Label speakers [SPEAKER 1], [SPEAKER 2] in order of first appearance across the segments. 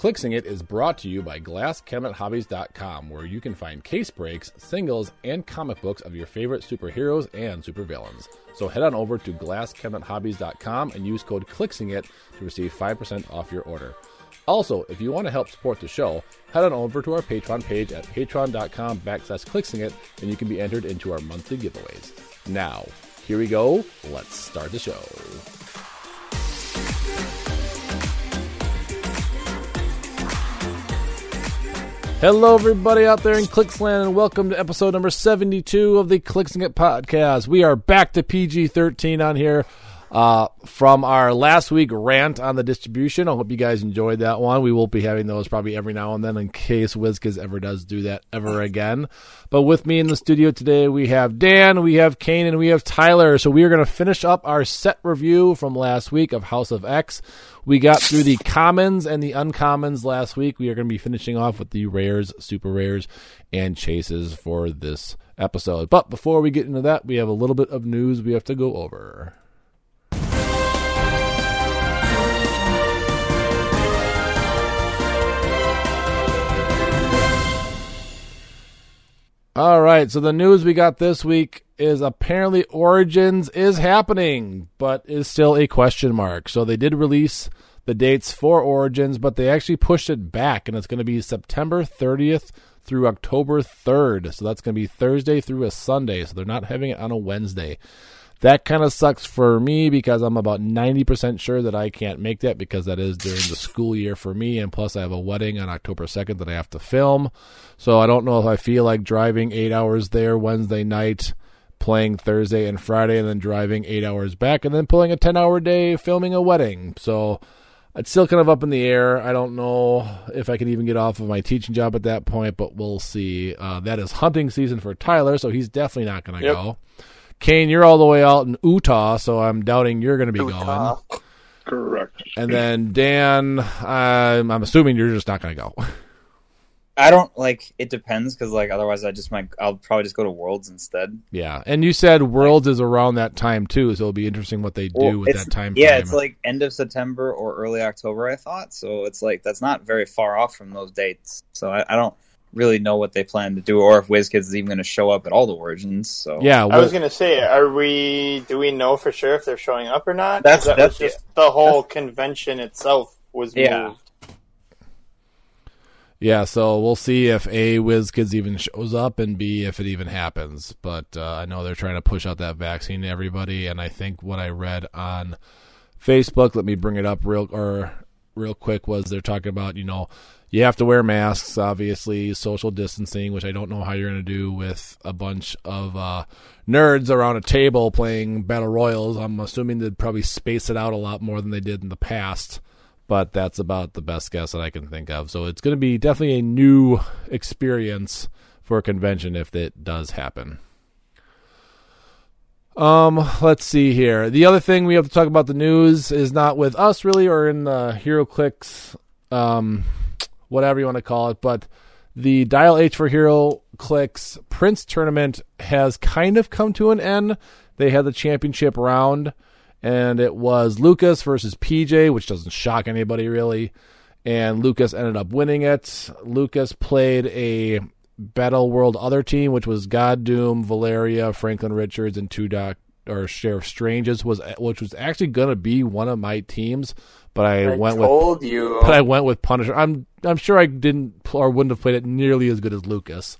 [SPEAKER 1] Clixing It is brought to you by GlassCabinetHobbies.com, where you can find case breaks, singles, and comic books of your favorite superheroes and supervillains. So head on over to GlassCabinetHobbies.com and use code CLIXINGIT to receive 5% off your order. Also, if you want to help support the show, head on over to our Patreon page at patreon.com backslash clixingit and you can be entered into our monthly giveaways. Now, here we go. Let's start the show. Hello, everybody out there in Clicksland, and welcome to episode number 72 of the Clixing It podcast. We are back to PG 13 on here uh, from our last week rant on the distribution. I hope you guys enjoyed that one. We will be having those probably every now and then in case WizKids ever does do that ever again. But with me in the studio today, we have Dan, we have Kane, and we have Tyler. So we are going to finish up our set review from last week of House of X. We got through the commons and the uncommons last week. We are going to be finishing off with the rares, super rares, and chases for this episode. But before we get into that, we have a little bit of news we have to go over. All right, so the news we got this week is apparently Origins is happening, but is still a question mark. So they did release the dates for Origins, but they actually pushed it back, and it's going to be September 30th through October 3rd. So that's going to be Thursday through a Sunday. So they're not having it on a Wednesday. That kind of sucks for me because I'm about 90% sure that I can't make that because that is during the school year for me. And plus, I have a wedding on October 2nd that I have to film. So I don't know if I feel like driving eight hours there Wednesday night, playing Thursday and Friday, and then driving eight hours back, and then pulling a 10 hour day filming a wedding. So it's still kind of up in the air. I don't know if I can even get off of my teaching job at that point, but we'll see. Uh, that is hunting season for Tyler, so he's definitely not going to yep. go. Kane, you're all the way out in Utah, so I'm doubting you're going to be Utah. going.
[SPEAKER 2] Correct.
[SPEAKER 1] And then Dan, I'm, I'm assuming you're just not going to go.
[SPEAKER 3] I don't like. It depends because like otherwise I just might. I'll probably just go to Worlds instead.
[SPEAKER 1] Yeah, and you said Worlds is around that time too, so it'll be interesting what they do well, with that time.
[SPEAKER 3] Yeah,
[SPEAKER 1] frame.
[SPEAKER 3] it's like end of September or early October. I thought so. It's like that's not very far off from those dates. So I, I don't really know what they plan to do, or if WizKids is even going to show up at all the origins. So
[SPEAKER 1] yeah,
[SPEAKER 2] well, I was going to say, are we? Do we know for sure if they're showing up or not?
[SPEAKER 3] That's
[SPEAKER 2] that
[SPEAKER 3] that's
[SPEAKER 2] just yeah. the whole convention itself was
[SPEAKER 3] yeah.
[SPEAKER 2] moved.
[SPEAKER 1] Yeah, so we'll see if A WizKids even shows up and B if it even happens. But uh, I know they're trying to push out that vaccine to everybody, and I think what I read on Facebook, let me bring it up real or real quick, was they're talking about you know you have to wear masks, obviously, social distancing, which I don't know how you're going to do with a bunch of uh, nerds around a table playing battle royals. I'm assuming they'd probably space it out a lot more than they did in the past, but that's about the best guess that I can think of. So it's going to be definitely a new experience for a convention if it does happen. Um, let's see here. The other thing we have to talk about the news is not with us really, or in the HeroClix um, whatever you want to call it. But the Dial H for Hero Clicks Prince tournament has kind of come to an end. They had the championship round, and it was Lucas versus PJ, which doesn't shock anybody really. And Lucas ended up winning it. Lucas played a Battle World other team, which was God Doom, Valeria, Franklin Richards, and two doc or Sheriff Stranges was which was actually gonna be one of my teams but I,
[SPEAKER 2] I
[SPEAKER 1] went
[SPEAKER 2] with
[SPEAKER 1] you. But I went with Punisher. I'm I'm sure I didn't or wouldn't have played it nearly as good as Lucas.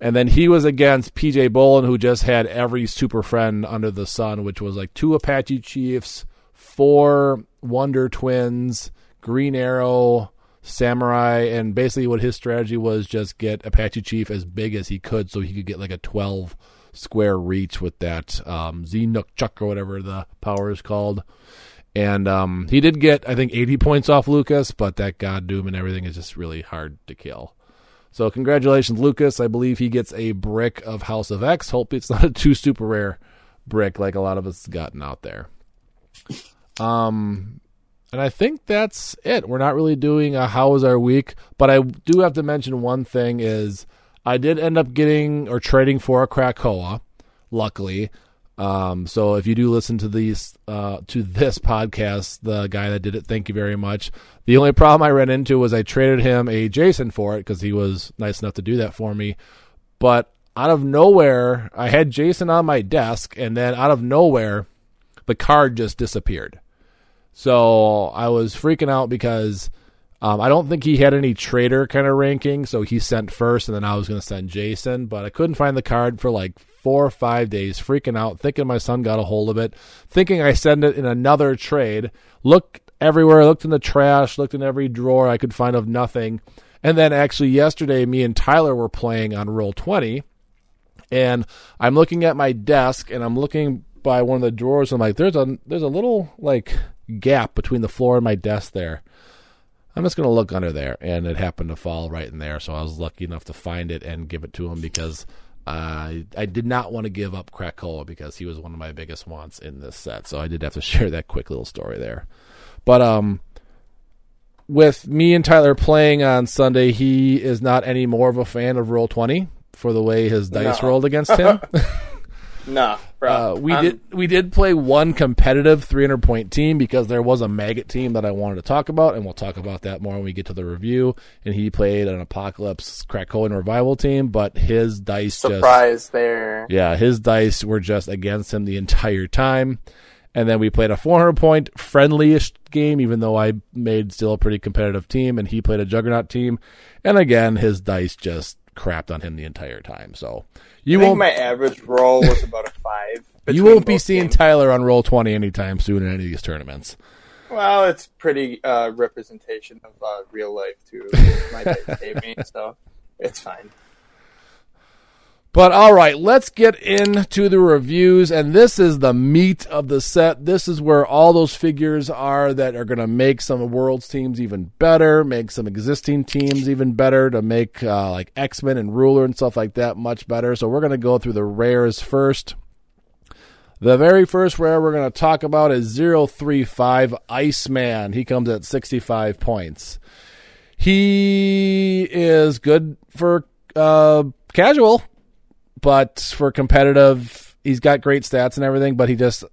[SPEAKER 1] And then he was against PJ Bolin, who just had every super friend under the sun, which was like two Apache Chiefs, four Wonder Twins, Green Arrow, Samurai, and basically what his strategy was just get Apache Chief as big as he could so he could get like a 12 square reach with that um, Z Nook Chuck or whatever the power is called. And um, he did get, I think, 80 points off Lucas, but that God Doom and everything is just really hard to kill. So congratulations, Lucas. I believe he gets a brick of House of X. Hope it's not a too super rare brick like a lot of us gotten out there. Um, and I think that's it. We're not really doing a how was our week, but I do have to mention one thing is I did end up getting or trading for a Krakoa, luckily. Um, so if you do listen to these uh, to this podcast, the guy that did it, thank you very much. The only problem I ran into was I traded him a Jason for it because he was nice enough to do that for me. But out of nowhere, I had Jason on my desk, and then out of nowhere, the card just disappeared. So I was freaking out because um, I don't think he had any trader kind of ranking, so he sent first, and then I was going to send Jason, but I couldn't find the card for like four or five days, freaking out, thinking my son got a hold of it, thinking I sent it in another trade. Looked everywhere, looked in the trash, looked in every drawer I could find of nothing. And then actually yesterday, me and Tyler were playing on Roll Twenty, and I'm looking at my desk, and I'm looking by one of the drawers. And I'm like, there's a there's a little like gap between the floor and my desk there. I'm just going to look under there, and it happened to fall right in there. So I was lucky enough to find it and give it to him because uh, I did not want to give up Krakoa because he was one of my biggest wants in this set. So I did have to share that quick little story there. But um, with me and Tyler playing on Sunday, he is not any more of a fan of Roll Twenty for the way his dice
[SPEAKER 2] No.
[SPEAKER 1] rolled against him.
[SPEAKER 2] Nah, bro.
[SPEAKER 1] Uh, we
[SPEAKER 2] I'm-
[SPEAKER 1] did we did play one competitive 300 point team because there was a maggot team that I wanted to talk about, and we'll talk about that more when we get to the review. And he played an Apocalypse Krakoan revival team, but his dice just
[SPEAKER 2] surprise there.
[SPEAKER 1] yeah, his dice were just against him the entire time. And then we played a 400 point friendly-ish game, even though I made still a pretty competitive team, and he played a juggernaut team. And again, his dice just crapped on him the entire time. So you
[SPEAKER 2] I think
[SPEAKER 1] won't
[SPEAKER 2] my average roll was about a five.
[SPEAKER 1] you won't be seeing
[SPEAKER 2] games.
[SPEAKER 1] Tyler on roll twenty anytime soon in any of these tournaments.
[SPEAKER 2] Well, it's pretty uh, representation of uh, real life too. My me, so it's fine.
[SPEAKER 1] But all right, let's get into the reviews, and this is the meat of the set. This is where all those figures are that are going to make some of the world's teams even better, make some existing teams even better, to make uh, like X Men and Ruler and stuff like that much better. So we're going to go through the rares first. The very first rare we're going to talk about is 035 Iceman. He comes at 65 points. He is good for uh, casual, but for competitive, he's got great stats and everything, but he just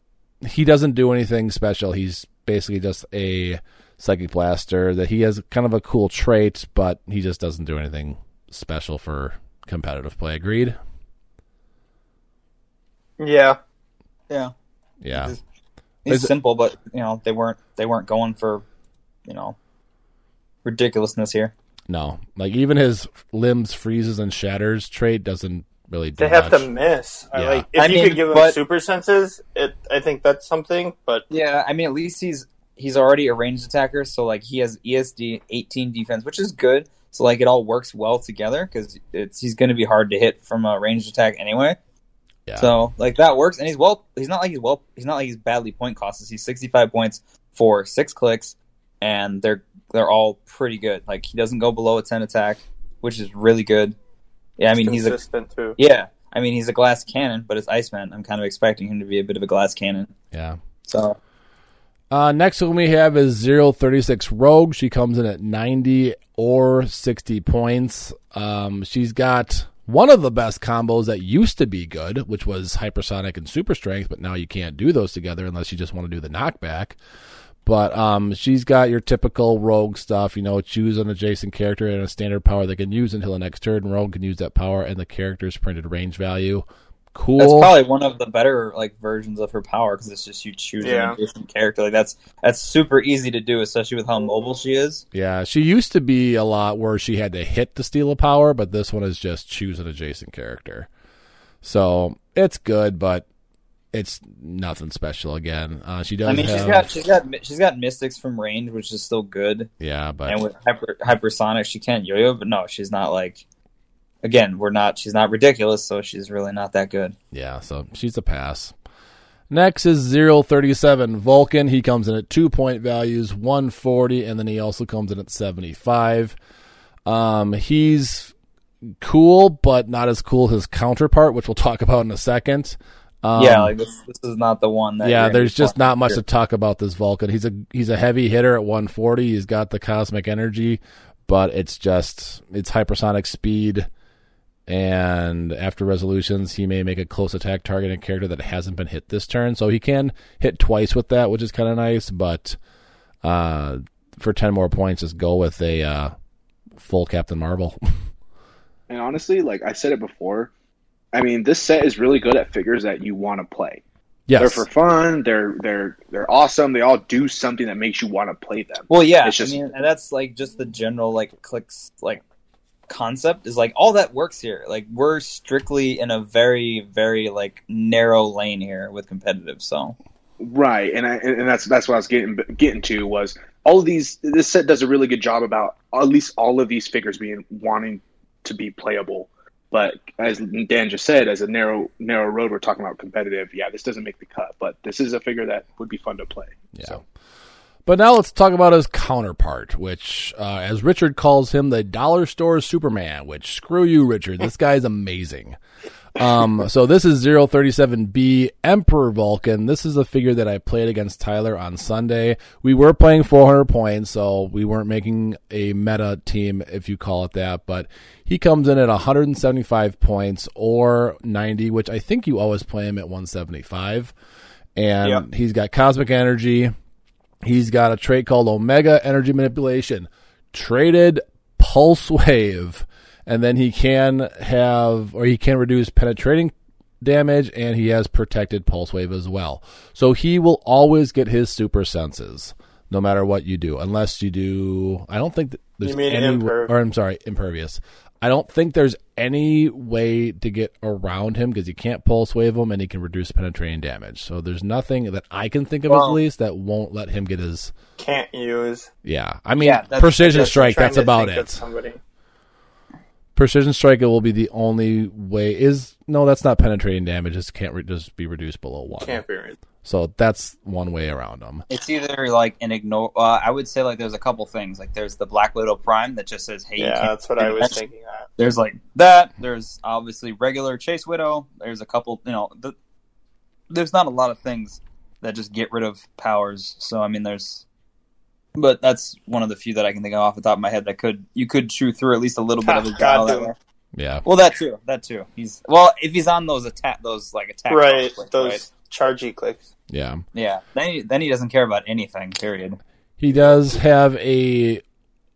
[SPEAKER 1] he doesn't do anything special. He's basically just a psychic blaster that he has kind of a cool trait, but he just doesn't do anything special for competitive play. Agreed?
[SPEAKER 2] Yeah,
[SPEAKER 3] Yeah,
[SPEAKER 1] Yeah.
[SPEAKER 3] he's
[SPEAKER 1] Is it-
[SPEAKER 3] simple, but you know they weren't they weren't going for you know ridiculousness here.
[SPEAKER 1] No. Like even his limbs freezes and shatters trait doesn't really do
[SPEAKER 2] they have
[SPEAKER 1] much.
[SPEAKER 2] to miss. I like if
[SPEAKER 3] I
[SPEAKER 2] you
[SPEAKER 3] mean,
[SPEAKER 2] could give him
[SPEAKER 3] but-
[SPEAKER 2] super senses, it. I think that's something. But
[SPEAKER 3] Yeah, I mean at least he's he's already a ranged attacker, so like he has ESD 18 defense, which is good. So like it all works well together because it's he's going to be hard to hit from a ranged attack anyway.
[SPEAKER 1] Yeah.
[SPEAKER 3] So like that works, and he's well. He's not like he's well. He's not like he's badly point costed. He's 65 points for six clicks, and they're they're all pretty good. Like he doesn't go below a 10 attack, which is really good. Yeah, I mean he's a
[SPEAKER 2] too.
[SPEAKER 3] yeah. I mean he's a glass cannon, but it's Iceman. I'm kind of expecting him to be a bit of a glass cannon.
[SPEAKER 1] yeah.
[SPEAKER 3] So
[SPEAKER 1] Uh, next one we have is 036 Rogue. She comes in at 90 or 60 points. Um, she's got one of the best combos that used to be good, which was hypersonic and super strength, but now you can't do those together unless you just want to do the knockback. But um, she's got your typical rogue stuff, you know, choose an adjacent character and a standard power they can use until the next turn. Rogue can use that power and the character's printed range value. Cool.
[SPEAKER 3] That's probably one of the better like versions of her power because it's just you choose
[SPEAKER 2] Yeah.
[SPEAKER 3] an adjacent character. Like that's that's super easy to do, especially with how mobile she is.
[SPEAKER 1] Yeah, she used to be a lot where she had to hit to steal a power, but this one is just choose an adjacent character. So it's good, but it's nothing special. Again, uh, she does.
[SPEAKER 3] I mean,
[SPEAKER 1] have,
[SPEAKER 3] she's got she's got she's got mystics from range, which is still good,
[SPEAKER 1] yeah, but
[SPEAKER 3] and with hyper hypersonic, she can yo-yo. But no, she's not like. Again, we're not. She's not ridiculous, so she's really not that good.
[SPEAKER 1] yeah, so she's a pass. Next is 037 Vulcan. He comes in at two point values, 140, and then he also comes in at 75. Um, he's cool, but not as cool as his counterpart, which we'll talk about in a second. Um,
[SPEAKER 3] yeah, like this. This is not the one that.
[SPEAKER 1] yeah, there's just not much
[SPEAKER 3] here.
[SPEAKER 1] to talk about this Vulcan. He's a he's a heavy hitter at 140. He's got the cosmic energy, but it's just it's hypersonic speed and after resolutions, he may make a close attack targeting a character that hasn't been hit this turn. So he can hit twice with that, which is kind of nice. But uh, for ten more points, just go with a uh, full Captain Marvel.
[SPEAKER 4] And honestly, like I said it before, I mean, this set is really good at figures that you want to play.
[SPEAKER 1] yes,
[SPEAKER 4] They're for fun. They're they're they're awesome. They all do something that makes you want to play them.
[SPEAKER 3] Well, yeah,
[SPEAKER 4] It's just-
[SPEAKER 3] I mean, and that's like just the general like clicks like concept is like all that works here. Like we're strictly in a very very like narrow lane here with competitive. So
[SPEAKER 4] Right, and I and that's that's what I was getting getting to was all of these. This set does a really good job about at least all of these figures being wanting to be playable. But as Dan just said, as a narrow narrow road, we're talking about competitive. Yeah, this doesn't make the cut, but this is a figure that would be fun to play.
[SPEAKER 1] Yeah.
[SPEAKER 4] So,
[SPEAKER 1] But now let's talk about his counterpart, which, uh, as Richard calls him, the dollar store Superman. Which screw you, Richard. This guy's amazing. Um, so this is 037B Emperor Vulcan. This is a figure that I played against Tyler on Sunday. We were playing 400 points, so we weren't making a meta team, if you call it that. But he comes in at 175 points or 90, which I think you always play him at 175. And
[SPEAKER 2] Yep.
[SPEAKER 1] he's got cosmic energy. He's got a trait called Omega Energy Manipulation, traded Pulse Wave, and then he can have or he can reduce penetrating damage, and he has protected Pulse Wave as well. So he will always get his super senses, no matter what you do, unless you do. I don't think there's
[SPEAKER 2] You mean
[SPEAKER 1] any.
[SPEAKER 2] imperv-
[SPEAKER 1] Or I'm sorry, impervious. I don't think there's any way to get around him because you can't pulse wave him and he can reduce penetrating damage. So there's nothing that I can think of at least that won't let him get his.
[SPEAKER 2] Can't use.
[SPEAKER 1] Yeah, I mean
[SPEAKER 3] Yeah, that's-
[SPEAKER 1] precision strike. That's about it.
[SPEAKER 2] Somebody.
[SPEAKER 1] Precision strike it will be the only way. Is no, that's not penetrating damage. It can't re- just be reduced below one.
[SPEAKER 2] Can't be read.
[SPEAKER 1] So that's one way around them.
[SPEAKER 3] it's either like an ignore. Uh, I would say like there's a couple things. Like there's the Black Widow Prime that just says, "Hey, you
[SPEAKER 2] Yeah,
[SPEAKER 3] can't
[SPEAKER 2] that's what I was
[SPEAKER 3] that's-
[SPEAKER 2] thinking. Of.
[SPEAKER 3] There's like that. There's obviously regular Chase Widow. There's a couple, you know, the, there's not a lot of things that just get rid of powers. So I mean, there's, but that's one of the few that I can think of off the top of my head that could you could chew through at least a little bit of ah, his
[SPEAKER 2] God
[SPEAKER 3] battle that way.
[SPEAKER 1] Yeah,
[SPEAKER 3] Well, that too, that too. He's well, if he's on those attack, those like attack,
[SPEAKER 2] Right,
[SPEAKER 3] conflicts,
[SPEAKER 2] those
[SPEAKER 3] right?
[SPEAKER 2] chargy clicks.
[SPEAKER 1] yeah.
[SPEAKER 3] yeah. Then he, then he doesn't care about anything. Period.
[SPEAKER 1] He does have a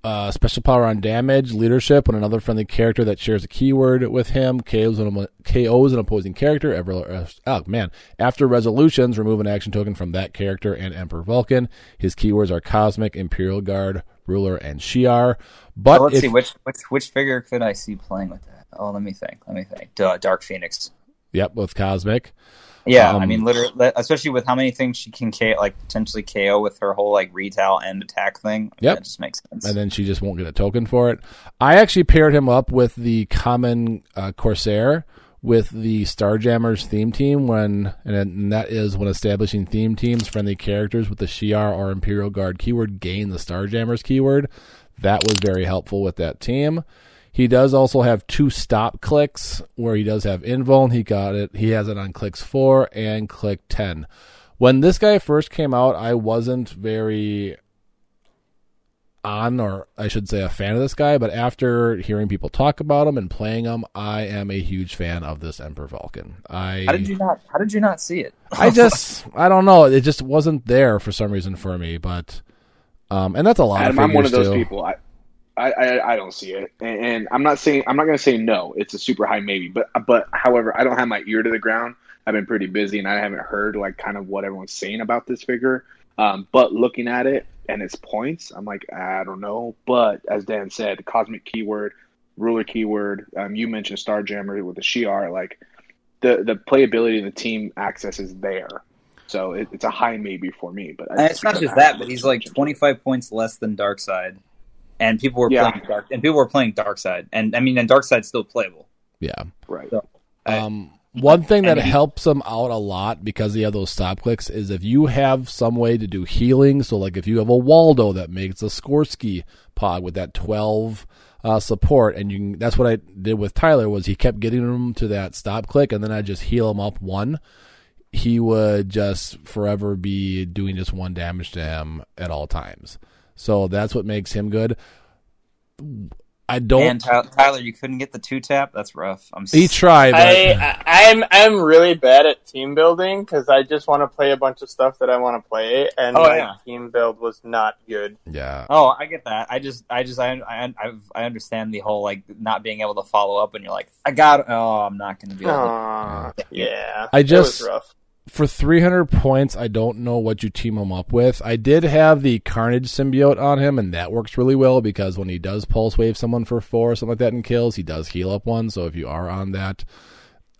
[SPEAKER 1] uh, special power on damage, leadership, when another friendly character that shares a keyword with him KOs an, KOs an opposing character. Ever, uh, oh man! After resolutions, remove an action token from that character and Emperor Vulcan. His keywords are Cosmic, Imperial Guard, Ruler, and Shi'ar. But
[SPEAKER 3] let's
[SPEAKER 1] if-
[SPEAKER 3] see which which which figure could I see playing with that. Oh, let me think. Let me think. Uh, Dark Phoenix.
[SPEAKER 1] yep, with Cosmic.
[SPEAKER 3] Yeah, I
[SPEAKER 1] Um,
[SPEAKER 3] mean, literally, especially with how many things she can K- like potentially KO with her whole like retail and attack thing.
[SPEAKER 1] Yep.
[SPEAKER 3] that just makes sense.
[SPEAKER 1] and then she just won't get a token for it. I actually paired him up with the common uh, Corsair with the Starjammers theme team when, and that is when establishing theme teams, friendly characters with the Shi'ar or Imperial Guard keyword gain the Starjammers keyword. That was very helpful with that team. He does also have two stop clicks where he does have invuln. He got it. He has it on clicks four and click ten. When this guy first came out, I wasn't very on, or I should say, a fan of this guy. But after hearing people talk about him and playing him, I am a huge fan of this Emperor Vulcan. I
[SPEAKER 3] how did you not? How did you not see it?
[SPEAKER 1] I just I don't know. It just wasn't there for some reason for me. But um, and that's a lot
[SPEAKER 4] Adam,
[SPEAKER 1] of
[SPEAKER 4] I'm one of those
[SPEAKER 1] too.
[SPEAKER 4] people. I, I, I, I don't see it, and, and I'm not saying I'm not going to say no. It's a super high maybe, but but however, I don't have my ear to the ground. I've been pretty busy, and I haven't heard like kind of what everyone's saying about this figure. Um, but looking at it and its points, I'm like I don't know. But as Dan said, cosmic keyword, ruler keyword. Um, you mentioned Starjammer with the Shi'ar. Like the the playability and the team access is there. So it, it's a high maybe for me. But
[SPEAKER 3] it's not just that, but he's like 25 points less than Darkseid, and people were
[SPEAKER 4] Yeah.
[SPEAKER 3] playing Dark, and people were playing Darkseid, and I mean, and Darkseid's still playable.
[SPEAKER 1] Yeah.
[SPEAKER 4] right.
[SPEAKER 3] So, I-
[SPEAKER 1] Um, one thing that
[SPEAKER 3] he-
[SPEAKER 1] helps them out a lot because they have those stop clicks is if you have some way to do healing. So, like if you have a Waldo that makes a Skorsky pog with that twelve uh, support, and you can, that's what I did with Tyler was he kept getting him to that stop click, and then I just heal him up one. He would just forever be doing just one damage to him at all times. So that's what makes him good. I I don't.
[SPEAKER 3] And Tyler, Tyler, you couldn't get the two tap. That's rough. I'm.
[SPEAKER 1] he tried, but
[SPEAKER 2] I, I I'm I'm really bad at team building because I just want to play a bunch of stuff that I want to play, and
[SPEAKER 3] Oh,
[SPEAKER 2] my
[SPEAKER 3] yeah.
[SPEAKER 2] team build was not good.
[SPEAKER 1] yeah.
[SPEAKER 3] Oh, I get that. I just, I just, I, I, I've- I understand the whole like not being able to follow up, and you're like, I got. Oh, I'm not going to be able. to.
[SPEAKER 2] Uh, yeah,
[SPEAKER 1] I
[SPEAKER 2] it
[SPEAKER 1] just-
[SPEAKER 2] was rough.
[SPEAKER 1] For 300 points, I don't know what you team him up with. I did have the Carnage symbiote on him, and that works really well because when he does pulse wave someone for four or something like that and kills, he does heal up one. So if you are on that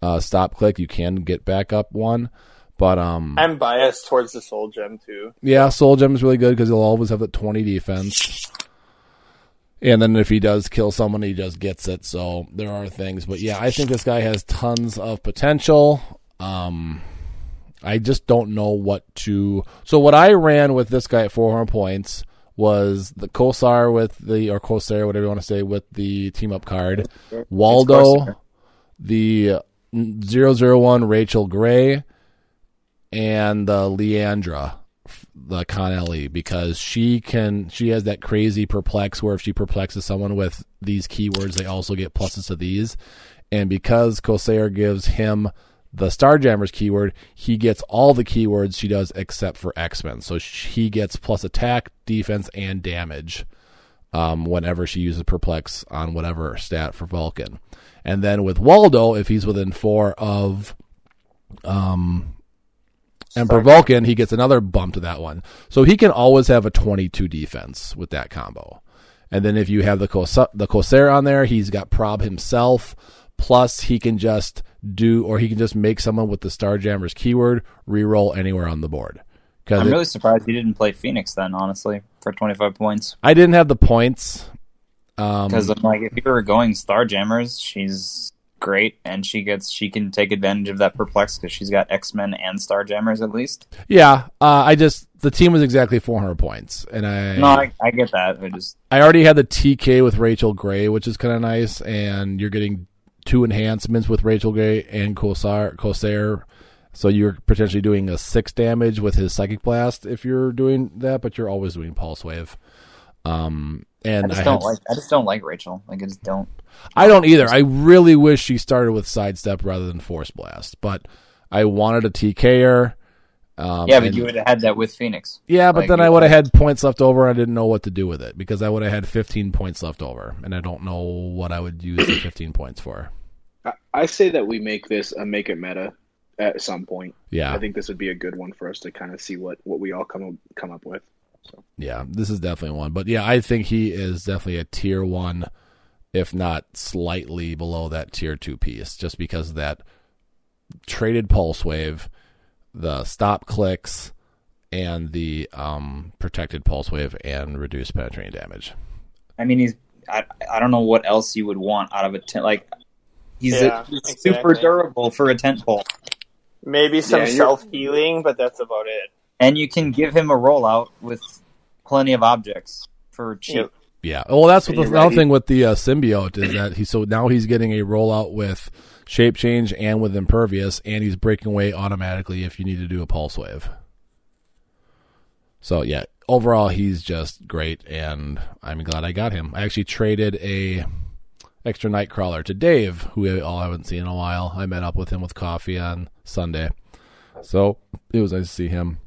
[SPEAKER 1] uh, stop click, you can get back up one. But um,
[SPEAKER 2] I'm biased towards the soul gem too.
[SPEAKER 1] Yeah, Soul Gem is really good because he'll always have the 20 defense. And then if he does kill someone, he just gets it. So there are things. But yeah, I think this guy has tons of potential. Um, I just don't know what to. So what I ran with this guy at 400 points was the Kosar with the, or Corsair, whatever you want to say, with the team up card. Waldo, the 001 Rachel Grey, and the Leandra, the Connelly, because she can she has that crazy perplex where if she perplexes someone with these keywords, they also get pluses to these. And because Corsair gives him the Starjammers keyword, he gets all the keywords she does except for X Men. So he gets plus attack, defense, and damage um, whenever she uses perplex on whatever stat for Vulcan. And then with Waldo, if he's within four of um, Emperor Vulcan, he gets another bump to that one. So he can always have a 22 defense with that combo. And then if you have the Cos- the Corsair on there, he's got prob himself. Plus, he can just do, or he can just make someone with the Starjammers keyword reroll anywhere on the board.
[SPEAKER 3] I'm really surprised he didn't play Phoenix then, honestly, for 25 points.
[SPEAKER 1] I didn't have the points.
[SPEAKER 3] Because Um, like, if you were going Starjammers, she's great, and she gets she can take advantage of that perplex because she's got X Men and Starjammers at least.
[SPEAKER 1] yeah, uh, I just the team was exactly 400 points, and I
[SPEAKER 3] No, I, I get that. I just
[SPEAKER 1] I already had the TK with Rachel Grey, which is kind of nice, and you're getting two enhancements with Rachel Grey and Corsair. Corsair. So you're potentially doing a six damage with his Psychic Blast if you're doing that, but you're always doing Pulse Wave. Um,
[SPEAKER 3] I
[SPEAKER 1] and
[SPEAKER 3] just
[SPEAKER 1] I,
[SPEAKER 3] don't
[SPEAKER 1] had-
[SPEAKER 3] like I just don't like Rachel. Like I just don't.
[SPEAKER 1] I don't either. I really wish she started with Sidestep rather than Force Blast, but I wanted a TK her. Um,
[SPEAKER 3] yeah, but
[SPEAKER 1] and-
[SPEAKER 3] you would have had that with Phoenix.
[SPEAKER 1] Yeah, but
[SPEAKER 3] Like,
[SPEAKER 1] then I would have had points left over and I didn't know what to do with it because I would have had 15 points left over and I don't know what I would use the 15 points for.
[SPEAKER 4] I, I say that we make this a make it meta at some point.
[SPEAKER 1] Yeah.
[SPEAKER 4] I think this would be a good one for us to kind of see what, what we all come up, come up with. So
[SPEAKER 1] Yeah, this is definitely one. But yeah, I think he is definitely a tier 1 if not slightly below that tier 2 piece just because of that traded pulse wave, the stop clicks and the um, protected pulse wave and reduced penetrating damage.
[SPEAKER 3] I mean, he's. I, I don't know what else you would want out of a tent. Like he's, a- he's
[SPEAKER 2] exactly.
[SPEAKER 3] super durable for a tent pole,
[SPEAKER 2] Maybe some
[SPEAKER 4] Yeah,
[SPEAKER 2] self healing, but that's about it.
[SPEAKER 3] and you can give him a rollout with plenty of objects for cheap.
[SPEAKER 2] Yep.
[SPEAKER 1] Yeah. Well, that's what the other thing with the uh, symbiote is that he so now he's getting a rollout with shape change and with impervious, and he's breaking away automatically if you need to do a pulse wave. So yeah, overall he's just great, and I'm glad I got him. I actually traded a extra nightcrawler to Dave, who we all haven't seen in a while. I met up with him with coffee on Sunday, so it was nice to see him.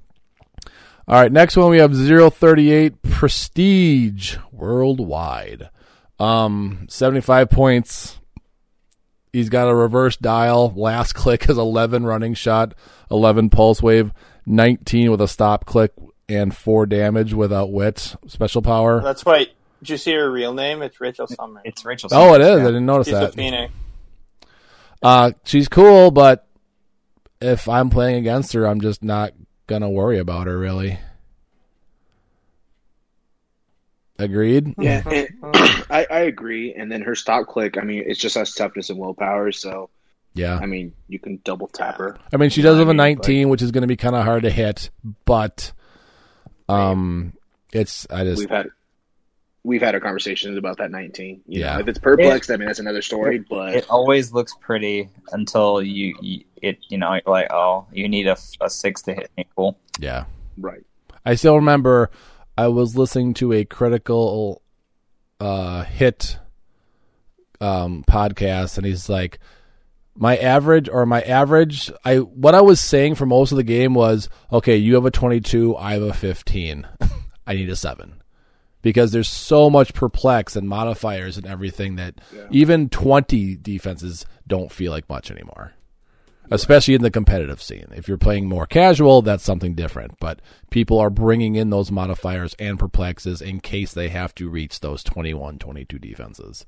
[SPEAKER 1] All right, next one we have 038 Prestige Worldwide. Um 75 points. He's got a reverse dial. Last click is 11 running shot, 11 pulse wave, 19 with a stop click and 4 damage without wits. special power.
[SPEAKER 2] That's why. Did you see her real name? It's Rachel Summer.
[SPEAKER 3] It's Rachel.
[SPEAKER 1] Oh, it
[SPEAKER 3] Summers,
[SPEAKER 1] is.
[SPEAKER 3] yeah.
[SPEAKER 1] I didn't notice
[SPEAKER 2] She's a
[SPEAKER 1] that.
[SPEAKER 2] phoenix.
[SPEAKER 1] Uh she's cool, but if I'm playing against her, I'm just not going to worry about her really. Agreed?
[SPEAKER 4] yeah, I, I agree. And then her stop click, I mean, it's just has toughness and willpower. So
[SPEAKER 1] Yeah.
[SPEAKER 4] I mean, you can double tap her.
[SPEAKER 1] I mean, she does have a
[SPEAKER 4] mean,
[SPEAKER 1] 19, which is going to be kind of hard to hit, but um, it's I just
[SPEAKER 4] We've had we've had our conversations about that 19. You
[SPEAKER 1] Yeah.
[SPEAKER 4] know, if it's perplexed, I mean, that's another story. But
[SPEAKER 3] It always looks pretty until you, you it you know you're like oh you need a, a six to hit me cool.
[SPEAKER 1] yeah.
[SPEAKER 4] right,
[SPEAKER 1] I still remember I was listening to a critical uh, hit um, podcast, and he's like, my average or my average. I what I was saying for most of the game was, okay, you have a 22, I have a 15. I need a seven because there's so much perplex and modifiers and everything that even 20 defenses don't feel like much anymore especially in the competitive scene. If you're playing more casual, that's something different. But people are bringing in those modifiers and perplexes in case they have to reach those 21, 22 defenses.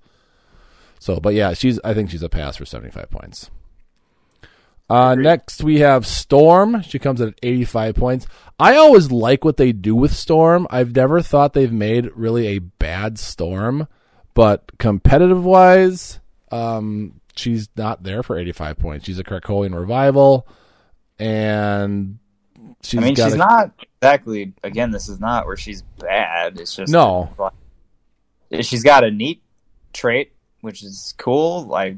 [SPEAKER 1] So, but yeah, she's. I think she's a pass for 75 points. Uh, next, we have Storm. She comes in at 85 points. I always like what they do with Storm. I've never thought they've made really a bad Storm, but competitive wise, um, she's not there for 85 points. She's a Krakoan revival, and she's
[SPEAKER 3] I mean, she's
[SPEAKER 1] a-
[SPEAKER 3] not exactly. Again, this is not where she's bad. It's just
[SPEAKER 1] No.
[SPEAKER 3] She's got a neat trait, which is cool. Like,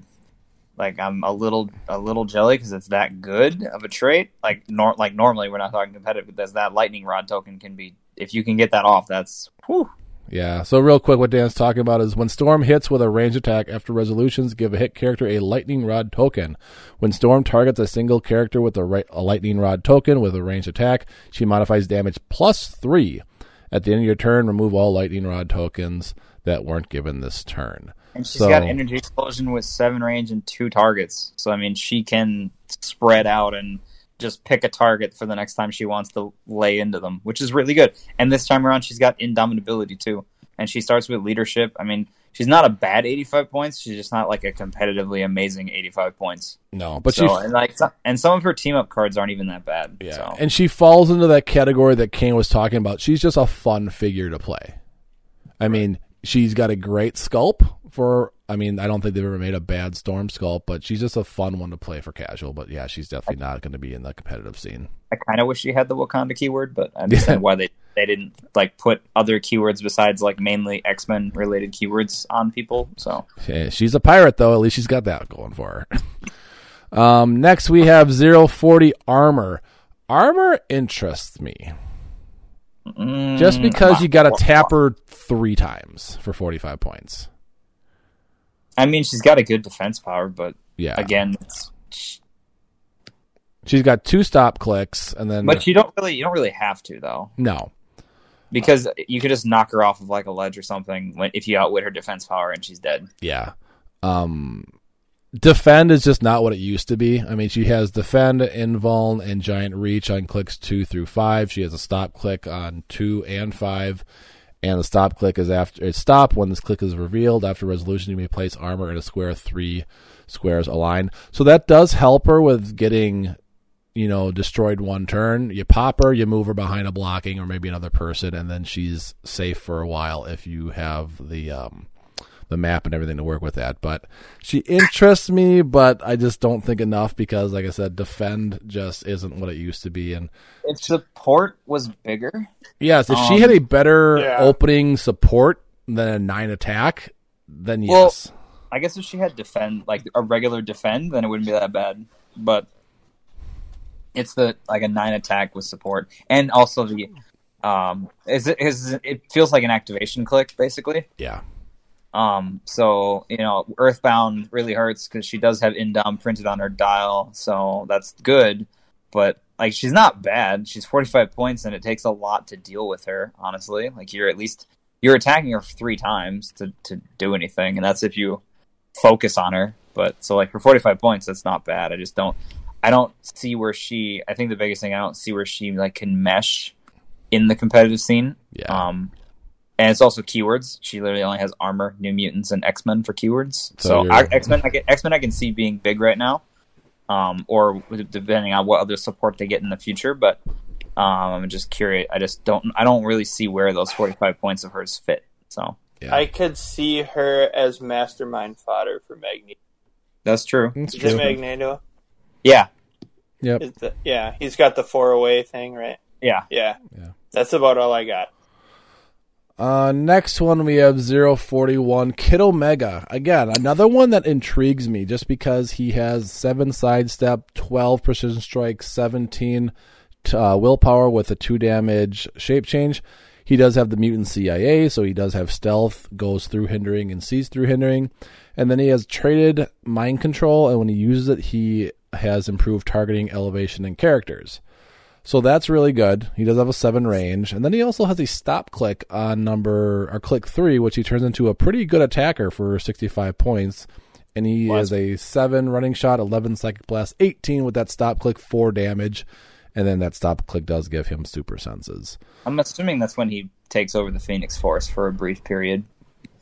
[SPEAKER 3] like I'm a little a little jelly because it's that good of a trait. Like, nor like normally we're not talking competitive, but there's that lightning rod token can be. If you can get that off, that's whew.
[SPEAKER 1] Yeah. So real quick, what Dan's talking about is when Storm hits with a range attack after resolutions, give a hit character a lightning rod token. When Storm targets a single character with a, ri- a lightning rod token with a range attack, she modifies damage plus three. At the end of your turn, remove all lightning rod tokens that weren't given this turn.
[SPEAKER 3] And she's
[SPEAKER 1] So-
[SPEAKER 3] got energy explosion with seven range and two targets. So I mean, she can spread out and just pick a target for the next time she wants to lay into them, which is really good. And this time around, she's got indomitability too, and she starts with leadership. I mean, she's not a bad 85 points. She's just not like a competitively amazing 85 points.
[SPEAKER 1] No, but
[SPEAKER 3] so,
[SPEAKER 1] she
[SPEAKER 3] and like, and some of her team up cards aren't even that bad.
[SPEAKER 1] Yeah,
[SPEAKER 3] So.
[SPEAKER 1] and she falls into that category that Kane was talking about. She's just a fun figure to play. I mean, she's got a great sculpt for. I mean, I don't think they've ever made a bad Storm sculpt, but she's just a fun one to play for casual. But yeah, she's definitely not going to be in the competitive scene.
[SPEAKER 3] I kind of wish she had the Wakanda keyword, but I understand why they they didn't like put other keywords besides like mainly X Men related keywords on people. So
[SPEAKER 1] Yeah, She's a pirate though. At least she's got that going for her. um, next we have zero forty armor. Armor interests me
[SPEAKER 3] mm,
[SPEAKER 1] just because you got to tap her three times for forty five points.
[SPEAKER 3] I mean, she's got a good defense power, but
[SPEAKER 1] Yeah,
[SPEAKER 3] again, it's,
[SPEAKER 1] she's got two stop clicks, and then
[SPEAKER 3] but you don't really you don't really have to though
[SPEAKER 1] no,
[SPEAKER 3] because you could just knock her off of like a ledge or something when if you outwit her defense power and she's dead.
[SPEAKER 1] Yeah. Um defend is just not what it used to be. I mean, she has defend, invuln, and giant reach on clicks two through five. She has a stop click on two and five. And the stop click is after it's stop when this click is revealed. After resolution, you may place armor in a square three squares aligned. So that does help her with getting, you know, destroyed one turn. You pop her, you move her behind a blocking or maybe another person, and then she's safe for a while if you have the um, the map and everything to work with that. But she interests me, but I just don't think enough because, like I said, defend just isn't what it used to be. And
[SPEAKER 3] If support was bigger,
[SPEAKER 1] yes, if she
[SPEAKER 3] Um,
[SPEAKER 1] had a better
[SPEAKER 2] yeah.
[SPEAKER 1] opening support than a nine attack, then
[SPEAKER 3] Well-
[SPEAKER 1] yes.
[SPEAKER 3] I guess if she had defend like a regular defend, then it wouldn't be that bad. But it's the like a nine attack with support, and also the um is it is it feels like an activation click basically.
[SPEAKER 1] yeah.
[SPEAKER 3] Um, so you know, Earthbound really hurts because she does have Indom printed on her dial, so that's good. But like, she's not bad. She's forty five points, and it takes a lot to deal with her. Honestly, like you're at least you're attacking her three times to to do anything, and that's if you focus on her. But so like for forty five points, that's not bad. I just don't. I don't see where she. I think the biggest thing I don't see where she like can mesh in the competitive scene.
[SPEAKER 1] Yeah.
[SPEAKER 3] Um, and it's also keywords. She literally only has armor, New Mutants, and X Men for keywords.
[SPEAKER 1] So
[SPEAKER 3] So, X Men, X Men, I can see being big right now, um, or depending on what other support they get in the future. But um, I'm just curious. I just don't. I don't really see where those 45 points of hers fit. So
[SPEAKER 1] Yeah.
[SPEAKER 2] I could see her as mastermind fodder for Magneto.
[SPEAKER 3] that's true.
[SPEAKER 1] That's
[SPEAKER 2] Is it
[SPEAKER 1] true.
[SPEAKER 2] Magneto?
[SPEAKER 3] Yeah,
[SPEAKER 1] Yep.
[SPEAKER 2] Is the, yeah, he's got the four away thing, right?
[SPEAKER 3] yeah.
[SPEAKER 2] Yeah.
[SPEAKER 1] Yeah.
[SPEAKER 2] That's about all I got.
[SPEAKER 1] Uh, next one we have 041 Kid Omega. Again, another one that intrigues me just because he has 7 sidestep, 12 precision strike, 17 uh, willpower with a 2 damage shape change. He does have the mutant CIA, so he does have stealth, goes through hindering and sees through hindering. And then he has traded mind control, and when he uses it, he has improved targeting, elevation, and characters. So that's really good. He does have a seven range, and then he also has a stop click on number or click three, which he turns into a pretty good attacker for sixty-five points. And he
[SPEAKER 3] Wow.
[SPEAKER 1] has a seven running shot, eleven psychic blast, eighteen with that stop click, four damage, and then that stop click does give him super senses.
[SPEAKER 3] I'm assuming that's when he takes over the Phoenix Force for a brief period.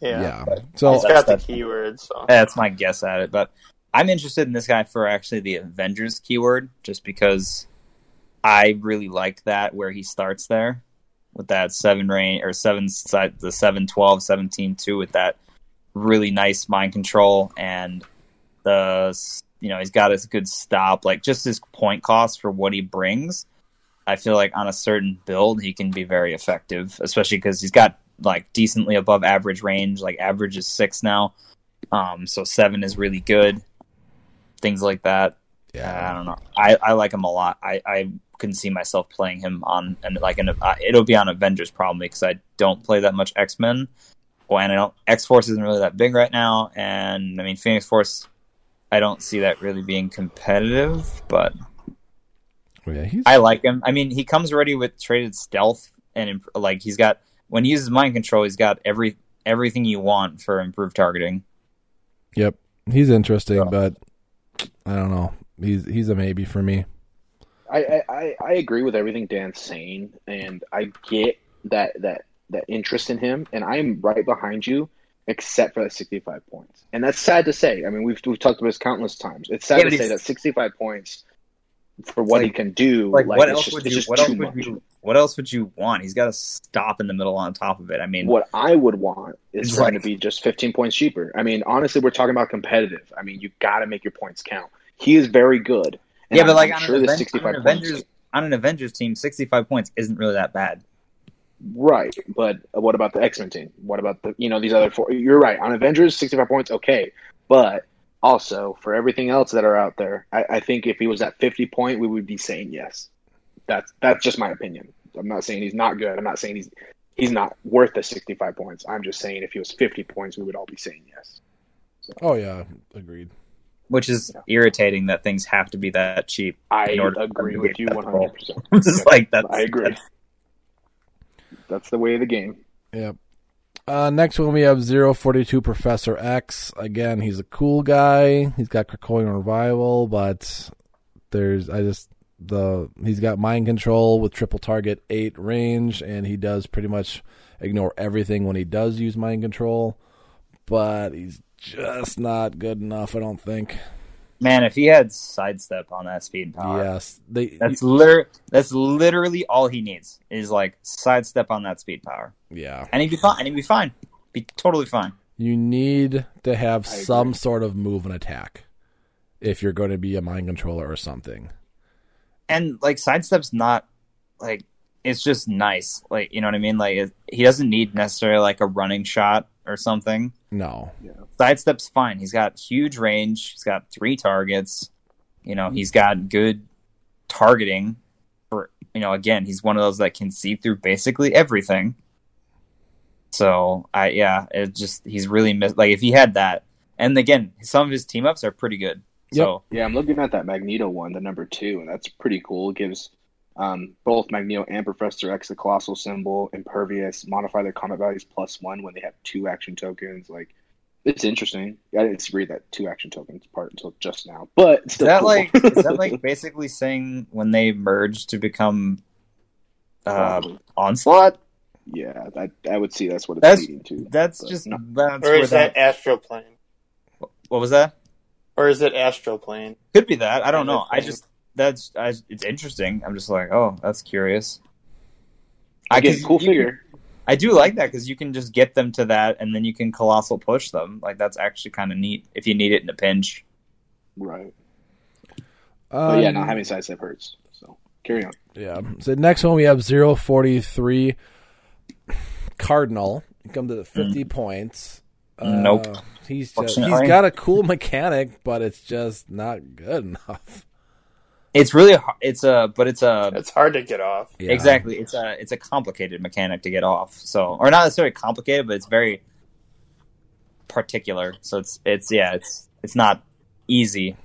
[SPEAKER 2] Yeah.
[SPEAKER 1] Yeah. So
[SPEAKER 2] He's got the
[SPEAKER 3] that's-
[SPEAKER 2] keyword, so
[SPEAKER 3] That's my guess at it, but I'm interested in this guy for actually the Avengers keyword, just because I really like that where he starts there with that seven range or seven side the 7 12 17 2 with that really nice mind control and the you know he's got his good stop like just his point cost for what he brings. I feel like on a certain build he can be very effective especially because he's got like decently above average range like average is six now. Um so seven is really good things like that I don't know. I, I like him a lot. I, I couldn't see myself playing him on and like an uh, it'll be on Avengers probably because I don't play that much X Men. Well, and I don't X Force isn't really that big right now, and I mean Phoenix Force. I don't see that really being competitive, but
[SPEAKER 1] yeah, he's
[SPEAKER 3] I like him. I mean, he comes ready with traded stealth and imp- like he's got when he uses mind control, he's got every everything you want for improved targeting.
[SPEAKER 1] Yep, he's interesting,
[SPEAKER 3] Yeah.
[SPEAKER 1] but I don't know. He's he's a maybe for me.
[SPEAKER 4] I, I, I- I agree with everything Dan's saying, and I get that that that interest in him, and I'm right behind you, except for that 65 points. And that's sad to say. I mean, we've we've talked about this countless times. It's sad
[SPEAKER 3] Yeah,
[SPEAKER 4] to say that 65 points for what he can do.
[SPEAKER 3] Like,
[SPEAKER 4] like,
[SPEAKER 3] what else
[SPEAKER 4] just,
[SPEAKER 3] would you? What else would
[SPEAKER 4] much.
[SPEAKER 3] you? What else would you want? He's got to stop in the middle on top of it. I mean,
[SPEAKER 4] What I would want is
[SPEAKER 3] It's
[SPEAKER 4] for him
[SPEAKER 3] like-
[SPEAKER 4] to be just 15 points cheaper. I mean, honestly, we're talking about competitive. I mean, you got to make your points count. He is very good. And
[SPEAKER 3] yeah, but like
[SPEAKER 4] I'm
[SPEAKER 3] on,
[SPEAKER 4] sure
[SPEAKER 3] an Aven-
[SPEAKER 4] 65
[SPEAKER 3] on an
[SPEAKER 4] points.
[SPEAKER 3] Avengers on an Avengers team, sixty-five points isn't really that bad.
[SPEAKER 4] Right, but what about the X Men team? What about the you know these other four? You're right on Avengers, sixty five points, okay, but also for everything else that are out there, I, I think if he was at fifty point, we would be saying yes. That's that's just my opinion. I'm not saying he's not good. I'm not saying he's he's not worth the sixty five points. I'm just saying if he was fifty points, we would all be saying yes.
[SPEAKER 1] Oh yeah, agreed.
[SPEAKER 3] Which is
[SPEAKER 4] Yeah.
[SPEAKER 3] irritating that things have to be that cheap.
[SPEAKER 4] I
[SPEAKER 3] In order
[SPEAKER 4] agree
[SPEAKER 3] to
[SPEAKER 4] with you hundred percent.
[SPEAKER 3] I'm just like that's.
[SPEAKER 4] I agree.
[SPEAKER 3] that's-
[SPEAKER 4] That's the way of the game.
[SPEAKER 1] Yep. Uh, next one we have 042 Professor X. Again, he's a cool guy. He's got Krakoan revival, but there's I just the he's got mind control with triple target eight range, and he does pretty much ignore everything when he does use mind control. But he's just not good enough, I don't think.
[SPEAKER 3] Man, if he had sidestep on that speed power,
[SPEAKER 1] Yes, they.
[SPEAKER 3] that's liter- That's literally all he needs is like sidestep on that speed power,
[SPEAKER 1] yeah,
[SPEAKER 3] and he'd be fine. And he'd be fine. Be totally fine.
[SPEAKER 1] you need to have
[SPEAKER 4] I agree.
[SPEAKER 1] some sort of move and attack if you're going to be a mind controller or something.
[SPEAKER 3] and like sidestep's not like it's just nice like you know what i mean like it, he doesn't need necessarily like a running shot or something.
[SPEAKER 1] No,
[SPEAKER 3] sidestep's fine. He's got huge range. He's got three targets. You know he's got good targeting for you know again he's one of those that can see through basically everything. So i yeah it just he's really missed like if he had that and again some of his team ups are pretty good. So
[SPEAKER 4] Yeah, I'm looking at that Magneto one, the number two, and that's pretty cool. It gives um, both Magneto and Professor X the colossal symbol, impervious, modify their combat values plus one when they have two action tokens. Like, it's interesting. I didn't read that two action tokens part until just now, but it's
[SPEAKER 3] Is
[SPEAKER 4] still
[SPEAKER 3] that
[SPEAKER 4] cool.
[SPEAKER 3] like is that like basically saying when they merge to become uh,
[SPEAKER 4] Probably.
[SPEAKER 3] onslaught?
[SPEAKER 4] yeah, that I would see that's what it's
[SPEAKER 3] That's-
[SPEAKER 4] leading to.
[SPEAKER 3] That's just
[SPEAKER 4] no.
[SPEAKER 3] that's
[SPEAKER 2] or
[SPEAKER 3] where
[SPEAKER 2] is that
[SPEAKER 3] that,
[SPEAKER 2] Astral Plane?
[SPEAKER 3] what was that?
[SPEAKER 2] Or is it Astral Plane?
[SPEAKER 3] Could be that. I don't know. I
[SPEAKER 2] That's
[SPEAKER 3] just that's I, it's interesting. I'm just like, oh, that's curious. I
[SPEAKER 4] Again,
[SPEAKER 3] 'cause
[SPEAKER 4] cool
[SPEAKER 3] you-
[SPEAKER 4] figure.
[SPEAKER 3] I do like that because you can just get them to that, and then you can colossal push them. Like that's actually kind of neat if you need it in a pinch.
[SPEAKER 4] Right.
[SPEAKER 1] um,
[SPEAKER 4] But yeah, not having sidestep hurts. So carry on.
[SPEAKER 1] Yeah. So next one we have 043 Cardinal. Come to the 50 points. Uh,
[SPEAKER 3] Nope.
[SPEAKER 1] He's just, he's
[SPEAKER 3] Fortunately.
[SPEAKER 1] got a cool mechanic, but it's just not good enough.
[SPEAKER 3] It's really har- it's a but it's a
[SPEAKER 2] It's hard to get off.
[SPEAKER 1] Yeah.
[SPEAKER 3] exactly it's a it's a complicated mechanic to get off. So or not necessarily complicated, but it's very particular. So it's it's yeah it's it's not easy.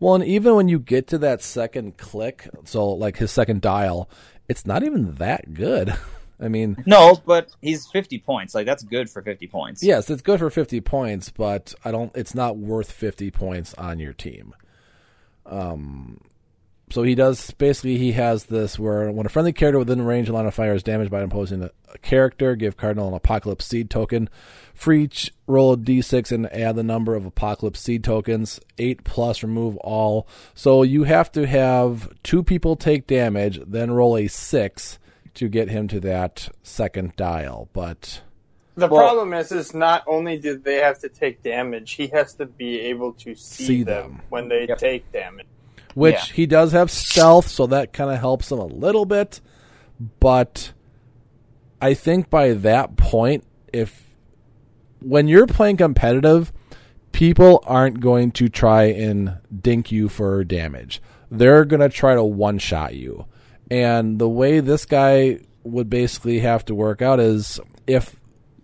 [SPEAKER 1] Well, and even when you get to that second click, so like his second dial, it's not even that good. I mean,
[SPEAKER 3] No, but he's fifty points. Like that's good for fifty points.
[SPEAKER 1] yes, it's good for 50 points, but I don't it's not worth 50 points on your team. Um so he does basically he has this where when a friendly character within range of line of fire is damaged by imposing a, a character, give Cardinal an apocalypse seed token. For each roll a d6 and add the number of apocalypse seed tokens. Eight plus remove all. So you have to have two people take damage, then roll a six to get him to that second dial. But
[SPEAKER 2] The
[SPEAKER 3] Well-
[SPEAKER 2] problem is, is not only do they have to take damage, he has to be able to see,
[SPEAKER 1] See
[SPEAKER 2] them,
[SPEAKER 1] them.
[SPEAKER 2] when they
[SPEAKER 3] Yep.
[SPEAKER 2] take damage.
[SPEAKER 1] Which
[SPEAKER 3] Yeah.
[SPEAKER 1] he does have stealth, so that kind of helps him a little bit. But I think by that point, if when you're playing competitive, people aren't going to try and dink you for damage. They're going to try to one shot you. And the way this guy would basically have to work out is if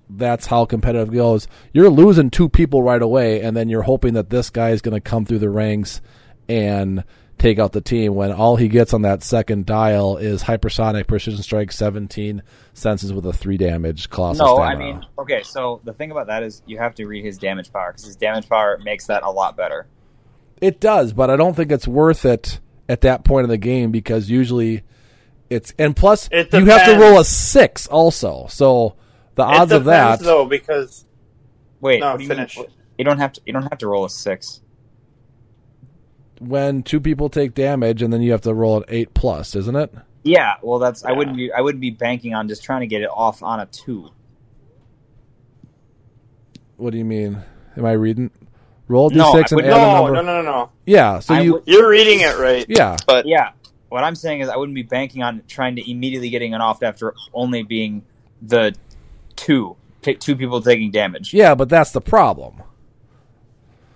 [SPEAKER 1] that's how competitive goes, you're losing two people right away, and then you're hoping that this guy is going to come through the ranks and take out the team when all he gets on that second dial is hypersonic precision strike 17 senses with a 3 damage colossal
[SPEAKER 3] No, I mean, okay. So the thing about that is you have to read his damage power because his damage power makes that a lot better.
[SPEAKER 1] It does, but I don't think it's worth it at that point in the game because usually it's and plus
[SPEAKER 2] It
[SPEAKER 1] you have to roll a six also. So the odds
[SPEAKER 2] it
[SPEAKER 1] of that
[SPEAKER 2] depends, though, because
[SPEAKER 3] Wait,
[SPEAKER 2] No,
[SPEAKER 3] what do you
[SPEAKER 2] finish.
[SPEAKER 3] You don't have to. You don't have to roll a six.
[SPEAKER 1] When two people take damage and then you have to roll an eight plus, isn't it?
[SPEAKER 3] Yeah, well, that's I wouldn't be. I wouldn't be banking on just trying to get it off on a two.
[SPEAKER 1] What do you mean? Am I reading? Roll d6
[SPEAKER 3] No,
[SPEAKER 1] and
[SPEAKER 3] would-
[SPEAKER 1] add a number.
[SPEAKER 2] no, no, no, no.
[SPEAKER 1] Yeah, so
[SPEAKER 3] I
[SPEAKER 1] you
[SPEAKER 3] would-
[SPEAKER 2] You're reading it right.
[SPEAKER 1] yeah.
[SPEAKER 2] But
[SPEAKER 3] Yeah, what I'm saying is I wouldn't be banking on trying to immediately getting it off after only being the two two people taking damage.
[SPEAKER 1] Yeah, but that's the problem.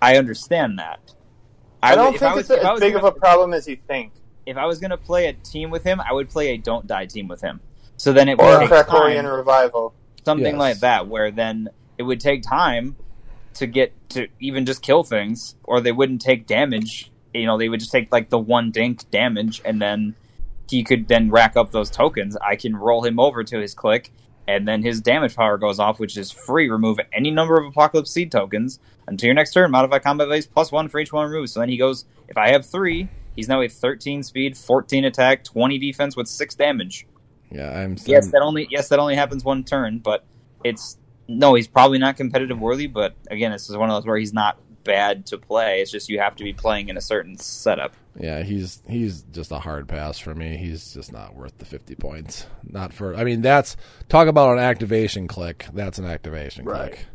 [SPEAKER 3] I understand that.
[SPEAKER 2] I don't
[SPEAKER 3] would- if
[SPEAKER 2] think
[SPEAKER 3] was-
[SPEAKER 2] it's
[SPEAKER 3] if
[SPEAKER 2] as big
[SPEAKER 3] gonna-
[SPEAKER 2] of a problem as you think.
[SPEAKER 3] If I was going to play a team with him, I would play a don't die team with him. So then it
[SPEAKER 2] Or
[SPEAKER 3] would
[SPEAKER 2] a
[SPEAKER 3] take
[SPEAKER 2] Krakoan
[SPEAKER 3] time,
[SPEAKER 2] revival.
[SPEAKER 3] something
[SPEAKER 1] Yes.
[SPEAKER 3] like that, where then it would take time to get to even just kill things, or they wouldn't take damage. You know, they would just take like the one dink damage, and then he could then rack up those tokens. I can roll him over to his click, and then his damage power goes off, which is free. Remove any number of Apocalypse Seed tokens until your next turn. Modify combat base plus one for each one removed. So then he goes, if I have three, he's now a 13 speed, 14 attack, 20 defense with six damage.
[SPEAKER 1] Yeah, I'm
[SPEAKER 3] Yes, that only yes that only happens one turn, but it's no, he's probably not competitive worthy. But again, this is one of those where he's not bad to play. It's just you have to be playing in a certain setup.
[SPEAKER 1] Yeah, he's he's just a hard pass for me. He's just not worth the 50 points. Not for I mean, that's talk about an activation click. That's an activation
[SPEAKER 2] Right.
[SPEAKER 1] click.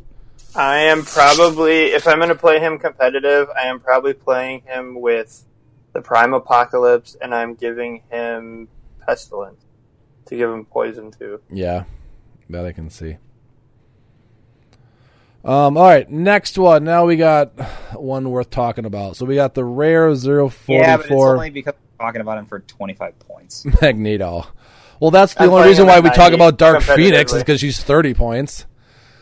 [SPEAKER 2] I am probably, if I'm going to play him competitive, I am probably playing him with the Prime Apocalypse, and I'm giving him Pestilence to give him poison too.
[SPEAKER 1] Yeah, that I can see. Um, all right, next one. Now we got one worth talking about. So we got the rare 044
[SPEAKER 3] Yeah, but it's only because we're talking about him for 25 points.
[SPEAKER 1] Magneto. Well, that's the
[SPEAKER 2] I'm
[SPEAKER 1] only reason why we talk about Dark Phoenix is because she's 30 points.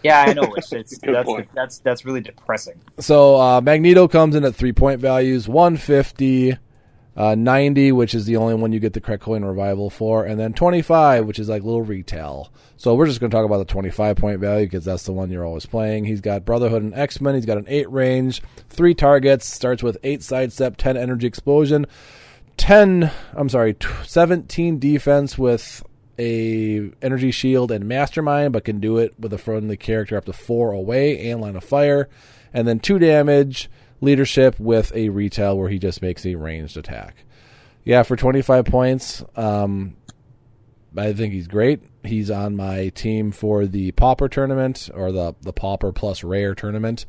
[SPEAKER 3] yeah, I know. It's, it's
[SPEAKER 4] Good
[SPEAKER 3] that's, that's that's really depressing.
[SPEAKER 1] So uh, Magneto comes in at three point values 150, uh, 90, which is the only one you get the Krakoan revival for, and then 25, which is like little retail. So we're just going to talk about the 25 point value because that's the one you're always playing. He's got Brotherhood and X Men. He's got an 8 range, 3 targets, starts with 8 sidestep, 10 energy explosion, 10, I'm sorry, 17 defense with a energy shield and mastermind, but can do it with a friendly character up to 4 away and line of fire, and then 2 damage, leadership with a retail where he just makes a ranged attack. Yeah, for 25 points, um, I think he's great. He's on my team for the Pauper tournament or the the Pauper plus Rare tournament.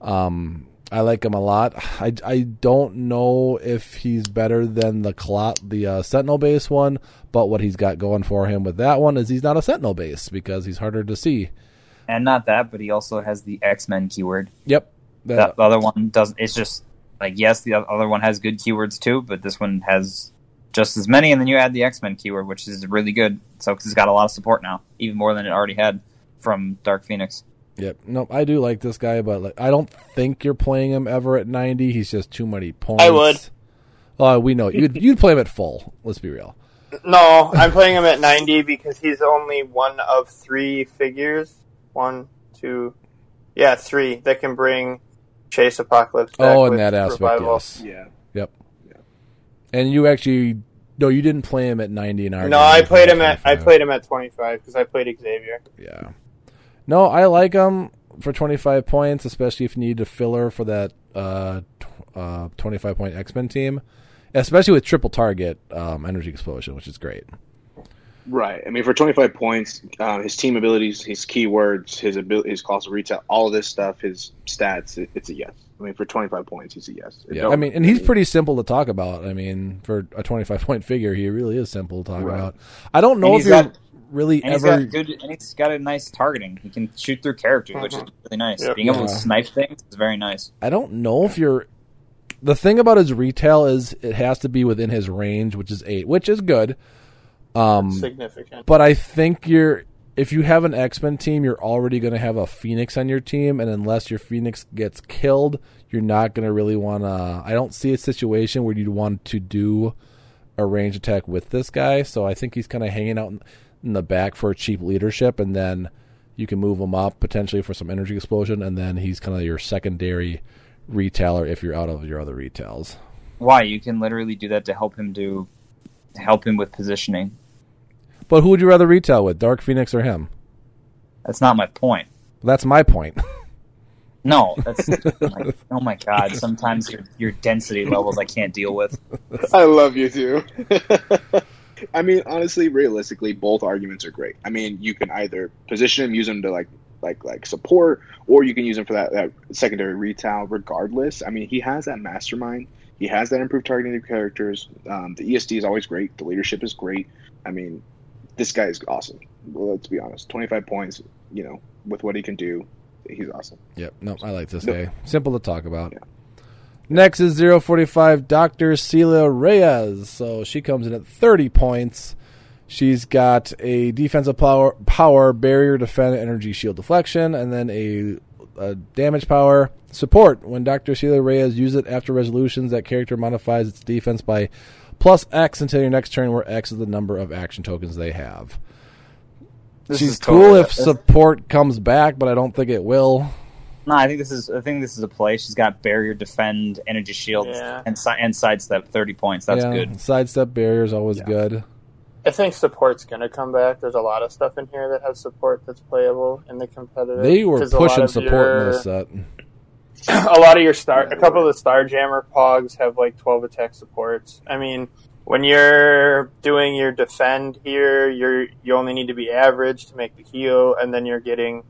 [SPEAKER 1] Um, I like him a lot. I, I don't know if he's better than the Clot, the uh, Sentinel base one, but what he's got going for him with that one is he's not a Sentinel base because he's harder to see.
[SPEAKER 3] And not that, but he also has the X Men keyword.
[SPEAKER 1] Yep.
[SPEAKER 3] The, the other one doesn't. It's just like yes, the other one has good keywords too, but this one has just as many. And then you add the X Men keyword, which is really good. So because it's got a lot of support now, even more than it already had from Dark Phoenix.
[SPEAKER 1] Yep. No, I do like this guy, but like, I don't think you're playing him ever at 90. He's just too many points.
[SPEAKER 2] I would.
[SPEAKER 1] Oh, we know you'd you'd play him at full. Let's be real.
[SPEAKER 2] No, I'm playing him at 90 because he's only one of three figures. One, two, yeah, three that can bring Chase Apocalypse. Back
[SPEAKER 1] Oh, in that aspect,
[SPEAKER 2] Revival.
[SPEAKER 1] yes.
[SPEAKER 4] Yeah.
[SPEAKER 1] Yep. And you actually no, you didn't play him at 90 in our.
[SPEAKER 2] No,
[SPEAKER 1] game.
[SPEAKER 2] I played him at I
[SPEAKER 1] 25.
[SPEAKER 2] played him at 25 because I played Xavier.
[SPEAKER 1] Yeah. No, I like him for 25 points, especially if you need a filler for that uh, tw- uh, 25 point X Men team, especially with triple target um, energy explosion, which is great.
[SPEAKER 4] Right. I mean, for 25 points, um, his team abilities, his keywords, his ability, his cost of retail, all of this stuff, his stats, it, it's a yes. I mean, for 25 points, he's a yes. It
[SPEAKER 1] Yeah, I mean, and he's pretty simple to talk about. I mean, for a 25 point figure, he really is simple to talk
[SPEAKER 4] Right.
[SPEAKER 1] about. I don't know
[SPEAKER 3] And
[SPEAKER 1] if you're
[SPEAKER 3] got-
[SPEAKER 1] really
[SPEAKER 3] And he's
[SPEAKER 1] ever.
[SPEAKER 3] got good, and he's got a nice targeting. He can shoot through characters, which is really nice.
[SPEAKER 2] Yep.
[SPEAKER 3] Being able
[SPEAKER 1] Yeah.
[SPEAKER 3] to snipe things is very nice.
[SPEAKER 1] I don't know if you're. The thing about his retail is it has to be within his range, which is eight, which is good. Um,
[SPEAKER 2] Significant.
[SPEAKER 1] But I think you're if you have an X Men team, you're already going to have a Phoenix on your team, and unless your Phoenix gets killed, you're not going to really want to. I don't see a situation where you'd want to do a range attack with this guy. So I think he's kind of hanging out in, in the back for cheap leadership, and then you can move him up potentially for some energy explosion, and then he's kind of your secondary retailer if you're out of your other retails.
[SPEAKER 3] Why? You can literally do that to help him do, help him with positioning.
[SPEAKER 1] But who would you rather retail with, Dark Phoenix or him?
[SPEAKER 3] That's not my point.
[SPEAKER 1] That's my point.
[SPEAKER 3] No, that's like, oh my god. Sometimes your your density levels I can't deal with.
[SPEAKER 4] I love you too. I mean, honestly, realistically, both arguments are great. I mean, you can either position him, use him to like, like, like support, or you can use him for that, that secondary retail. Regardless, I mean, he has that mastermind. He has that improved targeting of characters. Um, the ESD is always great. The leadership is great. I mean, this guy is awesome. Let's be honest. Twenty-five points. You know, with what he can do, he's awesome.
[SPEAKER 1] Yep. No, I like this
[SPEAKER 4] Nope.
[SPEAKER 1] guy. Simple to talk about.
[SPEAKER 4] Yeah.
[SPEAKER 1] Next is 045 Dr. Celia Reyes. So she comes in at 30 points. She's got a defensive power, power barrier, defend, energy, shield deflection, and then a, a damage power support. When Dr. Celia Reyes uses it after resolutions, that character modifies its defense by plus X until your next turn, where X is the number of action tokens they have.
[SPEAKER 3] This
[SPEAKER 1] She's
[SPEAKER 3] is
[SPEAKER 1] cool
[SPEAKER 3] totally-
[SPEAKER 1] if support comes back, but I don't think it will.
[SPEAKER 3] No, I think this is. I think this is a play. She's got barrier, defend, energy shield,
[SPEAKER 2] Yeah.
[SPEAKER 3] and si- and sidestep. Thirty points. That's
[SPEAKER 1] yeah,
[SPEAKER 3] good.
[SPEAKER 1] Sidestep barrier is always
[SPEAKER 4] Yeah.
[SPEAKER 1] good.
[SPEAKER 2] I think support's gonna come back. There's a lot of stuff in here that has support that's playable in the competitive.
[SPEAKER 1] They were pushing support
[SPEAKER 2] your-
[SPEAKER 1] in this set.
[SPEAKER 2] a lot of your star, a couple of the Starjammer pogs have like 12 attack supports. I mean, when you're doing your defend here, you're you only need to be average to make the heal, and then you're getting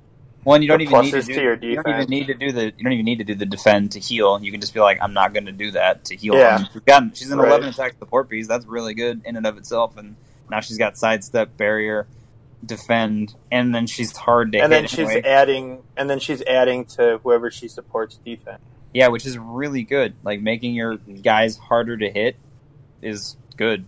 [SPEAKER 3] One, you don't even need to do.
[SPEAKER 2] to your
[SPEAKER 3] you don't even need to do the. You don't even need to do the defend to heal. You can just be like, I'm not going to do that to heal.
[SPEAKER 2] Yeah.
[SPEAKER 3] She's got- she's an
[SPEAKER 2] Right.
[SPEAKER 3] 11 attack support piece. That's really good in and of itself. And now she's got sidestep, barrier, defend, and then she's hard to
[SPEAKER 2] and
[SPEAKER 3] hit.
[SPEAKER 2] then she's
[SPEAKER 3] anyway.
[SPEAKER 2] adding and then she's adding to whoever she supports defense.
[SPEAKER 3] yeah, which is really good. Like making your guys harder to hit is good.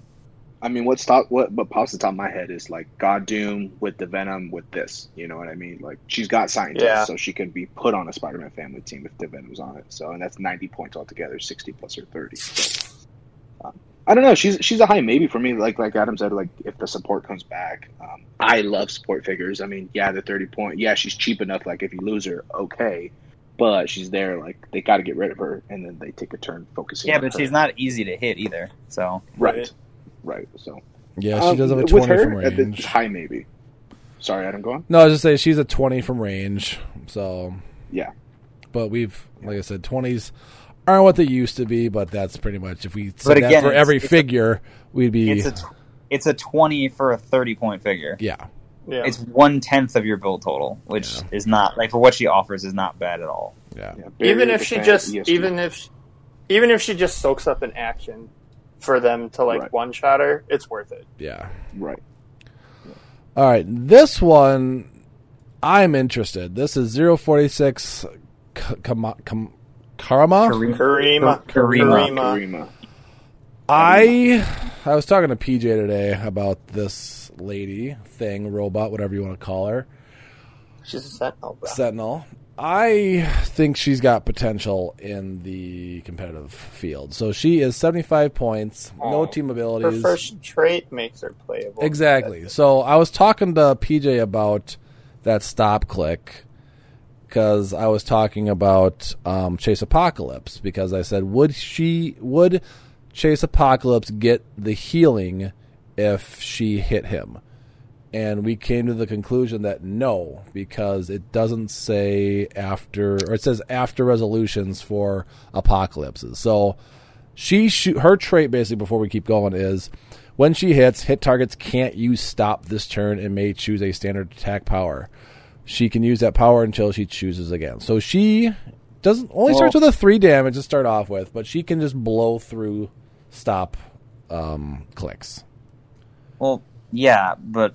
[SPEAKER 4] I mean, what stop what what pops to the top of my head is like God Doom with the Venom with this. You know what I mean? Like she's got scientists,
[SPEAKER 2] Yeah.
[SPEAKER 4] so she can be put on a Spider-Man family team if the Venom's on it. So and that's ninety points altogether, sixty plus or thirty. So, um, I don't know. She's she's a high maybe for me. Like like Adam said, like if the support comes back, um, I love support figures. I mean, yeah, the thirty point. Yeah, she's cheap enough. Like if you lose her, okay. But she's there, like they got to get rid of her, and then they take a turn focusing.
[SPEAKER 3] Yeah,
[SPEAKER 4] on
[SPEAKER 3] but
[SPEAKER 4] her.
[SPEAKER 3] she's not easy to hit either. So
[SPEAKER 4] right, right. So
[SPEAKER 1] Yeah, she
[SPEAKER 4] um,
[SPEAKER 1] does have a
[SPEAKER 4] with
[SPEAKER 1] 20
[SPEAKER 4] her,
[SPEAKER 1] from
[SPEAKER 4] at the
[SPEAKER 1] range.
[SPEAKER 4] high maybe. Sorry, Adam, go on.
[SPEAKER 1] No, I was just saying she's a 20 from range. So,
[SPEAKER 4] Yeah.
[SPEAKER 1] but we've, like I said, 20s aren't what they used to be, but that's pretty much, if we said
[SPEAKER 3] But
[SPEAKER 1] that
[SPEAKER 3] again,
[SPEAKER 1] for every
[SPEAKER 3] it's a-
[SPEAKER 1] figure, we'd be,
[SPEAKER 3] it's a it's a 20 for a 30 point figure.
[SPEAKER 1] yeah.
[SPEAKER 2] Yeah.
[SPEAKER 3] It's one tenth of your build total, which
[SPEAKER 1] Yeah.
[SPEAKER 3] is not like for what she offers is not bad at all.
[SPEAKER 1] Yeah.
[SPEAKER 4] Yeah,
[SPEAKER 2] even if she just
[SPEAKER 4] ESP.
[SPEAKER 2] even if even if she just soaks up an action for them to like
[SPEAKER 4] Right.
[SPEAKER 2] one shot her, it's worth it.
[SPEAKER 1] Yeah.
[SPEAKER 4] right.
[SPEAKER 1] All right. This one, I'm interested. This is 046 K- Kama- Kam- Karma.
[SPEAKER 3] Karima.
[SPEAKER 2] Karima.
[SPEAKER 3] Karima.
[SPEAKER 2] Karima.
[SPEAKER 4] Karima.
[SPEAKER 1] I I was talking to PJ today about this lady thing, robot, whatever you want to call her,
[SPEAKER 2] She's a sentinel, bro.
[SPEAKER 1] Sentinel. I think she's got potential in the competitive field. So she is 75 points, no
[SPEAKER 2] Oh,
[SPEAKER 1] team
[SPEAKER 2] Her first trait makes her playable.
[SPEAKER 1] Exactly. So I was talking to PJ about that stop click because I was talking about um, Chase Apocalypse because I said would she would Chase Apocalypse get the healing if she hit him? And we came to the conclusion that no, because it doesn't say after, or it says after resolutions for apocalypses. So she shoot her trait basically before we keep going is when she hits, hit targets can't use stop this turn and may choose a standard attack power. She can use that power until she chooses again. So she doesn't only starts with a three damage to start off with, but she can just blow through stop um, clicks.
[SPEAKER 3] Well, yeah, but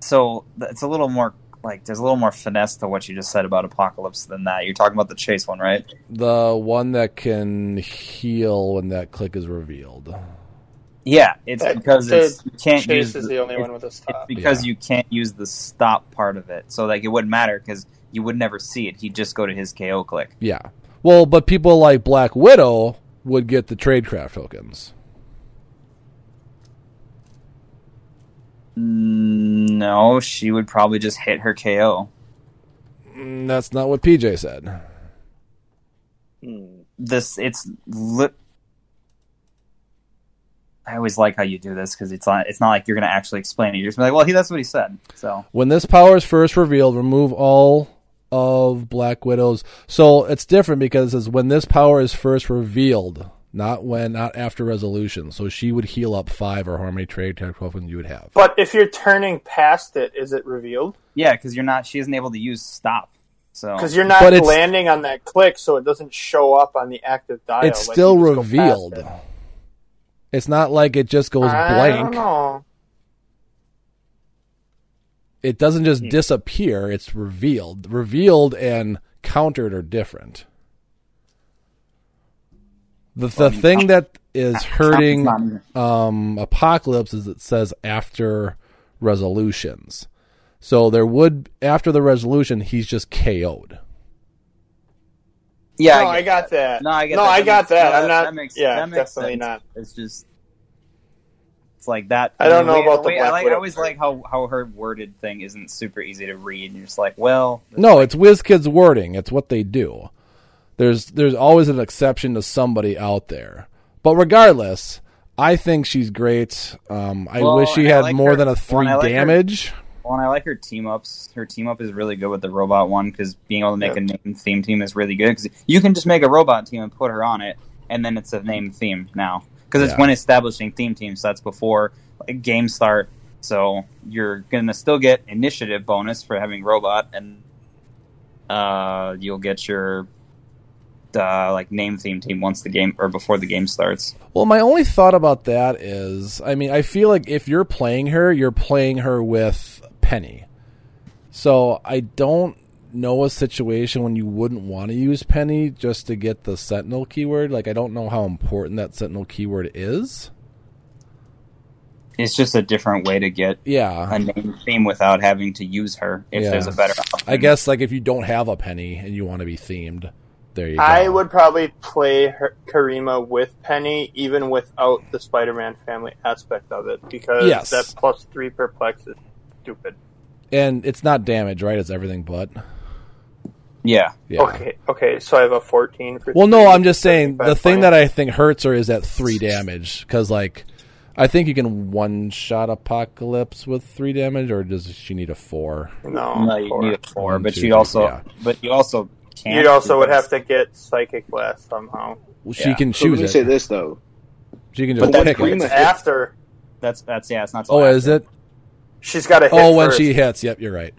[SPEAKER 3] so it's a little more like there's a little more finesse to what you just said about Apocalypse than that. You're talking about the chase one, right?
[SPEAKER 1] The one that can heal when that click is revealed.
[SPEAKER 3] Yeah, it's
[SPEAKER 2] That-
[SPEAKER 3] because
[SPEAKER 2] the
[SPEAKER 3] it's you can't use
[SPEAKER 2] Chase is
[SPEAKER 3] the-
[SPEAKER 2] the only
[SPEAKER 3] it's-
[SPEAKER 2] one with a
[SPEAKER 3] It's
[SPEAKER 2] stop.
[SPEAKER 3] because
[SPEAKER 1] Yeah.
[SPEAKER 3] you can't use the stop part of it, so like it wouldn't matter because you would never see it. He'd just go to his KO click.
[SPEAKER 1] Yeah. Well, but people like Black Widow would get the tradecraft tokens.
[SPEAKER 3] Mm, No, she would probably just hit her KO.
[SPEAKER 1] Mm, That's not what PJ said.
[SPEAKER 4] Hmm.
[SPEAKER 3] This it's li- I always like how you do this because it's not it's not like you're gonna actually explain it. You're just be like, well, he that's what he said. So
[SPEAKER 1] When this power is first revealed, remove all of Black Widow's. So it's different because it says when this power is first revealed, not when, not after resolution. So she would heal up five or how many tradecraft tokens you would have.
[SPEAKER 2] But if you're turning past it, is it revealed?
[SPEAKER 3] yeah, because you're not she isn't able to use stop. So
[SPEAKER 2] Because you're not
[SPEAKER 1] But
[SPEAKER 2] landing on that click, so it doesn't show up on the active dial.
[SPEAKER 1] It's
[SPEAKER 2] like
[SPEAKER 1] still
[SPEAKER 2] you just go past
[SPEAKER 1] revealed.
[SPEAKER 2] it.
[SPEAKER 1] It's not like it just goes
[SPEAKER 2] I
[SPEAKER 1] blank.
[SPEAKER 2] don't know.
[SPEAKER 1] It doesn't
[SPEAKER 2] Hmm.
[SPEAKER 1] just disappear, it's revealed. Revealed and countered are different. The the thing that is hurting um, Apocalypse is it says after resolutions. So there would after the resolution he's just KO'd.
[SPEAKER 3] Yeah,
[SPEAKER 2] no,
[SPEAKER 3] get
[SPEAKER 2] I got that.
[SPEAKER 3] No, I get
[SPEAKER 2] no,
[SPEAKER 3] that.
[SPEAKER 2] I
[SPEAKER 3] That
[SPEAKER 2] got
[SPEAKER 3] makes-
[SPEAKER 2] that. I'm not.
[SPEAKER 3] That makes,
[SPEAKER 2] yeah,
[SPEAKER 3] that makes
[SPEAKER 2] definitely
[SPEAKER 3] sense.
[SPEAKER 2] not.
[SPEAKER 3] It's just it's like that.
[SPEAKER 2] I don't know
[SPEAKER 3] we-
[SPEAKER 2] about the
[SPEAKER 3] we- I,
[SPEAKER 2] Black
[SPEAKER 3] like, I always
[SPEAKER 2] part.
[SPEAKER 3] like how how her worded thing isn't super easy to read. And you're just like, well,
[SPEAKER 1] No, it's WizKids wording. It's what they do. There's there's always an exception to somebody out there. But regardless, I think she's great. Um, I
[SPEAKER 3] Well,
[SPEAKER 1] wish she
[SPEAKER 3] and I
[SPEAKER 1] had
[SPEAKER 3] like
[SPEAKER 1] more
[SPEAKER 3] her-
[SPEAKER 1] than a three
[SPEAKER 3] and I like her-
[SPEAKER 1] damage.
[SPEAKER 3] Well, and I like her team ups. Her team up is really good with the robot one because being able to make
[SPEAKER 2] Yeah.
[SPEAKER 3] a name theme team is really good because you can just make a robot team and put her on it, and then it's a name theme now because it's
[SPEAKER 1] Yeah.
[SPEAKER 3] when establishing theme teams. So that's before like, game start. So you're gonna still get initiative bonus for having robot, and uh, you'll get your uh, like name theme team once the game or before the game starts.
[SPEAKER 1] Well, my only thought about that is, I mean, I feel like if you're playing her, you're playing her with Penny. So I don't know a situation when you wouldn't want to use Penny just to get the Sentinel keyword. Like, I don't know how important that Sentinel keyword is.
[SPEAKER 3] It's just a different way to get
[SPEAKER 1] Yeah.
[SPEAKER 3] a name theme without having to use her if
[SPEAKER 1] Yeah.
[SPEAKER 3] there's a better option.
[SPEAKER 1] I guess like if you don't have a penny and you want to be themed, there you go.
[SPEAKER 2] I would probably play her, Karima with Penny, even without the Spider-Man family aspect of it, because
[SPEAKER 1] Yes.
[SPEAKER 2] that plus three perplex is stupid.
[SPEAKER 1] and it's not damage, right? It's everything but.
[SPEAKER 3] Yeah.
[SPEAKER 1] Yeah.
[SPEAKER 2] Okay, okay, so I have a fourteen for.
[SPEAKER 1] Well, no, I'm just saying the thing
[SPEAKER 2] points.
[SPEAKER 1] that I think hurts her is that three damage because like I think you can one shot Apocalypse with three damage, or does she need a four?
[SPEAKER 2] no,
[SPEAKER 3] No, you
[SPEAKER 2] four.
[SPEAKER 3] need a four,
[SPEAKER 1] One,
[SPEAKER 3] but you'd also,
[SPEAKER 1] yeah.
[SPEAKER 3] but you also can't.
[SPEAKER 2] You'd also would
[SPEAKER 3] because-
[SPEAKER 2] have to get Psychic Blast somehow.
[SPEAKER 1] Well, she
[SPEAKER 3] Yeah.
[SPEAKER 1] can
[SPEAKER 4] So let me
[SPEAKER 1] it.
[SPEAKER 4] say this though.
[SPEAKER 1] She can just
[SPEAKER 3] that's
[SPEAKER 1] pick
[SPEAKER 4] Karima
[SPEAKER 1] it.
[SPEAKER 2] After
[SPEAKER 3] That's that's yeah. It's not.
[SPEAKER 1] Oh,
[SPEAKER 3] after.
[SPEAKER 1] is it?
[SPEAKER 2] She's got to hit.
[SPEAKER 1] Oh, when
[SPEAKER 2] first.
[SPEAKER 1] she hits. Yep, you're right.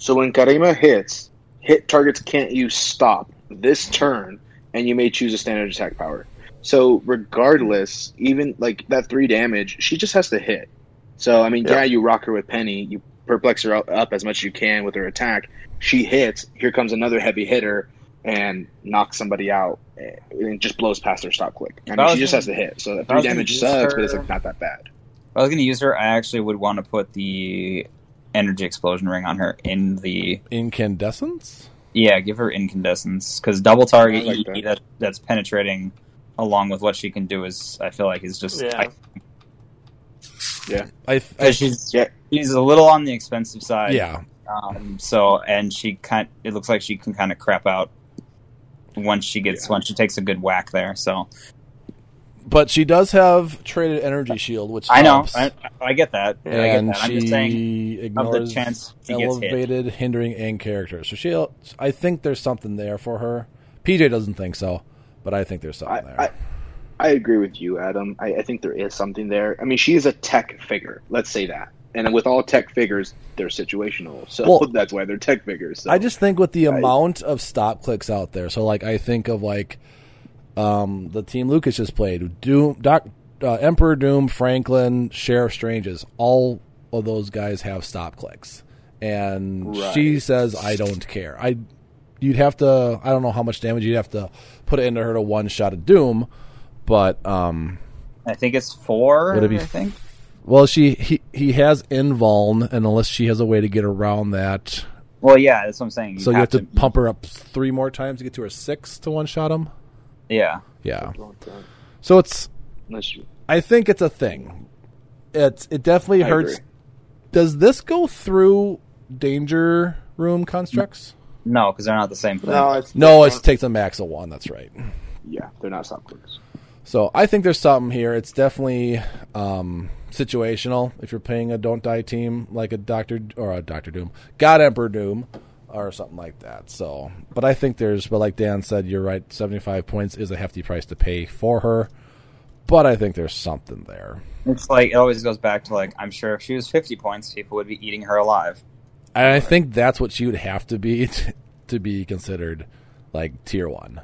[SPEAKER 4] So when Karima hits, hit targets can't use stop this turn, and you may choose a standard attack power. So regardless, even like that three damage, she just has to hit. So I mean,
[SPEAKER 2] Yeah.
[SPEAKER 4] yeah, you rock her with Penny, you perplex her up, up as much as you can with her attack. She hits. Here comes another heavy hitter, and knocks somebody out eh, and just blows past their stop click. I mean, she just has
[SPEAKER 3] gonna-
[SPEAKER 4] hit, so that three damage
[SPEAKER 3] use
[SPEAKER 4] sucks, but it's like not that bad.
[SPEAKER 3] If I was going to use her, I actually would want to put the energy explosion ring on her in the
[SPEAKER 1] Incandescence?
[SPEAKER 3] yeah, give her incandescence because double target
[SPEAKER 4] like that.
[SPEAKER 3] that that's penetrating along with what she can do is I feel like is just
[SPEAKER 2] Yeah.
[SPEAKER 3] I,
[SPEAKER 1] I, I
[SPEAKER 3] she's
[SPEAKER 4] Yeah.
[SPEAKER 3] she's a little on the expensive side.
[SPEAKER 1] yeah.
[SPEAKER 3] Um, so and she kind it looks like she can kind of crap out once she gets
[SPEAKER 4] Yeah.
[SPEAKER 3] once she takes a good whack there. So
[SPEAKER 1] But she does have traded energy shield, which
[SPEAKER 3] I know. I, I get that. I get
[SPEAKER 1] and
[SPEAKER 3] that. I'm
[SPEAKER 1] she
[SPEAKER 3] just saying
[SPEAKER 1] ignores
[SPEAKER 3] chance she gets hit.
[SPEAKER 1] elevated, hindering, and character. So she, I think there's something there for her. PJ doesn't think so, but I think there's something
[SPEAKER 4] I,
[SPEAKER 1] there.
[SPEAKER 4] I, I agree with you, Adam. I, I think there is something there. I mean, she is a tech figure. Let's say that. And with all tech figures, they're situational, so
[SPEAKER 1] Well,
[SPEAKER 4] that's why they're tech figures. So.
[SPEAKER 1] I just think with the
[SPEAKER 4] I-
[SPEAKER 1] amount of stop clicks out there, so like I think of like um, the team Lucas just played, Doom, Doc, uh, Emperor Doom, Franklin, Sheriff Stranges, all of those guys have stop clicks, and
[SPEAKER 4] Right.
[SPEAKER 1] she says I don't care. I you'd have to I don't know how much damage you'd have to put into her to one shot of Doom, but um,
[SPEAKER 3] I think it's four.
[SPEAKER 1] Would it be
[SPEAKER 3] I think.
[SPEAKER 1] well she he he has invuln, and unless she has a way to get around that.
[SPEAKER 3] Well, yeah, that's what I'm saying.
[SPEAKER 1] So you have to pump her up three more times to get to her six to one shot him.
[SPEAKER 3] Yeah,
[SPEAKER 1] Yeah. So it's
[SPEAKER 4] Unless you-
[SPEAKER 1] I think it's a thing. It's it definitely
[SPEAKER 4] I
[SPEAKER 1] hurts.
[SPEAKER 4] agree.
[SPEAKER 1] Does this go through danger room constructs?
[SPEAKER 3] no, because they're not the same thing.
[SPEAKER 2] No, it's
[SPEAKER 1] No, it
[SPEAKER 2] different.
[SPEAKER 1] takes a max of one. That's right.
[SPEAKER 4] yeah, they're not stop clicks.
[SPEAKER 1] So I think there's something here. It's definitely um, situational. If you're playing a don't die team like a Doctor or a Doctor Doom, God Emperor Doom, or something like that. So, but I think there's, but like Dan said, you're right. 75 points is a hefty price to pay for her. But I think there's something there.
[SPEAKER 3] It's like it always goes back to like I'm sure if she was 50 points, people would be eating her alive.
[SPEAKER 1] And I think that's what she would have to be to, to be considered like tier one.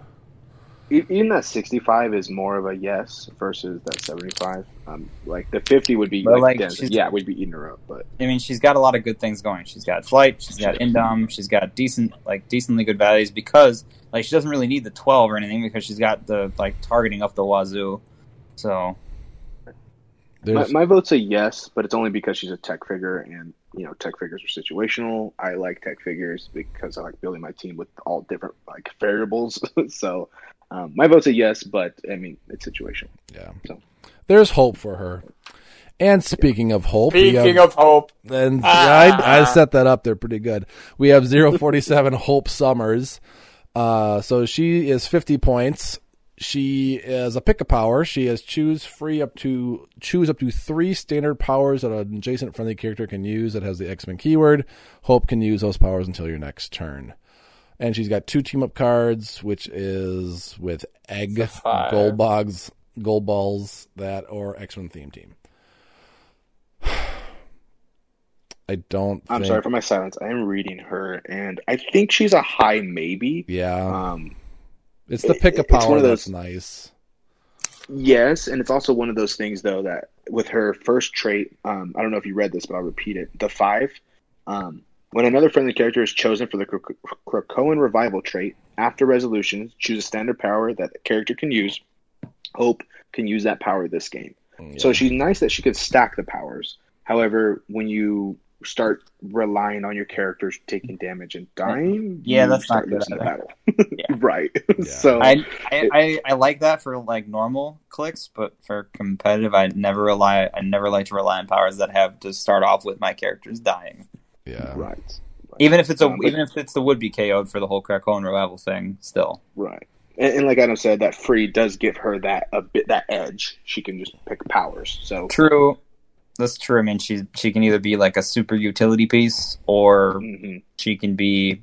[SPEAKER 4] E- Even that 65 is more of a yes versus that 75. Um, like the 50 would be
[SPEAKER 3] But,
[SPEAKER 4] like,
[SPEAKER 3] like,
[SPEAKER 4] Dan said,
[SPEAKER 3] she's-
[SPEAKER 4] yeah, we'd be eating her up. But
[SPEAKER 3] I mean, she's got a lot of good things going. She's got flight, she's got indom, she's got decent, like decently good values because like she doesn't really need the 12 or anything because she's got the like targeting up the wazoo. So
[SPEAKER 4] my, my vote's a yes, but it's only because she's a tech figure, and you know, tech figures are situational. I like tech figures because I like building my team with all different like variables. so um, my vote's a yes, but I mean, it's situational.
[SPEAKER 1] yeah,
[SPEAKER 4] So.
[SPEAKER 1] there's hope for her. And speaking of hope,
[SPEAKER 2] Speaking
[SPEAKER 1] have-
[SPEAKER 2] of hope,
[SPEAKER 1] And
[SPEAKER 2] Ah.
[SPEAKER 1] I, I set that up there pretty good. We have 047 Hope Summers. Uh, so she is 50 points. She is a pick a power. She has choose free up to choose up to three standard powers that an adjacent friendly character can use that has the X Men keyword. Hope can use those powers until your next turn. And she's got two team up cards, which is with Egg,
[SPEAKER 2] It's a.
[SPEAKER 1] Gold Bogs, Gold Balls, that or X Men theme team. I don't.
[SPEAKER 4] I'm
[SPEAKER 1] think-
[SPEAKER 4] sorry for my silence. I am reading her, and I think she's a high maybe.
[SPEAKER 1] Yeah,
[SPEAKER 4] Um,
[SPEAKER 1] it's the
[SPEAKER 4] it-
[SPEAKER 1] pick a
[SPEAKER 4] it's one
[SPEAKER 1] power
[SPEAKER 4] of
[SPEAKER 1] that's
[SPEAKER 4] those-
[SPEAKER 1] nice.
[SPEAKER 4] Yes, and it's also one of those things though that with her first trait, um, I don't know if you read this, but I'll repeat it. The five, um, when another friendly character is chosen for the Krak- Krakoan revival trait, after resolution, choose a standard power that the character can use. Hope can use that power this game. Mm, so she's nice that she could stack the powers. However, when you start relying on your characters taking damage and dying,
[SPEAKER 3] Yeah, that's not good
[SPEAKER 4] losing the battle.
[SPEAKER 3] Yeah.
[SPEAKER 4] right.
[SPEAKER 1] Yeah.
[SPEAKER 4] so
[SPEAKER 3] I, I, I I like that for like normal clicks, but for competitive, I never rely. I never like to rely on powers that have to start off with my characters dying.
[SPEAKER 1] Yeah,
[SPEAKER 4] right.
[SPEAKER 3] Even if it's a
[SPEAKER 4] Um, but-
[SPEAKER 3] even if it's the would be KO'd for the whole Krakoan revival thing, still.
[SPEAKER 4] Right. And, and like Adam said, that free does give her that a bit that edge. She can just pick powers. So
[SPEAKER 3] True. That's true. I mean, she she can either be like a super utility piece, or
[SPEAKER 4] mhm.
[SPEAKER 3] she can be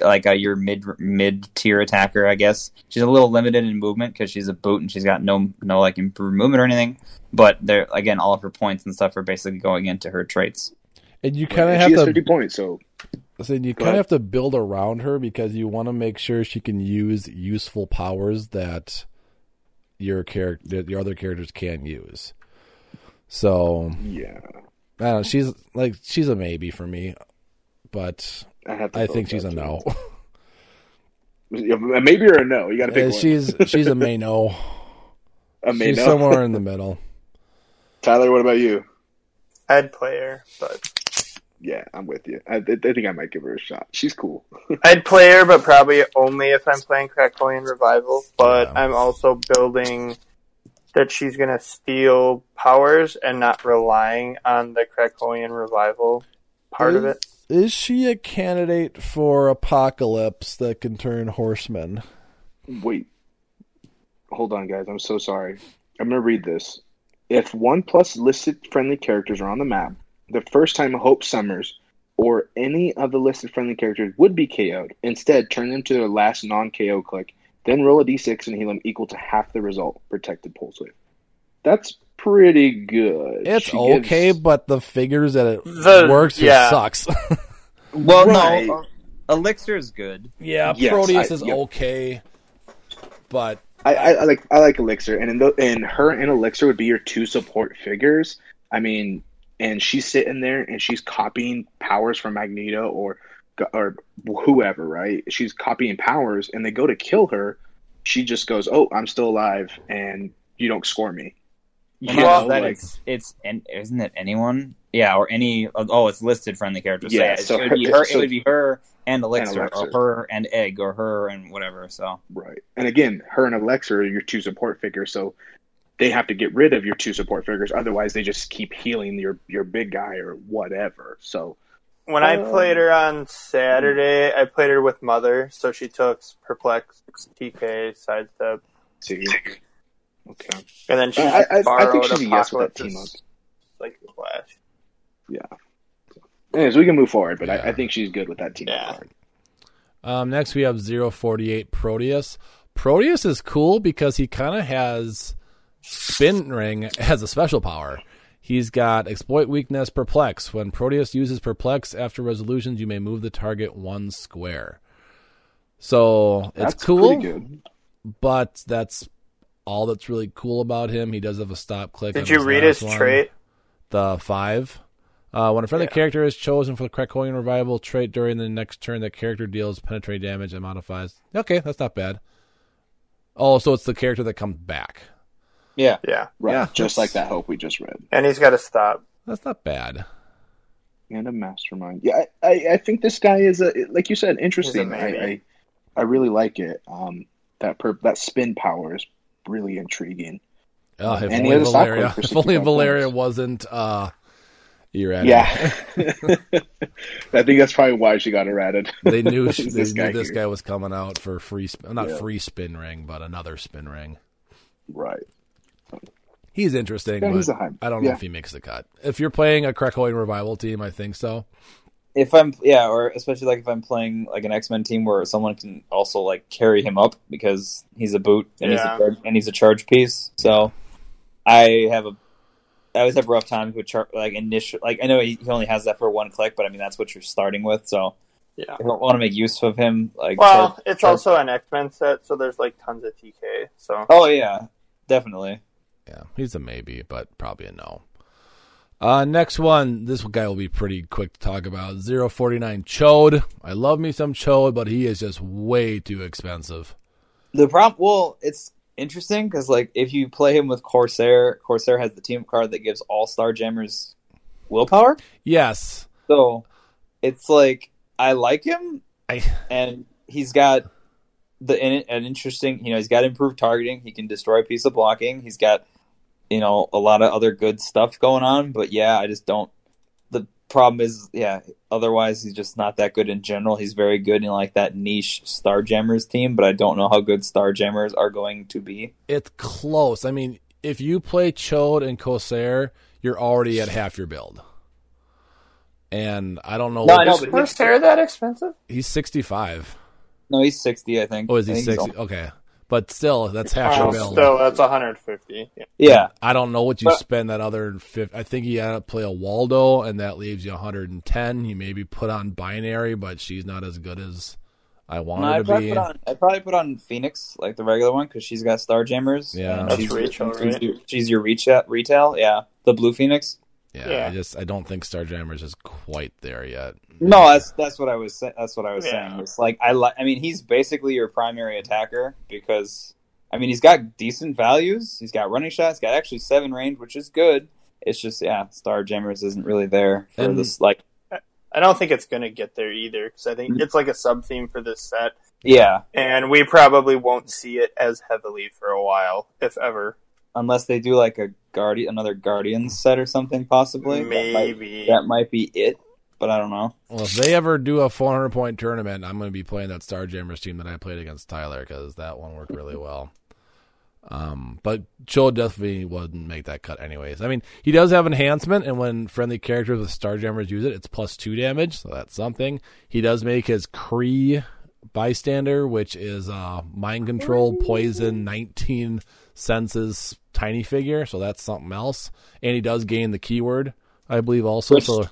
[SPEAKER 3] like a your mid mid tier attacker. I guess she's a little limited in movement because she's a boot and she's got no no like improved movement or anything. But there again, all of her points and stuff are basically going into her traits.
[SPEAKER 1] And you kind of
[SPEAKER 4] And
[SPEAKER 1] have
[SPEAKER 4] she has
[SPEAKER 1] to.
[SPEAKER 4] fifty points. So
[SPEAKER 1] So you kind of have to build around her because you want to make sure she can use useful powers that your character, that your other characters can use. So
[SPEAKER 4] yeah,
[SPEAKER 1] I don't know. She's like she's a maybe for me, but
[SPEAKER 4] I have. To
[SPEAKER 1] I think she's a
[SPEAKER 4] too.
[SPEAKER 1] no.
[SPEAKER 4] A maybe or a no? You got to pick
[SPEAKER 1] Uh,
[SPEAKER 4] one.
[SPEAKER 1] she's she's a may no.
[SPEAKER 4] a may
[SPEAKER 1] She's
[SPEAKER 4] no.
[SPEAKER 1] somewhere in the middle.
[SPEAKER 4] Tyler, what about you?
[SPEAKER 2] I'd play her, but
[SPEAKER 4] Yeah, I'm with you. I, I think I might give her a shot. She's cool.
[SPEAKER 2] I'd play her, but probably only if I'm playing Krakoan Revival. But
[SPEAKER 1] Yeah.
[SPEAKER 2] I'm also building that she's gonna steal powers and not relying on the Krakoan Revival part of it.
[SPEAKER 1] Is she a candidate for Apocalypse that can turn horsemen?
[SPEAKER 4] Wait. Hold on, guys. I'm so sorry. I'm going to read this. If one plus listed friendly characters are on the map, the first time Hope Summers or any of the listed friendly characters would be KO'd. Instead, turn them to their last non KO click, then roll a d6 and heal them equal to half the result. Protected Pulse Wave. That's pretty good.
[SPEAKER 1] It's
[SPEAKER 4] She
[SPEAKER 1] okay,
[SPEAKER 4] gives-
[SPEAKER 1] but the figures that it
[SPEAKER 2] The-
[SPEAKER 1] works
[SPEAKER 2] yeah.
[SPEAKER 1] it sucks.
[SPEAKER 3] Well,
[SPEAKER 4] Right.
[SPEAKER 3] no, uh, Elixir is good.
[SPEAKER 1] yeah,
[SPEAKER 4] Yes,
[SPEAKER 1] Proteus
[SPEAKER 4] I-
[SPEAKER 1] is
[SPEAKER 4] yeah.
[SPEAKER 1] okay, but
[SPEAKER 4] I, I, I like I like Elixir, and in the and her and Elixir would be your two support figures. I mean, and she's sitting there and she's copying powers from Magneto or or whoever, right? She's copying powers, and they go to kill her. She just goes, "Oh, I'm still alive, and you don't score me." You
[SPEAKER 3] And
[SPEAKER 4] know,
[SPEAKER 3] not that
[SPEAKER 4] like-
[SPEAKER 3] it's it's and isn't it anyone? Yeah, or any. Oh, it's listed friendly characters.
[SPEAKER 4] Yeah,
[SPEAKER 3] so,
[SPEAKER 4] so
[SPEAKER 3] it would be her.
[SPEAKER 4] so-
[SPEAKER 3] it would be her and Elixir,
[SPEAKER 4] Elixir.
[SPEAKER 3] or her and Egg, or her and whatever. So
[SPEAKER 4] Right. And again, her and Elixir are your two support figures, so they have to get rid of your two support figures. Otherwise, they just keep healing your your big guy or whatever. So
[SPEAKER 2] When I
[SPEAKER 4] Uh,
[SPEAKER 2] played her on Saturday, I played her with Mother, so she took Perplex, TK, Sidestep,
[SPEAKER 4] see. Okay.
[SPEAKER 2] and then she
[SPEAKER 4] I- I- I think she's a yes with that team
[SPEAKER 2] up. like Flash. Yeah.
[SPEAKER 4] Anyways, we can move forward, but
[SPEAKER 1] Yeah.
[SPEAKER 4] I, I think she's good with that team.
[SPEAKER 2] Yeah.
[SPEAKER 4] card.
[SPEAKER 1] Um, next, we have 048 Proteus. Proteus is cool because he kind of has Spin Ring has a special power. He's got Exploit Weakness Perplex. When Proteus uses Perplex after resolutions, you may move the target one square. So it's
[SPEAKER 4] That's
[SPEAKER 1] cool,
[SPEAKER 4] good.
[SPEAKER 1] but that's all that's really cool about him. He does have a stop click.
[SPEAKER 2] Did
[SPEAKER 1] on
[SPEAKER 2] you
[SPEAKER 1] his
[SPEAKER 2] read his
[SPEAKER 1] one.
[SPEAKER 2] trait?
[SPEAKER 1] The five. Uh, when a friendly
[SPEAKER 2] Yeah.
[SPEAKER 1] character is chosen for the Krakoan Revival trait during the next turn, the character deals penetrate damage and modifies. Okay, that's not bad. Oh, so it's the character that comes back.
[SPEAKER 3] Yeah,
[SPEAKER 2] Yeah,
[SPEAKER 4] Right.
[SPEAKER 1] Yeah,
[SPEAKER 4] just like that hope we just read.
[SPEAKER 2] and he's got to stop.
[SPEAKER 1] That's not bad.
[SPEAKER 4] And a mastermind. Yeah, I, I, I think this guy is a like you said, interesting.
[SPEAKER 2] He's a
[SPEAKER 4] I,
[SPEAKER 2] maybe.
[SPEAKER 4] I I really like it. Um that per, that spin power is really intriguing.
[SPEAKER 1] Oh, if
[SPEAKER 4] And
[SPEAKER 1] only
[SPEAKER 4] he has a stock
[SPEAKER 1] Valeria, if only Valeria
[SPEAKER 4] points.
[SPEAKER 1] wasn't uh, erratic.
[SPEAKER 4] Yeah. I think that's probably why she got errated.
[SPEAKER 1] they knew she,
[SPEAKER 4] Is
[SPEAKER 1] they
[SPEAKER 4] this
[SPEAKER 1] knew
[SPEAKER 4] guy
[SPEAKER 1] this guy was coming out for free. Not
[SPEAKER 4] Yeah.
[SPEAKER 1] free spin ring, but another spin ring.
[SPEAKER 4] Right.
[SPEAKER 1] He's interesting,
[SPEAKER 4] Yeah,
[SPEAKER 1] but
[SPEAKER 4] he's a hype.
[SPEAKER 1] I don't know
[SPEAKER 4] Yeah.
[SPEAKER 1] if he makes the cut. If you're playing a Krakoan Revival team, I think so.
[SPEAKER 3] if I'm yeah, or especially like if I'm playing like an X Men team where someone can also like carry him up because he's a boot and
[SPEAKER 2] Yeah.
[SPEAKER 3] he's a charge, and he's a charge piece. So I have a I always have rough times with char- like initial like I know he, he only has that for one click, but I mean that's what you're starting with. So
[SPEAKER 2] Yeah.
[SPEAKER 3] I don't want to make use of him, like
[SPEAKER 2] Well,
[SPEAKER 3] charge-
[SPEAKER 2] it's
[SPEAKER 3] charge-
[SPEAKER 2] also an X Men set, so there's like tons of TK. So
[SPEAKER 3] oh yeah, definitely.
[SPEAKER 1] Yeah, he's a maybe, but probably a no. Uh, next one, this guy will be pretty quick to talk about. 049 Ch'od. I love me some Ch'od, but he is just way too expensive.
[SPEAKER 3] The problem, well, it's interesting because like if you play him with Corsair, Corsair has the team card that gives all Star Jammers willpower.
[SPEAKER 1] Yes.
[SPEAKER 3] So it's like I like him,
[SPEAKER 1] I
[SPEAKER 3] and he's got the in an interesting. You know, he's got improved targeting. He can destroy a piece of blocking. He's got you know a lot of other good stuff going on. But yeah, I just don't. The problem is, yeah. Otherwise, he's just not that good in general. He's very good in like that niche Starjammers team, but I don't know how good Starjammers are going to be.
[SPEAKER 1] it's close. I mean, if you play Ch'od and Corsair, you're already at half your build. And I don't know.
[SPEAKER 3] No,
[SPEAKER 1] what-
[SPEAKER 3] I know,
[SPEAKER 2] is
[SPEAKER 3] but
[SPEAKER 2] Corsair that expensive?
[SPEAKER 1] he's 65.
[SPEAKER 3] No, he's sixty, I think.
[SPEAKER 1] Oh, is he
[SPEAKER 3] I think he's
[SPEAKER 1] 60?
[SPEAKER 3] all-
[SPEAKER 1] Okay. But still, that's half your build.
[SPEAKER 2] still, that's 150. Yeah.
[SPEAKER 3] Yeah,
[SPEAKER 1] I don't know what you
[SPEAKER 3] But-
[SPEAKER 1] spend that other 50. I think he had to play a Waldo, and that leaves you 110. He maybe put on binary, but she's not as good as I want
[SPEAKER 3] No,
[SPEAKER 1] her
[SPEAKER 3] I'd
[SPEAKER 1] to
[SPEAKER 3] probably,
[SPEAKER 1] be.
[SPEAKER 3] put on, I'd probably put on Phoenix, like the regular one, because she's got Star Jammers.
[SPEAKER 1] Yeah.
[SPEAKER 3] and
[SPEAKER 2] That's
[SPEAKER 3] she's,
[SPEAKER 2] retail,
[SPEAKER 3] she's
[SPEAKER 2] right?
[SPEAKER 3] your, she's your reach retail. Yeah, the blue Phoenix.
[SPEAKER 1] Yeah,
[SPEAKER 2] Yeah.
[SPEAKER 1] I just I don't think Starjammers is quite there yet.
[SPEAKER 3] No, that's that's what I was sa- that's what I was
[SPEAKER 2] Yeah.
[SPEAKER 3] saying. It's like I li- I mean he's basically your primary attacker because I mean he's got decent values. He's got running shots. Got actually seven range, which is good. It's just yeah, Starjammers isn't really there for
[SPEAKER 1] And-
[SPEAKER 3] this. Like
[SPEAKER 2] I don't think it's going to get there either because I think mm-hmm. it's like a sub theme for this set,
[SPEAKER 3] yeah,
[SPEAKER 2] and we probably won't see it as heavily for a while, if ever.
[SPEAKER 3] unless they do like a guardian another Guardians set or something possibly. That might,
[SPEAKER 2] Maybe.
[SPEAKER 3] that might be it, but I don't know.
[SPEAKER 1] Well, if they ever do a 400 point tournament, I'm going to be playing that Starjammers team that I played against Tyler because that one worked really well. Um, but Ch'od definitely wouldn't make that cut anyways. I mean, he does have enhancement, and when friendly characters with Starjammers use it, it's plus two damage, so that's something. He does make his Kree bystander, which is uh, mind control, poison, 19 senses, tiny figure, so that's something else. And he does gain the keyword, I believe, also.
[SPEAKER 3] Which-
[SPEAKER 1] so,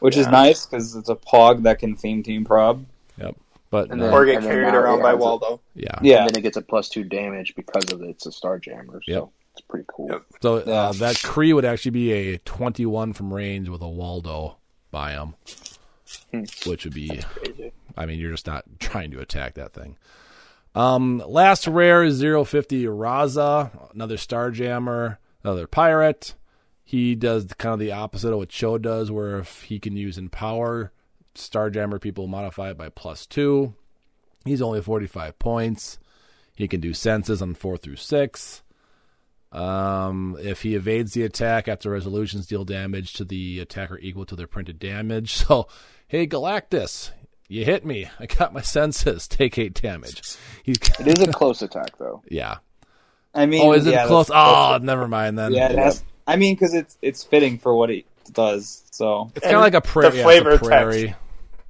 [SPEAKER 3] Which is nice because it's a Pog that can theme team prob.
[SPEAKER 1] yep. But
[SPEAKER 4] And then-
[SPEAKER 2] or get
[SPEAKER 4] and
[SPEAKER 2] carried
[SPEAKER 4] now
[SPEAKER 2] around by
[SPEAKER 4] has a-
[SPEAKER 2] Waldo.
[SPEAKER 1] yeah.
[SPEAKER 3] Yeah,
[SPEAKER 4] And then it gets a plus two damage because of it. It's a Starjammer. So
[SPEAKER 1] Yep.
[SPEAKER 4] it's pretty cool.
[SPEAKER 2] Yep.
[SPEAKER 1] So uh, that Kree would actually be a 21 from range with a Waldo by him,
[SPEAKER 4] Hmm.
[SPEAKER 1] which would be,
[SPEAKER 2] Crazy.
[SPEAKER 1] I mean, you're just not trying to attack that thing. Um, last rare is 050 Raza, another Starjammer, another pirate. He does kind of the opposite of what Ch'od does, where if he can use in Empower, Starjammer people modify it by plus two. He's only 45 points. He can do senses on four through six. Um, if he evades the attack after resolutions deal damage to the attacker equal to their printed damage. So, hey Galactus, you hit me. I got my senses. Take eight damage. He's
[SPEAKER 4] It is a close attack though.
[SPEAKER 1] yeah.
[SPEAKER 3] I mean,
[SPEAKER 1] Oh, is it
[SPEAKER 3] yeah,
[SPEAKER 1] close?
[SPEAKER 3] close.
[SPEAKER 1] Oh, never mind then.
[SPEAKER 3] Yeah, it has, I mean, because it's it's fitting for what it does. So
[SPEAKER 1] it's kind of like a, pra-
[SPEAKER 2] the
[SPEAKER 1] yeah, it's a
[SPEAKER 2] flavor
[SPEAKER 1] prairie.
[SPEAKER 2] text.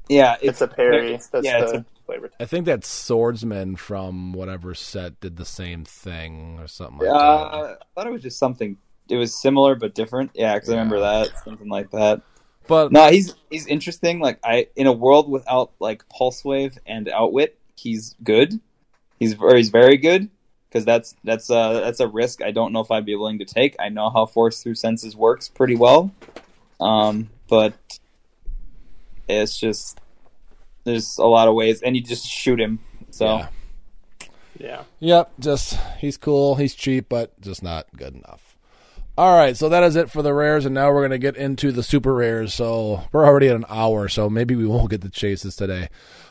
[SPEAKER 3] yeah,
[SPEAKER 2] It's a parry.
[SPEAKER 3] it's-
[SPEAKER 2] That's
[SPEAKER 3] yeah, it's a-
[SPEAKER 2] flavor text.
[SPEAKER 1] I think that swordsman from whatever set did the same thing or something like that.
[SPEAKER 3] Uh, I thought it was just something. It was similar but different. Yeah, because I remember that something like that.
[SPEAKER 1] But
[SPEAKER 3] No, he's he's interesting. Like I in a world without like pulse wave and outwit, he's good. He's or he's very good because that's that's uh that's a risk I don't know if I'd be willing to take. I know how force through senses works pretty well, um, but it's just there's a lot of ways, and you just shoot him. So
[SPEAKER 1] Yeah.
[SPEAKER 2] Yeah.
[SPEAKER 1] Yep, just he's cool, he's cheap, but just not good enough. All right, so that is it for the rares, and now we're gonna get into the super rares. So we're already at an hour, so maybe we won't get the chases today,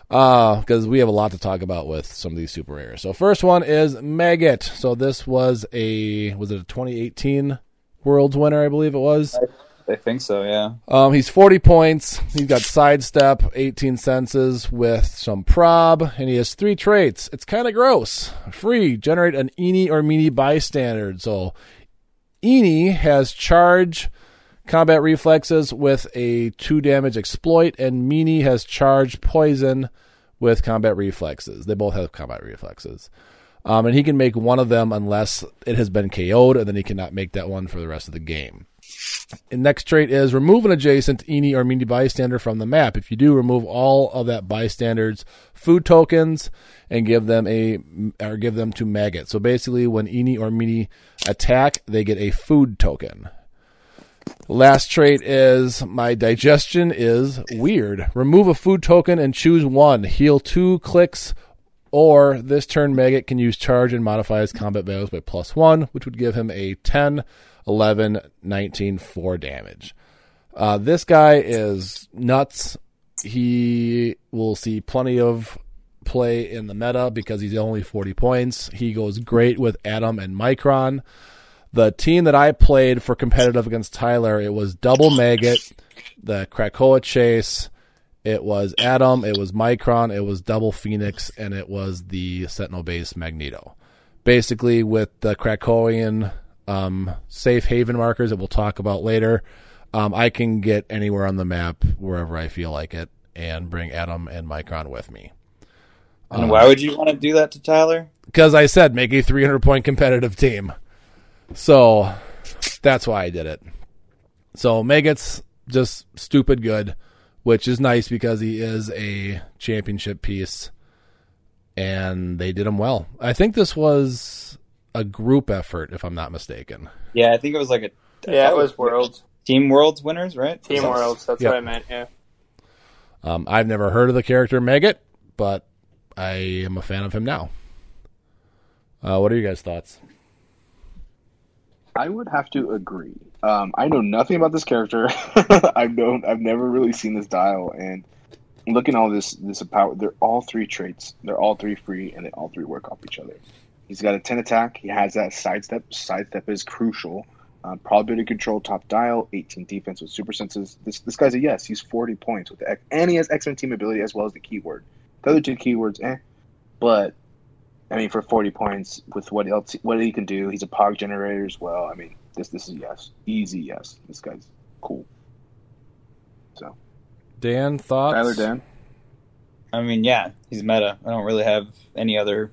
[SPEAKER 1] because we have a lot to talk about with some of these super rares. So first one is Maggot. So this was a was it a 2018 Worlds winner, I believe it was.
[SPEAKER 3] I think so. Yeah.
[SPEAKER 1] Um, he's 40 points. He's got sidestep, 18 senses with some prob, and he has three traits. It's kind of gross. Free, generate an Eenie or Meanie bystander. So, Eenie has charge, combat reflexes with a two damage exploit, and Meanie has charge, poison with combat reflexes. They both have combat reflexes. Um, and he can make one of them unless it has been KO'd, and then he cannot make that one for the rest of the game. And next trait is remove an adjacent Eenie or Meanie bystander from the map. If you do, remove all of that bystander's food tokens and give them a or give them to maggot. So basically, when Eenie or Meanie attack, they get a food token. Last trait is my digestion is weird. Remove a food token and choose one. Heal two clicks, or this turn maggot can use charge and modify his combat values by plus one, which would give him a 10, 11, 19, 4 damage. Uh, this guy is nuts. He will see plenty of play in the meta because he's only 40 points. He goes great with Atom and Micron. The team that I played for competitive against Tyler, it was double Maggot, the Krakoa Chase, it was Atom, it was Micron, it was double Phoenix, and it was the Sentinel base Magneto. Basically, with the Krakoan um, safe haven markers that we'll talk about later, um, I can get anywhere on the map wherever I feel like it and bring Atom and Micron with me.
[SPEAKER 3] And why would you want to do that to Tyler?
[SPEAKER 1] Because I said make a 300 point competitive team. So that's why I did it. So Maggot's just stupid good, which is nice because he is a championship piece and they did him well. I think this was a group effort, if I'm not mistaken.
[SPEAKER 3] Yeah, I think it was like a
[SPEAKER 2] Yeah, it was Worlds.
[SPEAKER 3] Team Worlds winners, right?
[SPEAKER 2] Team
[SPEAKER 1] Yes.
[SPEAKER 2] Worlds. That's
[SPEAKER 1] Yep.
[SPEAKER 2] what I meant. Yeah.
[SPEAKER 1] Um, I've never heard of the character Maggot, but I am a fan of him now. Uh, what are you guys' thoughts?
[SPEAKER 4] I would have to agree. Um, I know nothing about this character. I don't. I've never really seen this dial, and looking at all this this about they're all three traits. They're all three free, and they all three work off each other. He's got a ten attack. He has that sidestep. Sidestep is crucial. Uh, probability control, top dial, 18 defense with super senses. This this guy's a yes. He's 40 points with the X, and he has X Men team ability as well as the keyword. The other two keywords, eh. But I mean, for 40 points with what else, what he can do, he's a POG generator as well. I mean, this this is yes, easy yes. This guy's cool. So
[SPEAKER 1] Dan, thoughts?
[SPEAKER 4] Tyler, Dan,
[SPEAKER 3] I mean, yeah, he's meta. I don't really have any other.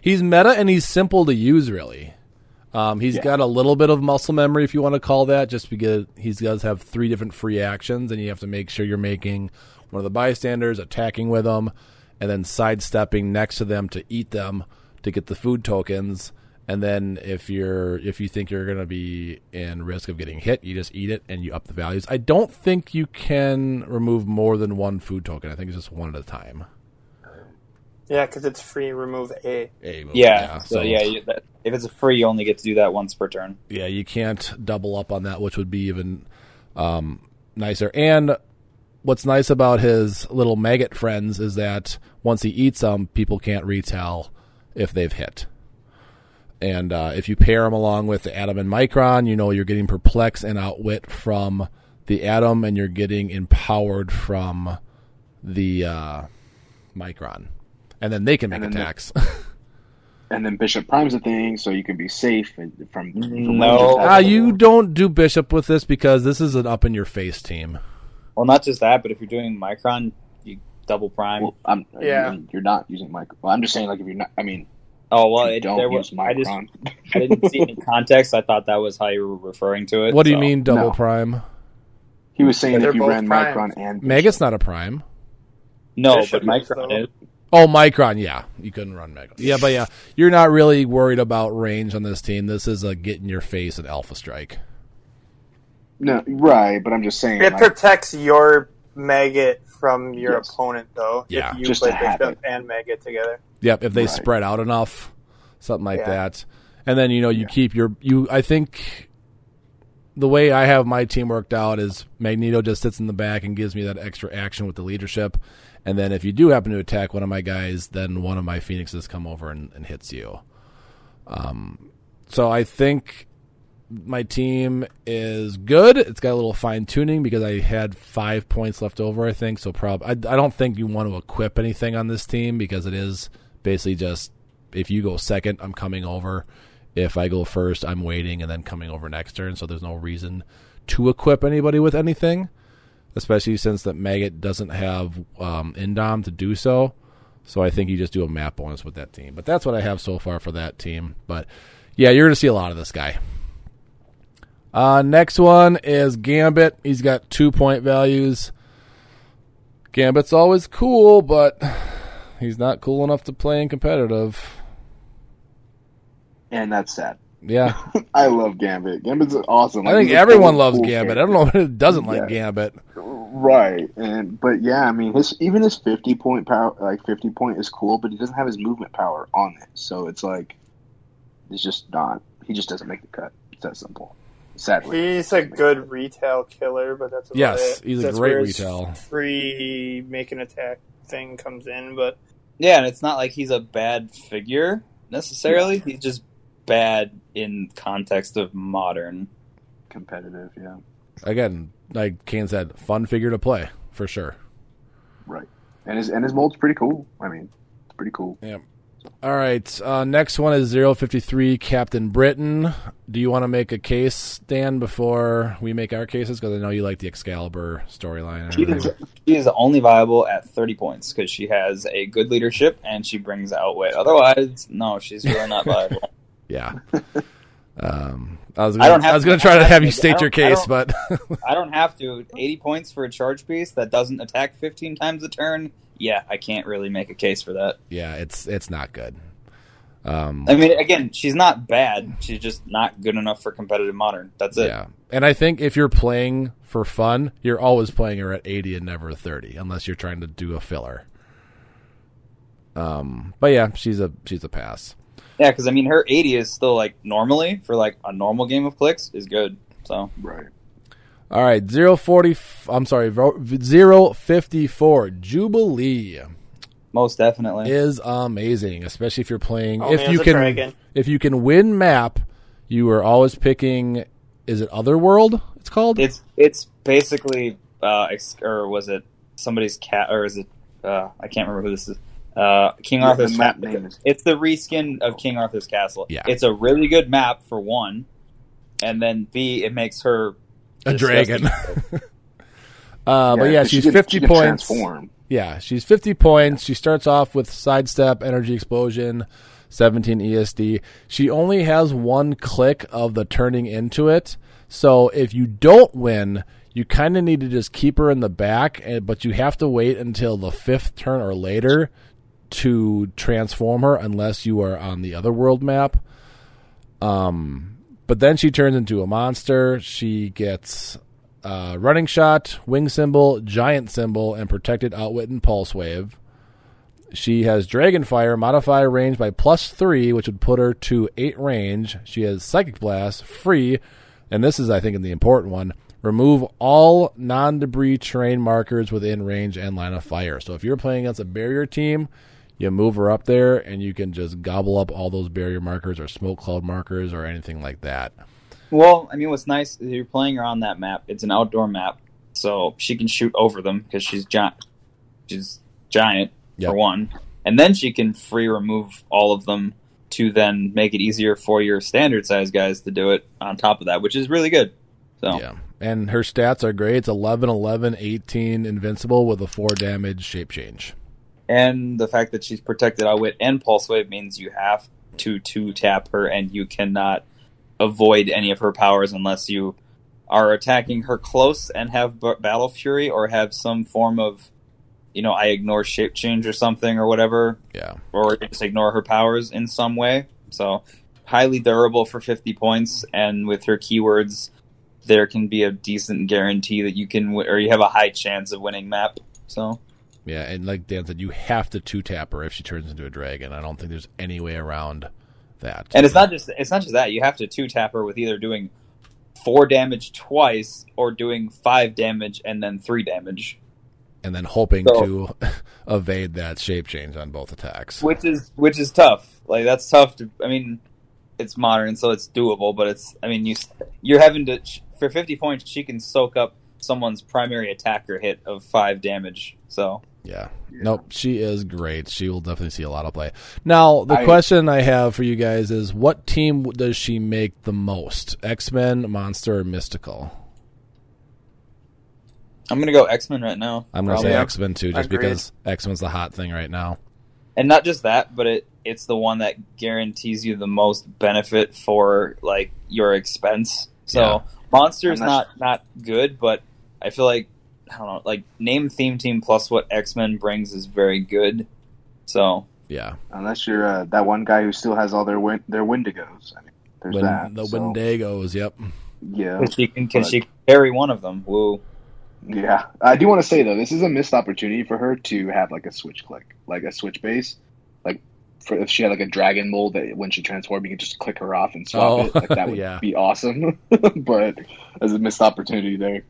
[SPEAKER 1] He's meta and he's simple to use, really. Um, he's
[SPEAKER 4] Yeah.
[SPEAKER 1] got a little bit of muscle memory, if you want to call that, just because he does have three different free actions, and you have to make sure you're making one of the bystanders, attacking with them, and then sidestepping next to them to eat them to get the food tokens. And then if you're if you think you're going to be in risk of getting hit, you just eat it and you up the values. I don't think you can remove more than one food token. I think it's just one at a time.
[SPEAKER 2] Yeah, because it's free. Remove a.
[SPEAKER 1] A move,
[SPEAKER 3] Yeah, so,
[SPEAKER 1] so-
[SPEAKER 3] yeah, you, that, if it's a free, you only get to do that once per turn.
[SPEAKER 1] yeah, you can't double up on that, which would be even um, nicer. And what's nice about his little maggot friends is that once he eats them, people can't retell if they've hit. And uh, if you pair them along with the Atom and Micron, you know you're getting perplex and outwit from the Atom, and you're getting empowered from the uh, Micron. And then they can make
[SPEAKER 4] And then the-
[SPEAKER 1] attacks.
[SPEAKER 4] and then Bishop Prime's a thing, so you can be safe from. from
[SPEAKER 3] No.
[SPEAKER 1] Ah, you don't do Bishop with this because this is an up in your face team.
[SPEAKER 3] Well, not just that, but if you're doing Micron, you double prime.
[SPEAKER 4] Well, I'm,
[SPEAKER 2] Yeah.
[SPEAKER 4] I mean, you're not using micron. Well, I'm just saying, like, if you're not, I mean,
[SPEAKER 3] oh well, it, there was. I just I didn't see any context. I thought that was how you were referring to it.
[SPEAKER 1] What do you mean double
[SPEAKER 4] No.
[SPEAKER 1] prime?
[SPEAKER 4] he was saying
[SPEAKER 2] They're
[SPEAKER 4] if you ran
[SPEAKER 2] primes.
[SPEAKER 4] Micron and Bishop.
[SPEAKER 1] Maggot's not a prime.
[SPEAKER 3] No,
[SPEAKER 2] Bishop
[SPEAKER 3] but Micron
[SPEAKER 2] though.
[SPEAKER 3] is.
[SPEAKER 1] Oh, Micron, yeah. You couldn't run Micron. Yeah, but yeah, you're not really worried about range on this team. This is a get in your face and alpha strike.
[SPEAKER 4] No, right, but I'm just saying.
[SPEAKER 2] It
[SPEAKER 4] like,
[SPEAKER 2] protects your maggot from your
[SPEAKER 4] Yes.
[SPEAKER 2] opponent, though.
[SPEAKER 1] Yeah,
[SPEAKER 2] if you
[SPEAKER 4] just
[SPEAKER 2] play
[SPEAKER 4] to have
[SPEAKER 2] Bishop and maggot together.
[SPEAKER 1] Yep, if they
[SPEAKER 4] Right.
[SPEAKER 1] spread out enough, something like
[SPEAKER 2] Yeah.
[SPEAKER 1] that. And then you know you
[SPEAKER 4] Yeah.
[SPEAKER 1] keep your you. I think the way I have my team worked out is Magneto just sits in the back and gives me that extra action with the leadership. And then if you do happen to attack one of my guys, then one of my phoenixes come over and, and hits you. Um, so I think my team is good. It's got a little fine tuning because I had five points left over. I think so. Prob I, I don't think you want to equip anything on this team because it is basically just if you go second, I'm coming over. If I go first, I'm waiting and then coming over next turn. So there's no reason to equip anybody with anything, especially since that maggot doesn't have um, Indom to do so. So I think you just do a map bonus with that team. But that's what I have so far for that team. But yeah, you're going to see a lot of this guy. Uh, next one is Gambit. He's got two point values. Gambit's always cool, but he's not cool enough to play in competitive.
[SPEAKER 4] and that's sad.
[SPEAKER 1] Yeah,
[SPEAKER 4] I love Gambit. Gambit's awesome.
[SPEAKER 1] I
[SPEAKER 4] Like,
[SPEAKER 1] think everyone loves
[SPEAKER 4] cool
[SPEAKER 1] Gambit. I don't know who doesn't like
[SPEAKER 4] Yeah.
[SPEAKER 1] Gambit.
[SPEAKER 4] Right, and but yeah, I mean, his even his fifty point power, like fifty point, is cool, but he doesn't have his movement power on it, so it's like it's just not. He just doesn't make the cut. It's that simple. Sadly,
[SPEAKER 2] He's a good retail killer, but that's about
[SPEAKER 1] Yes,
[SPEAKER 2] it.
[SPEAKER 1] he's a
[SPEAKER 2] That's
[SPEAKER 1] great
[SPEAKER 2] where his
[SPEAKER 1] retail.
[SPEAKER 2] Free make an attack thing comes in, but
[SPEAKER 3] Yeah, and it's not like he's a bad figure necessarily. He's just bad in context of modern.
[SPEAKER 4] competitive. Yeah,
[SPEAKER 1] Again, like Kane said, fun figure to play for sure.
[SPEAKER 4] right. And his and his mold's pretty cool. I mean, it's pretty cool. Yeah.
[SPEAKER 1] All right, uh, next one is 053 Captain Britain. Do you want to make a case, Dan, before we make our cases? Because I know you like the Excalibur storyline.
[SPEAKER 3] She is, she is only viable at 30 points because she has a good leadership and she brings out outwit. Otherwise, no, she's really not viable.
[SPEAKER 1] Yeah. Um, I was gonna,
[SPEAKER 3] don't
[SPEAKER 1] I was going to try to have you state your
[SPEAKER 3] don't- I
[SPEAKER 1] case, but
[SPEAKER 3] I don't have to. 80 points for a charge piece that doesn't attack 15 times a turn. Yeah, I can't really make a case for that.
[SPEAKER 1] yeah, it's it's not good. Um,
[SPEAKER 3] I mean, again, she's not bad. She's just not good enough for competitive modern. That's it.
[SPEAKER 1] yeah, and I think if you're playing for fun, you're always playing her at 80 and never 30, unless you're trying to do a filler. Um, but yeah, she's a she's a pass.
[SPEAKER 3] Yeah, because I mean, her 80 is still like normally for like a normal game of clicks is good. So
[SPEAKER 4] Right.
[SPEAKER 1] All right, zero forty. I'm sorry, zero fifty four. Jubilee
[SPEAKER 3] most definitely.
[SPEAKER 1] is amazing, especially if you're playing.
[SPEAKER 2] Only
[SPEAKER 1] if
[SPEAKER 2] as
[SPEAKER 1] you can, if you can win map, you are always picking. Is it Otherworld? It's called.
[SPEAKER 3] It's it's basically uh, or was it somebody's cat or is it uh, I can't remember who this is. Uh, King
[SPEAKER 4] Yeah,
[SPEAKER 3] Arthur's
[SPEAKER 4] map
[SPEAKER 3] Ca-
[SPEAKER 4] name is-
[SPEAKER 3] It's the reskin of King Arthur's Castle.
[SPEAKER 1] Yeah.
[SPEAKER 3] it's a really good map for one, and then B, it makes her
[SPEAKER 1] a dragon. uh, but yeah,
[SPEAKER 4] 'cause she
[SPEAKER 1] she's
[SPEAKER 4] can-
[SPEAKER 1] fifty
[SPEAKER 4] she
[SPEAKER 1] points.
[SPEAKER 4] Transform.
[SPEAKER 1] Yeah, she's 50 points. She starts off with sidestep, energy explosion, 17 ESD. She only has one click of the turning into it. So if you don't win, you kind of need to just keep her in the back, but you have to wait until the fifth turn or later to transform her, unless you are on the other world map. Um, but then she turns into a monster. She gets uh, running shot, wing symbol, giant symbol, and protected outwit and pulse wave. She has dragon fire, modify range by plus three, which would put her to eight range. She has psychic blast, free, and this is, I think, the important one. Remove all non debris terrain markers within range and line of fire. So if you're playing against a barrier team, you move her up there and you can just gobble up all those barrier markers or smoke cloud markers or anything like that.
[SPEAKER 3] Well, I mean, what's nice is you're playing her on that map. It's an outdoor map, so she can shoot over them because she's giant. She's giant
[SPEAKER 1] Yep.
[SPEAKER 3] for one, and then she can free remove all of them to then make it easier for your standard size guys to do it on top of that, which is really good. So
[SPEAKER 1] Yeah. And her stats are great. It's 11, 11, 18 invincible with a 4 damage shape change.
[SPEAKER 3] And the fact that she's protected outwit and pulse wave means you have to two tap her, and you cannot avoid any of her powers unless you are attacking her close and have b- battle fury or have some form of you know i ignore shape change or something or whatever.
[SPEAKER 1] Yeah.
[SPEAKER 3] or just ignore her powers in some way. So highly durable for 50 points and with her keywords there can be a decent guarantee that you can w- or you have a high chance of winning map. So
[SPEAKER 1] Yeah. And like Dan said, you have to two tap her if she turns into a dragon. I don't think there's any way around that.
[SPEAKER 3] And it's not just it's not just that you have to two tap her with either doing four damage twice or doing five damage and then three damage,
[SPEAKER 1] And then hoping
[SPEAKER 3] So-
[SPEAKER 1] to evade that shape change on both attacks.
[SPEAKER 3] which is which is tough. Like that's tough to. I mean, it's modern, so it's doable, but it's. I mean, you you're having to for fifty points. She can soak up someone's primary attacker hit of five damage. So
[SPEAKER 1] Yeah. Nope. She is great. She will definitely see a lot of play. Now, the
[SPEAKER 4] I-
[SPEAKER 1] question I have for you guys is what team does she make the most? X Men, Monster, or Mystical?
[SPEAKER 3] I'm gonna go X Men right now.
[SPEAKER 1] I'm going to say X Men too, just because X Men's the hot thing right now.
[SPEAKER 3] and not just that, but it it's the one that guarantees you the most benefit for like your expense. So
[SPEAKER 1] Yeah.
[SPEAKER 3] Monster's
[SPEAKER 4] And that's-
[SPEAKER 3] not not good, but I feel like I don't know, like name theme team plus what X Men brings is very good. So
[SPEAKER 1] Yeah.
[SPEAKER 4] Unless you're uh, that one guy who still has all their win- their Wendigos. I mean, there's
[SPEAKER 1] When,
[SPEAKER 4] that.
[SPEAKER 1] the
[SPEAKER 4] so,
[SPEAKER 1] Wendigos, yep.
[SPEAKER 4] yeah,
[SPEAKER 3] can she can, can
[SPEAKER 4] but-
[SPEAKER 3] she carry one of them? Woo!
[SPEAKER 4] yeah. I do want to say though, this is a missed opportunity for her to have like a switch click, like a switch base, like. For if she had like a dragon mold that when she transformed, you could just click her off and swap
[SPEAKER 1] Oh,
[SPEAKER 4] it. Like that would
[SPEAKER 1] yeah.
[SPEAKER 4] be awesome. but as a missed opportunity there.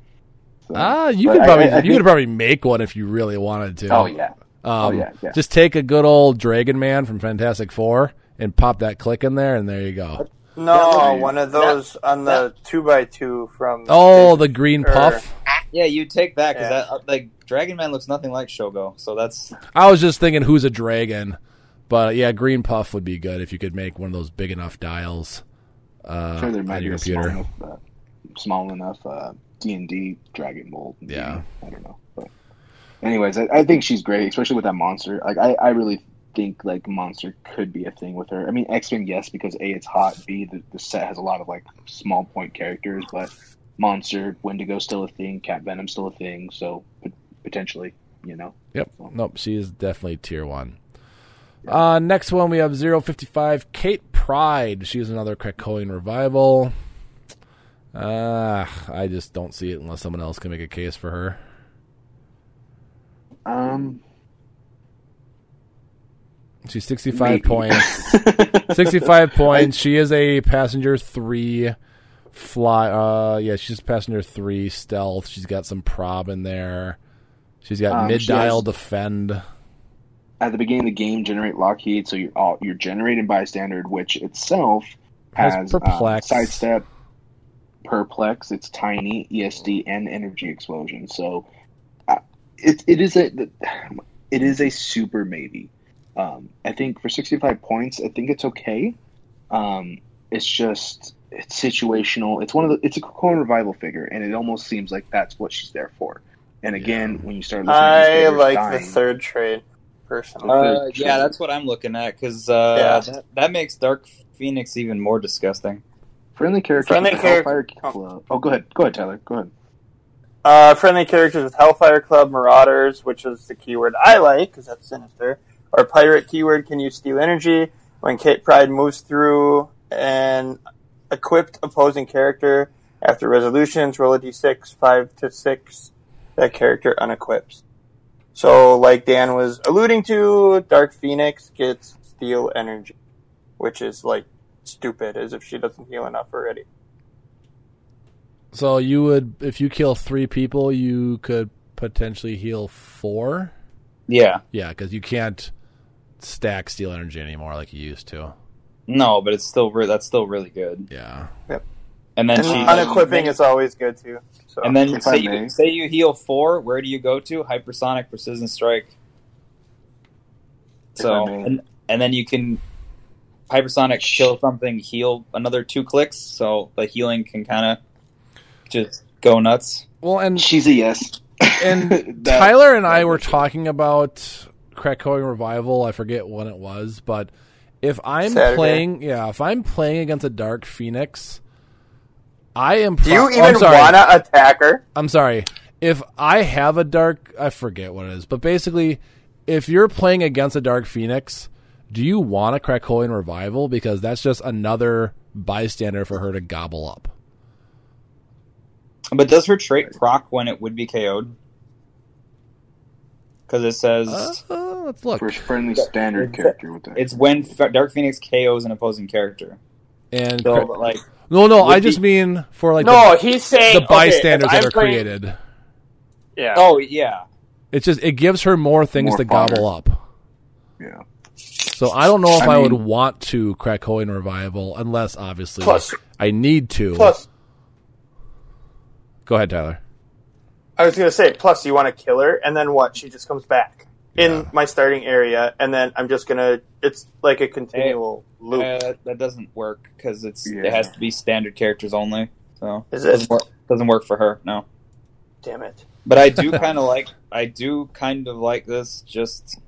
[SPEAKER 4] So-
[SPEAKER 1] Ah, you
[SPEAKER 4] but
[SPEAKER 1] could
[SPEAKER 4] I-
[SPEAKER 1] probably
[SPEAKER 4] I- I
[SPEAKER 1] you
[SPEAKER 4] think-
[SPEAKER 1] could probably make one if you really wanted to.
[SPEAKER 4] Oh yeah.
[SPEAKER 1] Um,
[SPEAKER 4] Oh, yeah, yeah.
[SPEAKER 1] Just take a good old Dragon Man from Fantastic Four and pop that click in there, and there you go.
[SPEAKER 2] No,
[SPEAKER 4] would-
[SPEAKER 2] one of those on the two by two from.
[SPEAKER 1] Oh, the green
[SPEAKER 2] Or-
[SPEAKER 1] puff.
[SPEAKER 3] Yeah, you take that because
[SPEAKER 2] Yeah.
[SPEAKER 3] that uh, like Dragon Man looks nothing like Shogo. So that's
[SPEAKER 1] I was just thinking, who's a dragon? But yeah, green puff would be good if you could make one of those big enough dials uh,
[SPEAKER 4] I'm sure there
[SPEAKER 1] on
[SPEAKER 4] might be
[SPEAKER 1] your
[SPEAKER 4] a small enough, uh, small enough uh, D and D dragon mold.
[SPEAKER 1] Yeah.
[SPEAKER 4] I don't know. But anyways, I, I think she's great, especially with that monster. Like I, I really think like monster could be a thing with her. I mean X Men, yes, because a it's hot. B the, the set has a lot of like small point characters, but monster, Wendigo still a thing, Cat Venom still a thing. So pot- potentially, you know.
[SPEAKER 1] Yep. Nope. She is definitely tier one. Uh, next one we have 055 Kate Pryde. She's another Krakoan revival. Uh, I just don't see it unless someone else can make a case for her.
[SPEAKER 4] Um,
[SPEAKER 1] She's 65
[SPEAKER 4] maybe.
[SPEAKER 1] points. 65 points. She is a passenger 3 fly uh yeah, she's passenger 3 stealth. She's got some prob in there. She's got
[SPEAKER 4] Um,
[SPEAKER 1] mid
[SPEAKER 4] she
[SPEAKER 1] dial
[SPEAKER 4] has-
[SPEAKER 1] defend.
[SPEAKER 4] At the beginning of the game, generate Lockheed, so you're all, you're generating bystander, which itself
[SPEAKER 1] Has
[SPEAKER 4] has, um,
[SPEAKER 1] perplex.
[SPEAKER 4] sidestep, perplex. It's tiny, ESD, and energy explosion. So uh, it it is a it is a super maybe. Um, I think for 65 points, I think it's okay. Um, it's just it's situational. It's one of the it's a Krakoan revival figure, and it almost seems like that's what she's there for. And again, when you start listening, to
[SPEAKER 2] I like
[SPEAKER 4] dying,
[SPEAKER 2] the third trade, personally.
[SPEAKER 3] Uh, yeah, that's what I'm looking at because uh,
[SPEAKER 2] Yeah.
[SPEAKER 3] that, that makes Dark Phoenix even more disgusting.
[SPEAKER 4] Friendly characters.
[SPEAKER 2] Friendly
[SPEAKER 4] with
[SPEAKER 2] character-
[SPEAKER 4] Hellfire Club. Oh, go ahead. Go ahead, Tyler. Go ahead.
[SPEAKER 2] Uh, friendly characters with Hellfire Club, Marauders, which is the keyword I like because that's sinister, or Pirate keyword can use steal energy. When Kate Pryde moves through an equipped opposing character after resolutions, roll a d6, 5 to 6. That character unequips. So, like Dan was alluding to, Dark Phoenix gets steal energy, which is like stupid, as if she doesn't heal enough already.
[SPEAKER 1] So you would if you kill 3 people, you could potentially heal 4.
[SPEAKER 3] Yeah,
[SPEAKER 1] Yeah, cuz you can't stack steal energy anymore like you used to.
[SPEAKER 3] no, but it's still re- that's still really good.
[SPEAKER 1] Yeah. Yep.
[SPEAKER 3] And then
[SPEAKER 2] And
[SPEAKER 3] she
[SPEAKER 2] unequipping is always good too. So.
[SPEAKER 3] And then
[SPEAKER 4] If
[SPEAKER 3] say you, say you heal four, where do you go to? Hypersonic Precision Strike. So and, and then you can hypersonic kill something, heal another two clicks, so the healing can kind of just go nuts.
[SPEAKER 1] Well, and
[SPEAKER 4] She's a yes.
[SPEAKER 1] and
[SPEAKER 4] That-
[SPEAKER 1] Tyler and I were talking about Krakoan Revival. I forget when it was, but if I'm
[SPEAKER 2] Saturday.
[SPEAKER 1] playing, yeah, if I'm playing against a Dark Phoenix, I am.
[SPEAKER 2] Do
[SPEAKER 1] pro-
[SPEAKER 2] you
[SPEAKER 1] oh, I'm
[SPEAKER 2] even
[SPEAKER 1] sorry.
[SPEAKER 2] wanna attack her?
[SPEAKER 1] I'm sorry. If I have a dark, I forget what it is, but basically, if you're playing against a Dark Phoenix, do you want a Krakoan Revival? Because that's just another bystander for her to gobble up.
[SPEAKER 3] But does her trait proc when it would be KO'd? Because it says
[SPEAKER 1] Uh, let's look.
[SPEAKER 4] For friendly standard
[SPEAKER 3] It's-
[SPEAKER 4] character with that.
[SPEAKER 3] it's when F- Dark Phoenix KOs an opposing character.
[SPEAKER 1] And
[SPEAKER 3] So,
[SPEAKER 1] Kra-
[SPEAKER 3] like,
[SPEAKER 1] no, no, I just
[SPEAKER 3] be-
[SPEAKER 1] mean for like
[SPEAKER 2] no,
[SPEAKER 1] the,
[SPEAKER 2] he's saying
[SPEAKER 1] the bystanders
[SPEAKER 2] okay,
[SPEAKER 1] that
[SPEAKER 2] I'm
[SPEAKER 1] are
[SPEAKER 2] playing-
[SPEAKER 1] created.
[SPEAKER 2] Yeah.
[SPEAKER 3] oh yeah,
[SPEAKER 1] It's just it gives her more things
[SPEAKER 4] More
[SPEAKER 1] to
[SPEAKER 4] fodder.
[SPEAKER 1] gobble up.
[SPEAKER 4] yeah.
[SPEAKER 1] So I don't know if I,
[SPEAKER 4] I
[SPEAKER 1] would want to crack Krakoan revival unless obviously
[SPEAKER 2] Plus-
[SPEAKER 1] I need to.
[SPEAKER 2] Plus,
[SPEAKER 1] Go ahead, Tyler.
[SPEAKER 2] I was gonna say, plus you want to kill her, and then what? She just comes back in
[SPEAKER 1] Yeah.
[SPEAKER 2] my starting area, and then I'm just gonna. It's like a continual loop.
[SPEAKER 3] uh, that doesn't work because it's
[SPEAKER 4] Yeah.
[SPEAKER 3] it has to be standard characters only. So
[SPEAKER 2] Is it?
[SPEAKER 3] doesn't work, doesn't work for her? No.
[SPEAKER 2] Damn it!
[SPEAKER 3] But I do kind of like I do kind of like this. Just,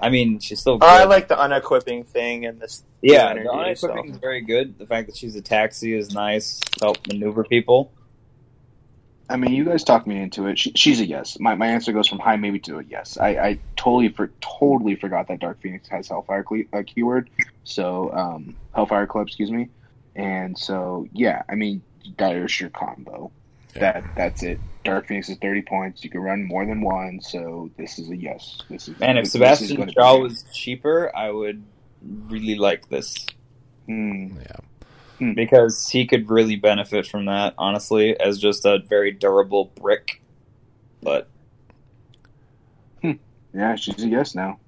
[SPEAKER 3] I mean, she's still. Good.
[SPEAKER 2] Oh, I like the unequipping thing and this.
[SPEAKER 3] Yeah,
[SPEAKER 2] energy,
[SPEAKER 3] the unequipping
[SPEAKER 2] so.
[SPEAKER 3] is very good. The fact that she's a taxi is nice. to Help maneuver people.
[SPEAKER 4] I mean, you guys talked me into it. She, she's a yes. My, my answer goes from high maybe to a yes. I, I totally for totally forgot that Dark Phoenix has Hellfire cle- uh, keyword. So um, Hellfire Club, excuse me. And so yeah, I mean that is your combo.
[SPEAKER 1] Yeah.
[SPEAKER 4] That that's it. Dark Phoenix is thirty points. You can run more than one. So this is a yes. This is
[SPEAKER 3] And if
[SPEAKER 4] this- this
[SPEAKER 3] Sebastian Shaw was cheaper, I would really like this
[SPEAKER 4] Hmm.
[SPEAKER 1] Yeah.
[SPEAKER 3] because he could really benefit from that. Honestly, as just a very durable brick. But
[SPEAKER 4] yeah, she's a yes now.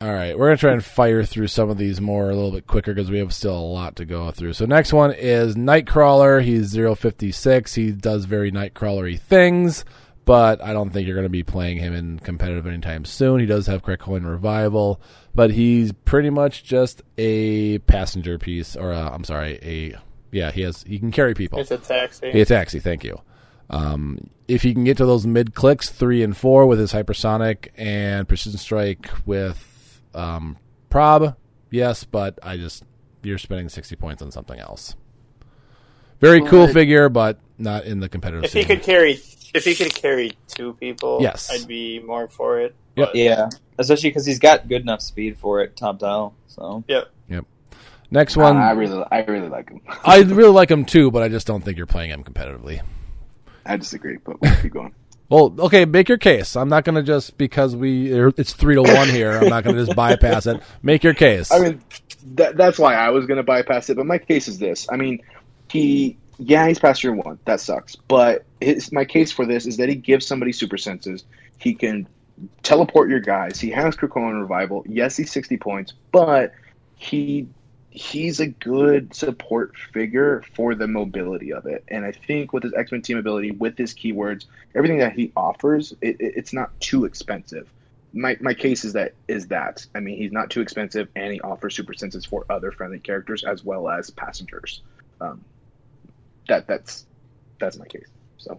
[SPEAKER 1] All right, we're gonna try and fire through some of these more a little bit quicker because we have still a lot to go through. So next one is Nightcrawler. He's 056. He does very Nightcrawlery things, but I don't think you're gonna be playing him in competitive anytime soon. He does have Krakoan Revival, but he's pretty much just a passenger piece, or i I'm sorry, a yeah. He has he can carry people.
[SPEAKER 2] It's a taxi.
[SPEAKER 1] It's a taxi, thank you. Um, if he can get to those mid clicks, three and four with his hypersonic and precision strike with um, prob, yes, but I just you're spending sixty points on something else. Very cool
[SPEAKER 2] Right.
[SPEAKER 1] figure, but not in the competitive.
[SPEAKER 2] if he could carry, if he could carry two people,
[SPEAKER 1] Yes.
[SPEAKER 2] I'd be more for it.
[SPEAKER 1] Yep.
[SPEAKER 3] Yeah, especially because he's got good enough speed for it, top dial. So yep, yep.
[SPEAKER 1] Next one,
[SPEAKER 4] I really, I really like him.
[SPEAKER 1] I really like him too, but I just don't think you're playing him competitively.
[SPEAKER 4] I disagree, but we'll keep going.
[SPEAKER 1] Well, okay, make your case. I'm not going to just because we er, it's three to one here. I'm not going to just bypass it. Make your case.
[SPEAKER 4] I mean, that, that's why I was going to bypass it. But my case is this: I mean, he, yeah, he's past year one. That sucks. But his, my case for this is that he gives somebody super senses. He can teleport your guys. He has Krakoan revival. Yes, he's sixty points, but he he's a good support figure for the mobility of it. And I think with his X Men team ability, with his keywords, everything that he offers, it, it, it's not too expensive. My, my case is that is that I mean he's not too expensive and he offers super senses for other friendly characters as well as passengers. Um, that that's that's my case. So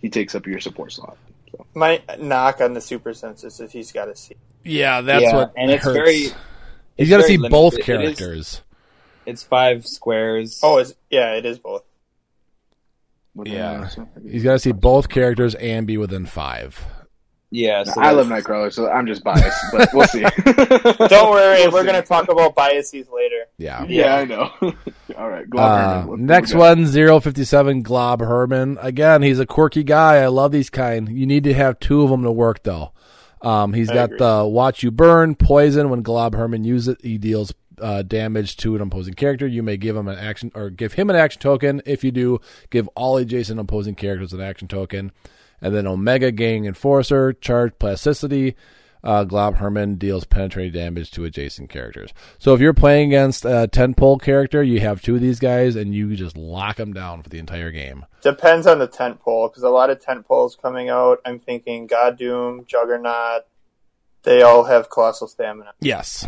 [SPEAKER 4] he takes up your support slot. So
[SPEAKER 2] My knock on the super senses is he's got to see.
[SPEAKER 1] yeah, that's
[SPEAKER 3] Yeah,
[SPEAKER 1] what
[SPEAKER 3] and it's
[SPEAKER 1] hurts.
[SPEAKER 3] very.
[SPEAKER 1] He's
[SPEAKER 3] it's
[SPEAKER 1] got to see
[SPEAKER 3] limited.
[SPEAKER 1] both characters.
[SPEAKER 3] it's five squares.
[SPEAKER 2] Oh, is yeah, it is both.
[SPEAKER 4] what do I
[SPEAKER 1] Yeah. He's got to see both characters and be within five.
[SPEAKER 3] yeah. So
[SPEAKER 4] I love
[SPEAKER 3] that's-
[SPEAKER 4] Nightcrawler, so I'm just biased, but we'll see.
[SPEAKER 2] Don't worry,
[SPEAKER 4] We'll
[SPEAKER 2] we're
[SPEAKER 4] see.
[SPEAKER 2] gonna talk about biases later.
[SPEAKER 1] Yeah.
[SPEAKER 4] Yeah, I know. All right, Glob
[SPEAKER 1] Uh,
[SPEAKER 4] Herman, what- what
[SPEAKER 1] next
[SPEAKER 4] we
[SPEAKER 1] one, 057 Glob Herman. Again, he's a quirky guy. I love these kind. You need to have two of them to work, though. Um, he's
[SPEAKER 2] I
[SPEAKER 1] got
[SPEAKER 2] agree.
[SPEAKER 1] the Watch You Burn, Poison. When Glob Herman uses it, he deals uh, damage to an opposing character. You may give him an action or give him an action token. If you do, give all adjacent opposing characters an action token. And then Omega Gang Enforcer, Charge Plasticity. Uh, Glob Herman deals penetrating damage to adjacent characters. So if you're playing against a tent pole character, you have two of these guys and you just lock them down for the entire game.
[SPEAKER 2] Depends on the tent pole because a lot of tent poles coming out. I'm thinking God Doom, Juggernaut. They all have colossal stamina.
[SPEAKER 1] Yes.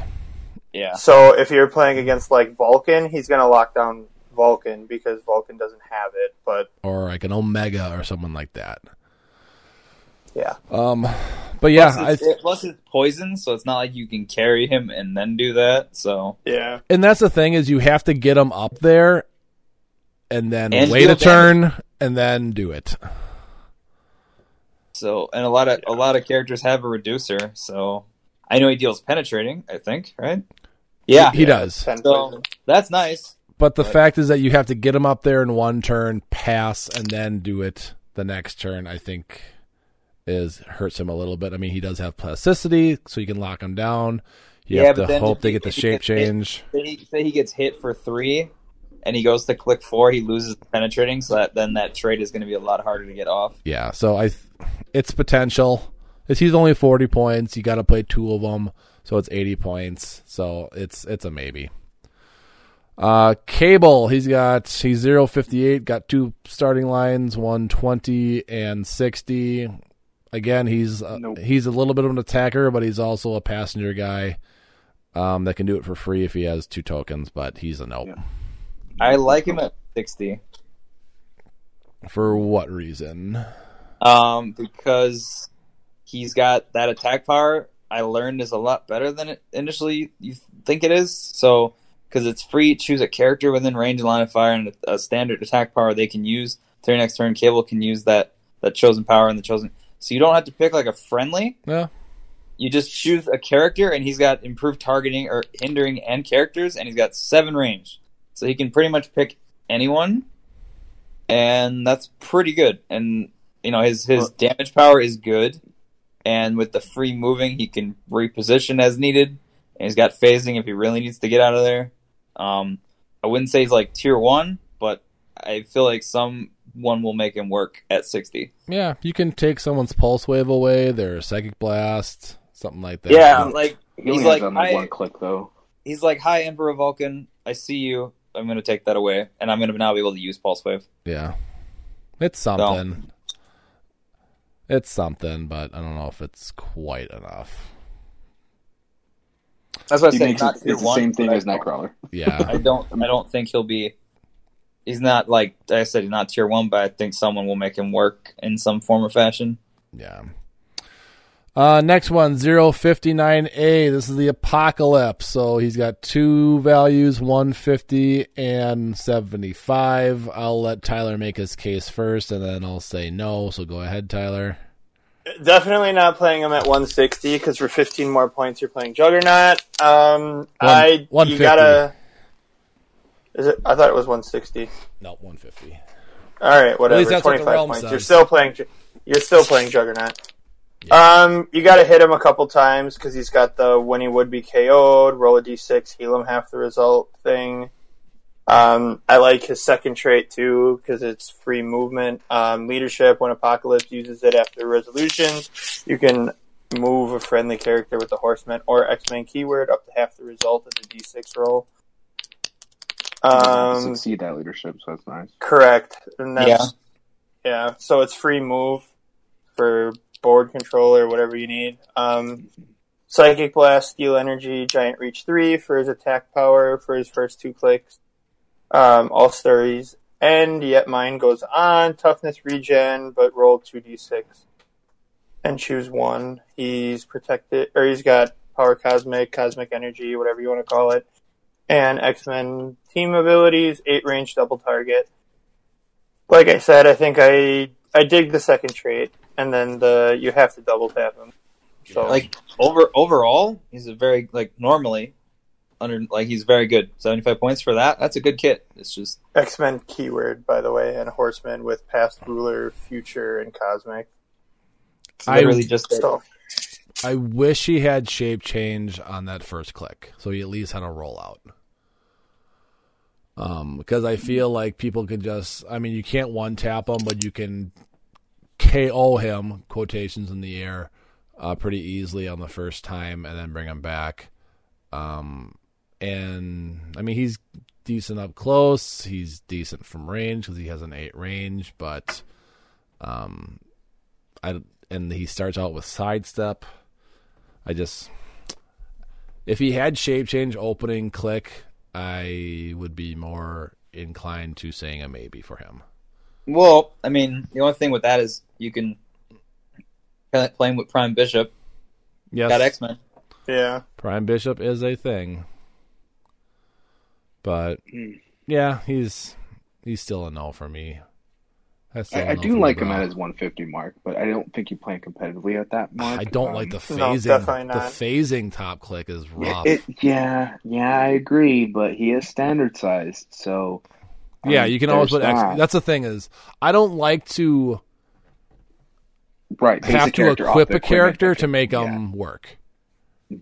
[SPEAKER 3] Yeah.
[SPEAKER 2] So if you're playing against like Vulcan, he's gonna lock down Vulcan because Vulcan doesn't have it. But
[SPEAKER 1] Or like an Omega or someone like that.
[SPEAKER 2] Yeah,
[SPEAKER 1] Um, but yeah,
[SPEAKER 3] plus,
[SPEAKER 1] I,
[SPEAKER 3] it's, plus it's poison, so it's not like you can carry him and then do that. So
[SPEAKER 2] yeah,
[SPEAKER 1] and that's the thing is you have to get him up there and then
[SPEAKER 3] And
[SPEAKER 1] wait a turn and then do it.
[SPEAKER 3] so and a lot of a lot of characters have a reducer. So I know he deals penetrating. I think right. Yeah,
[SPEAKER 1] He, he does.
[SPEAKER 3] So that's nice.
[SPEAKER 1] But the
[SPEAKER 3] Right.
[SPEAKER 1] fact is that you have to get him up there in one turn, pass, and then do it the next turn. I think is hurts him a little bit. I mean, he does have plasticity, so you can lock him down. You
[SPEAKER 3] Yeah,
[SPEAKER 1] have to hope they
[SPEAKER 3] he-
[SPEAKER 1] get the shape
[SPEAKER 3] gets hit-
[SPEAKER 1] change.
[SPEAKER 3] Say he, say he gets hit for three, and he goes to click four. He loses penetrating, so that then that trade is going to be a lot harder to get off.
[SPEAKER 1] Yeah, so I, it's potential. It's he's only forty points. You got to play two of them, so it's eighty points. So it's it's a maybe. Uh, Cable, he's got he's zero fifty eight. Got two starting lines, one twenty and sixty. Again, he's uh,
[SPEAKER 4] Nope.
[SPEAKER 1] he's a little bit of an attacker, but he's also a passenger guy. Um, that can do it for free if he has two tokens, but he's a nope.
[SPEAKER 4] Yeah.
[SPEAKER 3] I like him at sixty,
[SPEAKER 1] For what reason?
[SPEAKER 3] um, because he's got that attack power. I learned is a lot better than it initially you think it is. So because it's free, choose a character within range and line of fire and a standard attack power they can use. Their next turn, Cable can use that that chosen power and the chosen. So you don't have to pick like a friendly.
[SPEAKER 1] Yeah,
[SPEAKER 3] You just choose a character, and he's got improved targeting or hindering and characters, and he's got seven range. So he can pretty much pick anyone, and that's pretty good. And you know his his damage power is good, and with the free moving, he can reposition as needed. And he's got phasing if he really needs to get out of there. Um, I wouldn't say he's like tier one, but I feel like someone will make him work at sixty.
[SPEAKER 1] yeah. You can take someone's pulse wave away, their psychic blast, something like that.
[SPEAKER 3] Yeah, like
[SPEAKER 4] He
[SPEAKER 3] he's like
[SPEAKER 4] has
[SPEAKER 3] I-
[SPEAKER 4] one click though.
[SPEAKER 3] he's like, "Hi, Emperor Vulcan. I see you. I'm going to take that away, and I'm going to now be able to use Pulse Wave."
[SPEAKER 1] Yeah. It's something. It's something, but I don't know if it's quite enough.
[SPEAKER 3] That's what I
[SPEAKER 4] He
[SPEAKER 3] saying.
[SPEAKER 4] makes
[SPEAKER 3] Not
[SPEAKER 4] it,
[SPEAKER 3] tier
[SPEAKER 4] it's the
[SPEAKER 3] one,
[SPEAKER 4] same thing as Nightcrawler.
[SPEAKER 1] Yeah.
[SPEAKER 3] I don't. I don't think he'll be. He's not like I said. He's not tier one, but I think someone will make him work in some form or fashion.
[SPEAKER 1] yeah. Uh, next one, 059A. This is the Apocalypse. So he's got two values, 150 and 75. I'll let Tyler make his case first, and then I'll say no. So go ahead, Tyler.
[SPEAKER 2] Definitely not playing him at 160 because for 15 more points you're playing Juggernaut. Um, I you gotta. Is it? I thought it was 160.
[SPEAKER 1] Not 150.
[SPEAKER 2] All right, whatever.
[SPEAKER 1] that's what the
[SPEAKER 2] 25
[SPEAKER 1] realm
[SPEAKER 2] points.
[SPEAKER 1] says.
[SPEAKER 2] You're still playing. You're still playing Juggernaut. Um, you got to hit him a couple times because he's got the when he would be KO'd, roll a d6, heal him half the result thing. Um, I like his second trait too because it's free movement. Um, leadership when Apocalypse uses it after resolutions, you can move a friendly character with the Horseman or X-Men keyword up to half the result of the d6 roll. Um,
[SPEAKER 4] succeed that leadership, so that's nice.
[SPEAKER 2] Correct. And that's, yeah. So it's free move for board control or whatever you need. Um, Psychic Blast, Steal Energy, Giant Reach 3 for his attack power for his first two clicks. Um, All Stories End, yet mine goes on. Toughness regen, but roll 2d6 and choose one. He's protected, or he's got Power Cosmic, Cosmic Energy, whatever you want to call it. And X Men team abilities, 8 range double target. Like I said, I think I I dig the second trait, and then the you have to double tap him. So
[SPEAKER 3] Like over overall, he's a very like normally under like he's very good. Seventy five points for that. That's a good kit. It's just
[SPEAKER 2] X Men keyword, by the way, and Horseman with past ruler, future, and cosmic.
[SPEAKER 3] it's
[SPEAKER 1] I-
[SPEAKER 3] literally just
[SPEAKER 2] So
[SPEAKER 1] I wish he had shape change on that first click, so he at least had a rollout. Um, because I feel like people can just, I mean, you can't one tap him, but you can KO him, quotations in the air, uh, pretty easily on the first time, and then bring him back. Um, and I mean, he's decent up close. He's decent from range because he has an eight range, but um, I and he starts out with sidestep. I just if he had shape change opening click, I would be more inclined to saying a maybe for him.
[SPEAKER 3] well. I mean, the only thing with that is you can play him with Prime Bishop.
[SPEAKER 1] Yes,
[SPEAKER 3] Got X Men.
[SPEAKER 2] yeah,
[SPEAKER 1] Prime Bishop is a thing, but
[SPEAKER 4] Hmm.
[SPEAKER 1] yeah, he's he's still a no for me. That's still a
[SPEAKER 4] I, I
[SPEAKER 1] no
[SPEAKER 4] do
[SPEAKER 1] for me,
[SPEAKER 4] like him at his 150 mark, but I don't think you play competitively at that mark.
[SPEAKER 1] I don't
[SPEAKER 4] Um,
[SPEAKER 1] like the phasing.
[SPEAKER 2] definitely
[SPEAKER 1] the phasing top click is
[SPEAKER 4] Yeah,
[SPEAKER 1] rough.
[SPEAKER 4] it, yeah, yeah, I agree, but he is standard sized, so I
[SPEAKER 1] yeah, you can always
[SPEAKER 4] there's
[SPEAKER 1] put X. That's the thing is, I don't like to
[SPEAKER 4] right.
[SPEAKER 1] have to equip a character
[SPEAKER 4] I
[SPEAKER 1] to
[SPEAKER 4] think,
[SPEAKER 1] make
[SPEAKER 4] yeah.
[SPEAKER 1] them work.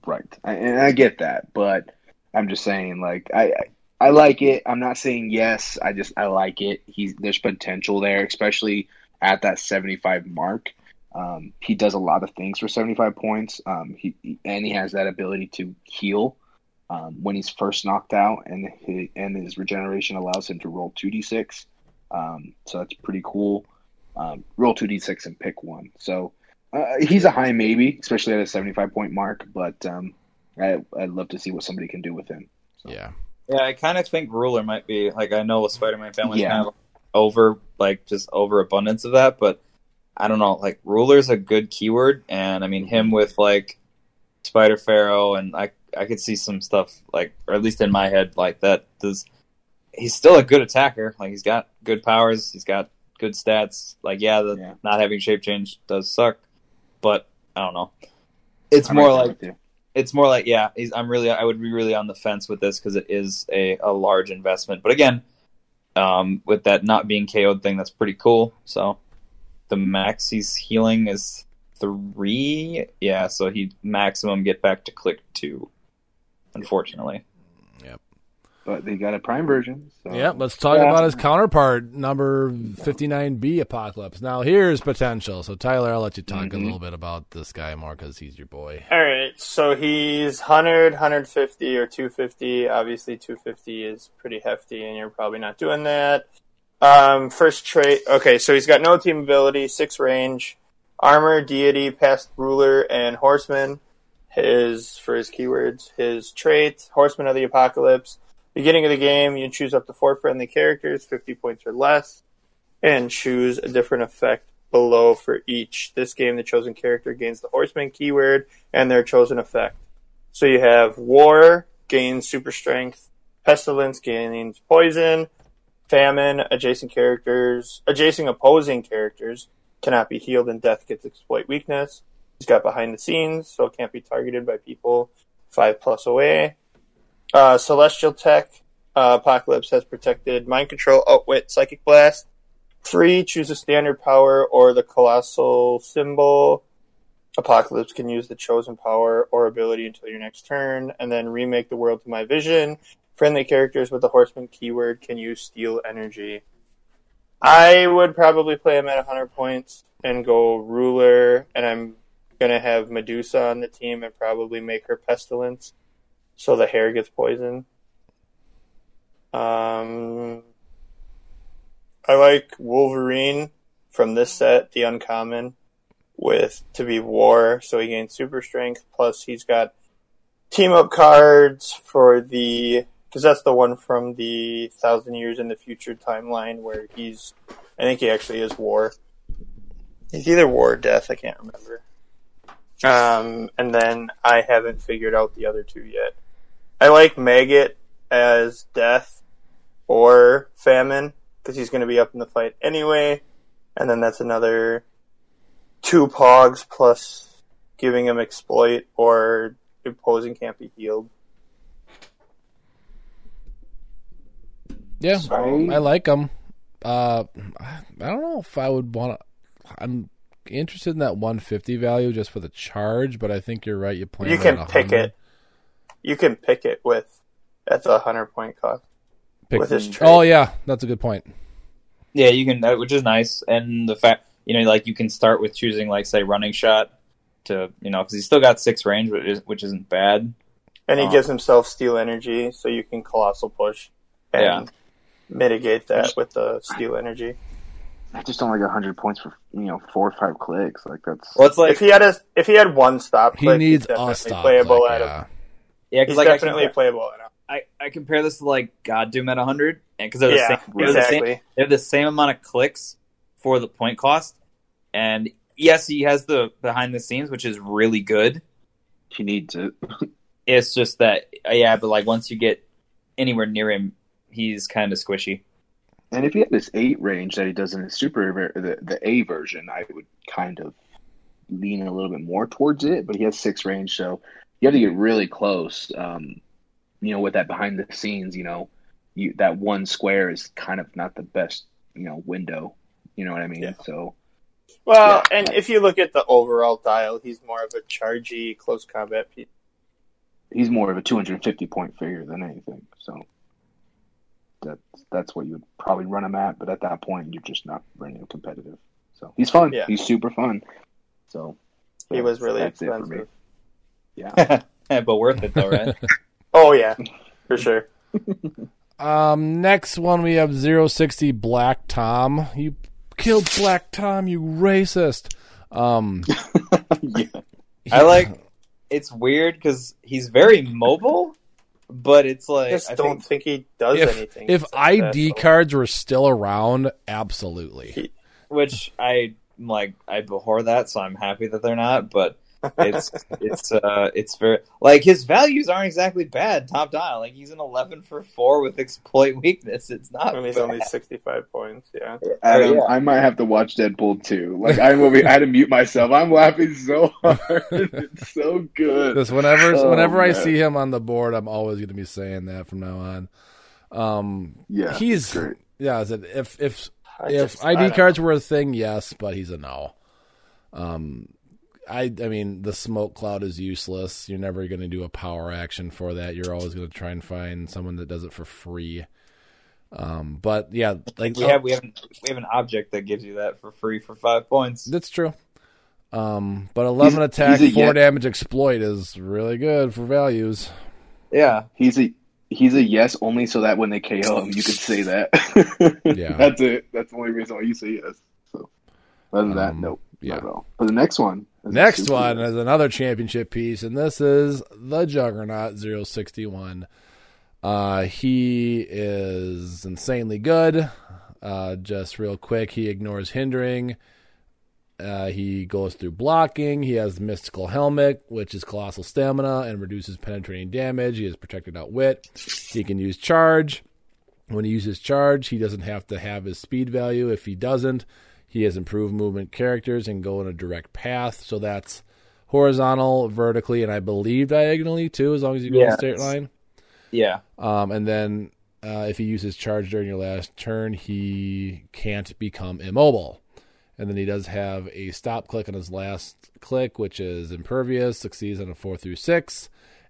[SPEAKER 4] Right, I, and I get that, but I'm just saying, like, I, I I like it. I'm not saying yes. I just I like it. He's there's potential there, especially at that 75 mark. Um, he does a lot of things for 75 points. Um, he and he has that ability to heal um, when he's first knocked out, and his, and his regeneration allows him to roll 2d6. Um, so that's pretty cool. Um, roll 2d6 and pick one. So uh, he's a high maybe, especially at a 75 point mark. But um, I, I'd love to see what somebody can do with him.
[SPEAKER 1] Yeah,
[SPEAKER 3] Yeah, I kind of think Ruler might be like I know Spider Man family
[SPEAKER 4] Yeah.
[SPEAKER 3] kind of over like just overabundance of that, but I don't know. Like Ruler's a good keyword, and I mean him with like Spider Pharaoh, and I I could see some stuff like, or at least in my head, like that. Does he's still a good attacker? Like he's got good powers, he's got good stats. Like yeah, the
[SPEAKER 4] Yeah.
[SPEAKER 3] not having shape change does suck, but I don't know. It's
[SPEAKER 4] I'm
[SPEAKER 3] more like
[SPEAKER 4] with.
[SPEAKER 3] It's more like yeah i'm really i would be really on the fence with this because it is a, a large investment. But again um, with that not being ko'd thing that's pretty cool. So the max he's healing is three. Yeah so he maximum get back to click two unfortunately
[SPEAKER 4] but they got a prime version. So.
[SPEAKER 1] yeah. Let's talk
[SPEAKER 2] Yeah.
[SPEAKER 1] about his counterpart, number fifty-nine B Apocalypse. Now here's potential. So Tyler, I'll let you talk a
[SPEAKER 4] Mhm.
[SPEAKER 1] little bit about this guy more because he's your boy.
[SPEAKER 2] All right, so he's 100, 150, or 250. Obviously, 250 is pretty hefty, and you're probably not doing that. Um, first trait. Okay, so he's got no team ability, six range, armor, deity, past ruler, and horseman. His for his keywords, his trait, horseman of the apocalypse. Beginning of the game, you choose up to four friendly characters, 50 points or less, and choose a different effect below for each. This game, the chosen character gains the horseman keyword and their chosen effect. So you have war gains super strength, pestilence gains poison, famine adjacent characters, adjacent opposing characters cannot be healed, and death gets exploit weakness. He's got behind the scenes, so it can't be targeted by people five plus away. Uh, Celestial Tech, uh, Apocalypse has protected Mind Control, Outwit, Psychic Blast. Free, choose a standard power or the Colossal Symbol. Apocalypse can use the chosen power or ability until your next turn, and then remake the world to my vision. Friendly characters with the Horseman keyword can use Steal Energy. I would probably play him at 100 points and go Ruler, and I'm going to have Medusa on the team and probably make her Pestilence so the hair gets poisoned. Um, I like Wolverine from this set, the uncommon, with to be War, so he gains super strength. Plus, he's got team up cards for the because that's the one from the thousand years in the future timeline where he's. I think he actually is War. He's either War or Death. I can't remember. Um, and then I haven't figured out the other two yet. I like Maggot as Death or Famine because he's going to be up in the fight anyway. And then that's another two Pogs plus giving him exploit or opposing can't be healed.
[SPEAKER 1] Yeah,
[SPEAKER 4] So-
[SPEAKER 1] I like them. Uh, I don't know if I would want to. I'm interested in that 150 value just for the charge, but I think you're right. You play
[SPEAKER 2] You
[SPEAKER 1] him
[SPEAKER 2] can pick it. You can pick it with at the hundred point cost
[SPEAKER 1] Pick-
[SPEAKER 2] with his trade.
[SPEAKER 1] oh yeah, that's a good point.
[SPEAKER 3] Yeah, you can, which is nice. And the fact, you know, like you can start with choosing, like, say, running shot to, you know, because he's still got six range, which, is, which isn't bad.
[SPEAKER 2] and he
[SPEAKER 3] Oh.
[SPEAKER 2] gives himself steal energy, so you can colossal push and
[SPEAKER 3] Yeah.
[SPEAKER 2] mitigate that with the steal energy.
[SPEAKER 4] I just don't like hundred points for you know four or five clicks. Like that's
[SPEAKER 3] Well, it's like,
[SPEAKER 2] if he had a if he had one stop
[SPEAKER 1] He
[SPEAKER 2] click,
[SPEAKER 1] needs
[SPEAKER 2] he's definitely
[SPEAKER 1] a stop.
[SPEAKER 2] playable
[SPEAKER 1] click,
[SPEAKER 2] at
[SPEAKER 1] yeah.
[SPEAKER 2] A,
[SPEAKER 3] yeah,
[SPEAKER 2] he's
[SPEAKER 3] because like I
[SPEAKER 2] definitely
[SPEAKER 3] compare,
[SPEAKER 2] playable I a
[SPEAKER 3] I, I compare this to like God Doom at 100, and because they're the
[SPEAKER 2] yeah,
[SPEAKER 3] same, they're the same, they have the same amount of clicks for the point cost. And yes, he has the behind the scenes, which is really good.
[SPEAKER 4] he needs it.
[SPEAKER 3] It's just that, uh, yeah, but like once you get anywhere near him, he's kind of squishy.
[SPEAKER 4] And if he had this eight range that he does in his super the the A version, I would kind of lean a little bit more towards it. But he has six range, so you have to get really close. Um, you know, with that behind the scenes, you know, you that one square is kind of not the best, you know, window. You know what I mean?
[SPEAKER 2] Yeah.
[SPEAKER 4] So
[SPEAKER 2] Well,
[SPEAKER 4] Yeah.
[SPEAKER 2] and if you look at the overall dial, he's more of a chargy close combat piece.
[SPEAKER 4] he's more of a 250 point figure than anything. So that's that's what you would probably run him at. But at that point, you're just not running competitive. So he's fun.
[SPEAKER 2] Yeah.
[SPEAKER 4] He's super fun. So
[SPEAKER 2] He was really
[SPEAKER 4] that's it for me.
[SPEAKER 2] expensive.
[SPEAKER 4] Yeah.
[SPEAKER 3] but worth it though, right?
[SPEAKER 2] Oh yeah, for sure.
[SPEAKER 1] Um, next one we have 060 Black Tom. You killed Black Tom, you racist. Um,
[SPEAKER 4] yeah.
[SPEAKER 3] I like. It's weird because he's very mobile, but it's like
[SPEAKER 2] I
[SPEAKER 3] like
[SPEAKER 2] just
[SPEAKER 3] I
[SPEAKER 2] don't
[SPEAKER 3] think,
[SPEAKER 2] think, he does
[SPEAKER 1] if
[SPEAKER 2] anything.
[SPEAKER 1] if
[SPEAKER 2] besides
[SPEAKER 1] ID
[SPEAKER 2] that, so-
[SPEAKER 1] cards were still around, absolutely.
[SPEAKER 3] which I like. I abhor that, so I'm happy that they're not. But it's it's uh it's very like his values aren't exactly bad top dial. Like he's an 11 for four with exploit weakness. It's not.
[SPEAKER 2] and he's
[SPEAKER 3] bad.
[SPEAKER 2] only sixty-five points. Yeah,
[SPEAKER 4] Adam,
[SPEAKER 3] yeah.
[SPEAKER 4] I might have to watch Deadpool too. Like I'm be I had to mute myself. I'm laughing so hard. It's so good.
[SPEAKER 1] This whenever
[SPEAKER 4] Oh,
[SPEAKER 1] whenever I see him on the board, I'm always going to be saying that from now on. Um,
[SPEAKER 4] Yeah,
[SPEAKER 1] he's
[SPEAKER 4] great.
[SPEAKER 1] yeah. I said if if
[SPEAKER 2] I
[SPEAKER 1] if
[SPEAKER 2] just-
[SPEAKER 1] ID
[SPEAKER 2] don't
[SPEAKER 1] cards were a thing, yes, but he's a no. Um, I I mean the smoke cloud is useless. You're never going to do a power action for that. You're always going to try and find someone that does it for free. Um, but yeah, like
[SPEAKER 3] we have we have we have an object that gives you that for free for five points.
[SPEAKER 1] that's true. Um, but 11
[SPEAKER 4] He's-
[SPEAKER 1] attack,
[SPEAKER 4] he's a
[SPEAKER 1] four
[SPEAKER 4] yet-
[SPEAKER 1] damage exploit is really good for values.
[SPEAKER 3] Yeah,
[SPEAKER 4] He's a he's a yes only so that when they KO him, you can say that.
[SPEAKER 1] Yeah.
[SPEAKER 4] that's it. That's the only reason why you say yes. So other than that,
[SPEAKER 1] Um,
[SPEAKER 4] nope.
[SPEAKER 1] yeah.
[SPEAKER 4] Not at all. But the next one. Is
[SPEAKER 1] Next one is another championship piece, and this is the Juggernaut 061. Uh, he is insanely good. Uh, just real quick, he ignores hindering. Uh, he goes through blocking. He has mystical helmet, which is colossal stamina and reduces penetrating damage. He has protected outwit. He can use charge. When he uses charge, he doesn't have to have his speed value. If he doesn't, He has improved movement characters and go in a direct path. So that's horizontal, vertically, and I believe diagonally too, as long as you go in a straight line.
[SPEAKER 3] Yeah.
[SPEAKER 1] Um, and then uh, if he uses charge during your last turn, he can't become immobile. And then he does have a stop click on his last click, which is impervious, succeeds on a four through six.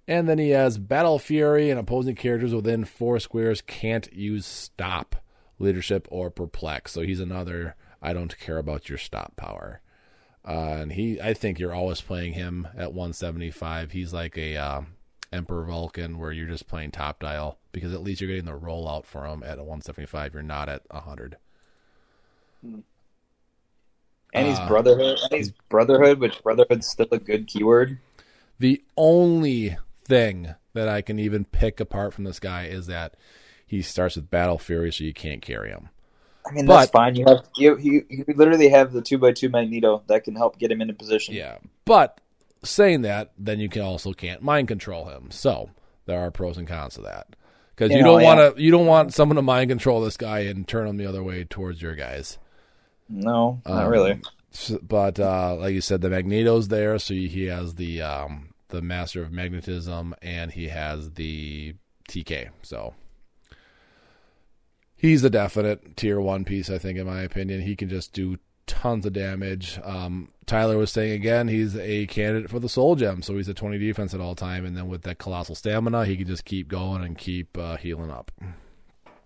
[SPEAKER 1] And then he has Battle Fury, and opposing characters within four squares can't use stop, leadership, or perplex. So he's another I don't care about your stop power. Uh, and he, I think you're always playing him at 175. He's like a uh, Emperor Vulcan, where you're just playing top dial because at least you're getting the rollout for him at a 175. You're not at 100.
[SPEAKER 3] And he's
[SPEAKER 1] Uh,
[SPEAKER 3] Brotherhood. And he's Brotherhood, which Brotherhood's still a good keyword.
[SPEAKER 1] The only thing that I can even pick apart from this guy is that he starts with Battle Fury, so you can't carry him.
[SPEAKER 3] I mean,
[SPEAKER 1] But-
[SPEAKER 3] that's fine. You have you, you you literally have the two by two Magneto that can help get him into position.
[SPEAKER 1] Yeah, but saying that, then you can also can't mind control him. So there are pros and cons to that because you,
[SPEAKER 3] You know,
[SPEAKER 1] don't want to you don't want someone to mind control this guy and turn him the other way towards your guys.
[SPEAKER 3] No, not
[SPEAKER 1] Um,
[SPEAKER 3] really.
[SPEAKER 1] But uh, like you said, the Magneto's there, so he has the um, the Master of Magnetism, and he has the TK. So he's a definite tier one piece, I think, in my opinion. He can just do tons of damage. Um, Tyler was saying again, he's a candidate for the Soul Gem, so he's a twenty defense at all time, and then with that colossal stamina, he can just keep going and keep uh, healing up.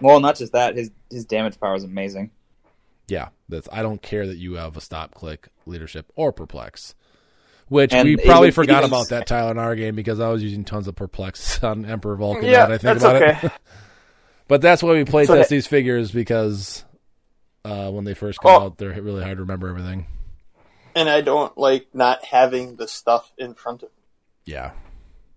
[SPEAKER 3] Well, not just that. His his damage power is amazing.
[SPEAKER 1] Yeah, that's. I don't care that you have a stop, click, leadership, or perplex. Which
[SPEAKER 3] And
[SPEAKER 1] we probably
[SPEAKER 3] was-
[SPEAKER 1] forgot
[SPEAKER 3] was-
[SPEAKER 1] about that Tyler in our game because I was using tons of perplex on Emperor Vulcan.
[SPEAKER 2] Yeah,
[SPEAKER 1] I think
[SPEAKER 2] that's
[SPEAKER 1] about
[SPEAKER 2] okay.
[SPEAKER 1] it. but that's why we play
[SPEAKER 2] So-
[SPEAKER 1] test these figures because uh, when they first come
[SPEAKER 2] Oh.
[SPEAKER 1] out, they're really hard to remember everything.
[SPEAKER 2] and I don't like not having the stuff in front of me.
[SPEAKER 1] Yeah,